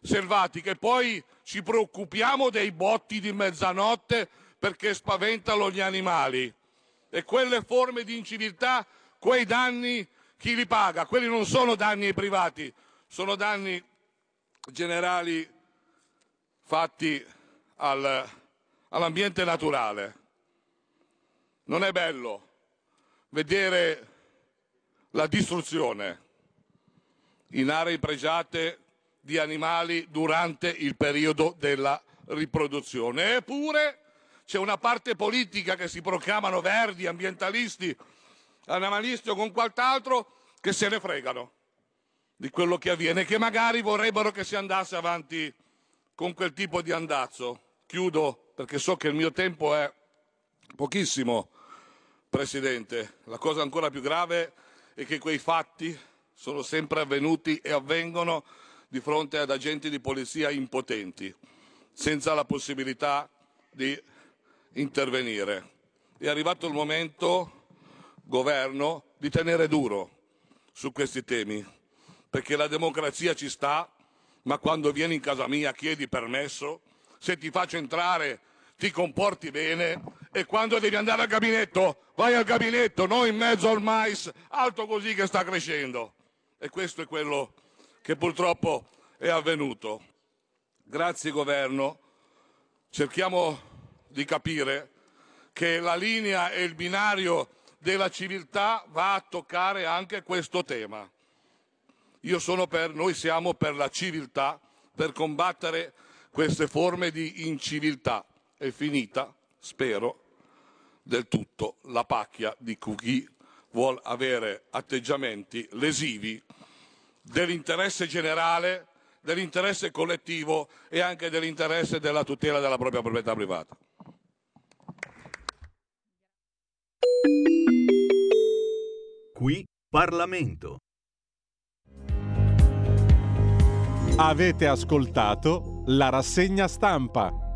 selvatica. E poi ci preoccupiamo dei botti di mezzanotte perché spaventano gli animali. E quelle forme di inciviltà, quei danni, chi li paga? Quelli non sono danni ai privati, sono danni generali fatti al, all'ambiente naturale. Non è bello vedere la distruzione in aree pregiate di animali durante il periodo della riproduzione. Eppure c'è una parte politica che si proclamano verdi, ambientalisti, animalisti o con qualcos'altro che se ne fregano di quello che avviene, che magari vorrebbero che si andasse avanti con quel tipo di andazzo. Chiudo perché so che il mio tempo è pochissimo, Presidente. La cosa ancora più grave è che quei fatti sono sempre avvenuti e avvengono di fronte ad agenti di polizia impotenti, senza la possibilità di intervenire. È arrivato il momento, governo, di tenere duro su questi temi, perché la democrazia ci sta, ma quando vieni in casa mia chiedi permesso, se ti faccio entrare ti comporti bene e quando devi andare al gabinetto vai al gabinetto, non in mezzo al mais alto così che sta crescendo. E questo è quello che purtroppo è avvenuto. Grazie governo, cerchiamo di capire che la linea e il binario della civiltà va a toccare anche questo tema. Io sono per, noi siamo per la civiltà, per combattere queste forme di inciviltà. È finita, spero, del tutto la pacchia di chi vuol avere atteggiamenti lesivi dell'interesse generale, dell'interesse collettivo e anche dell'interesse della tutela della propria proprietà privata. Qui Parlamento. Avete ascoltato la rassegna stampa.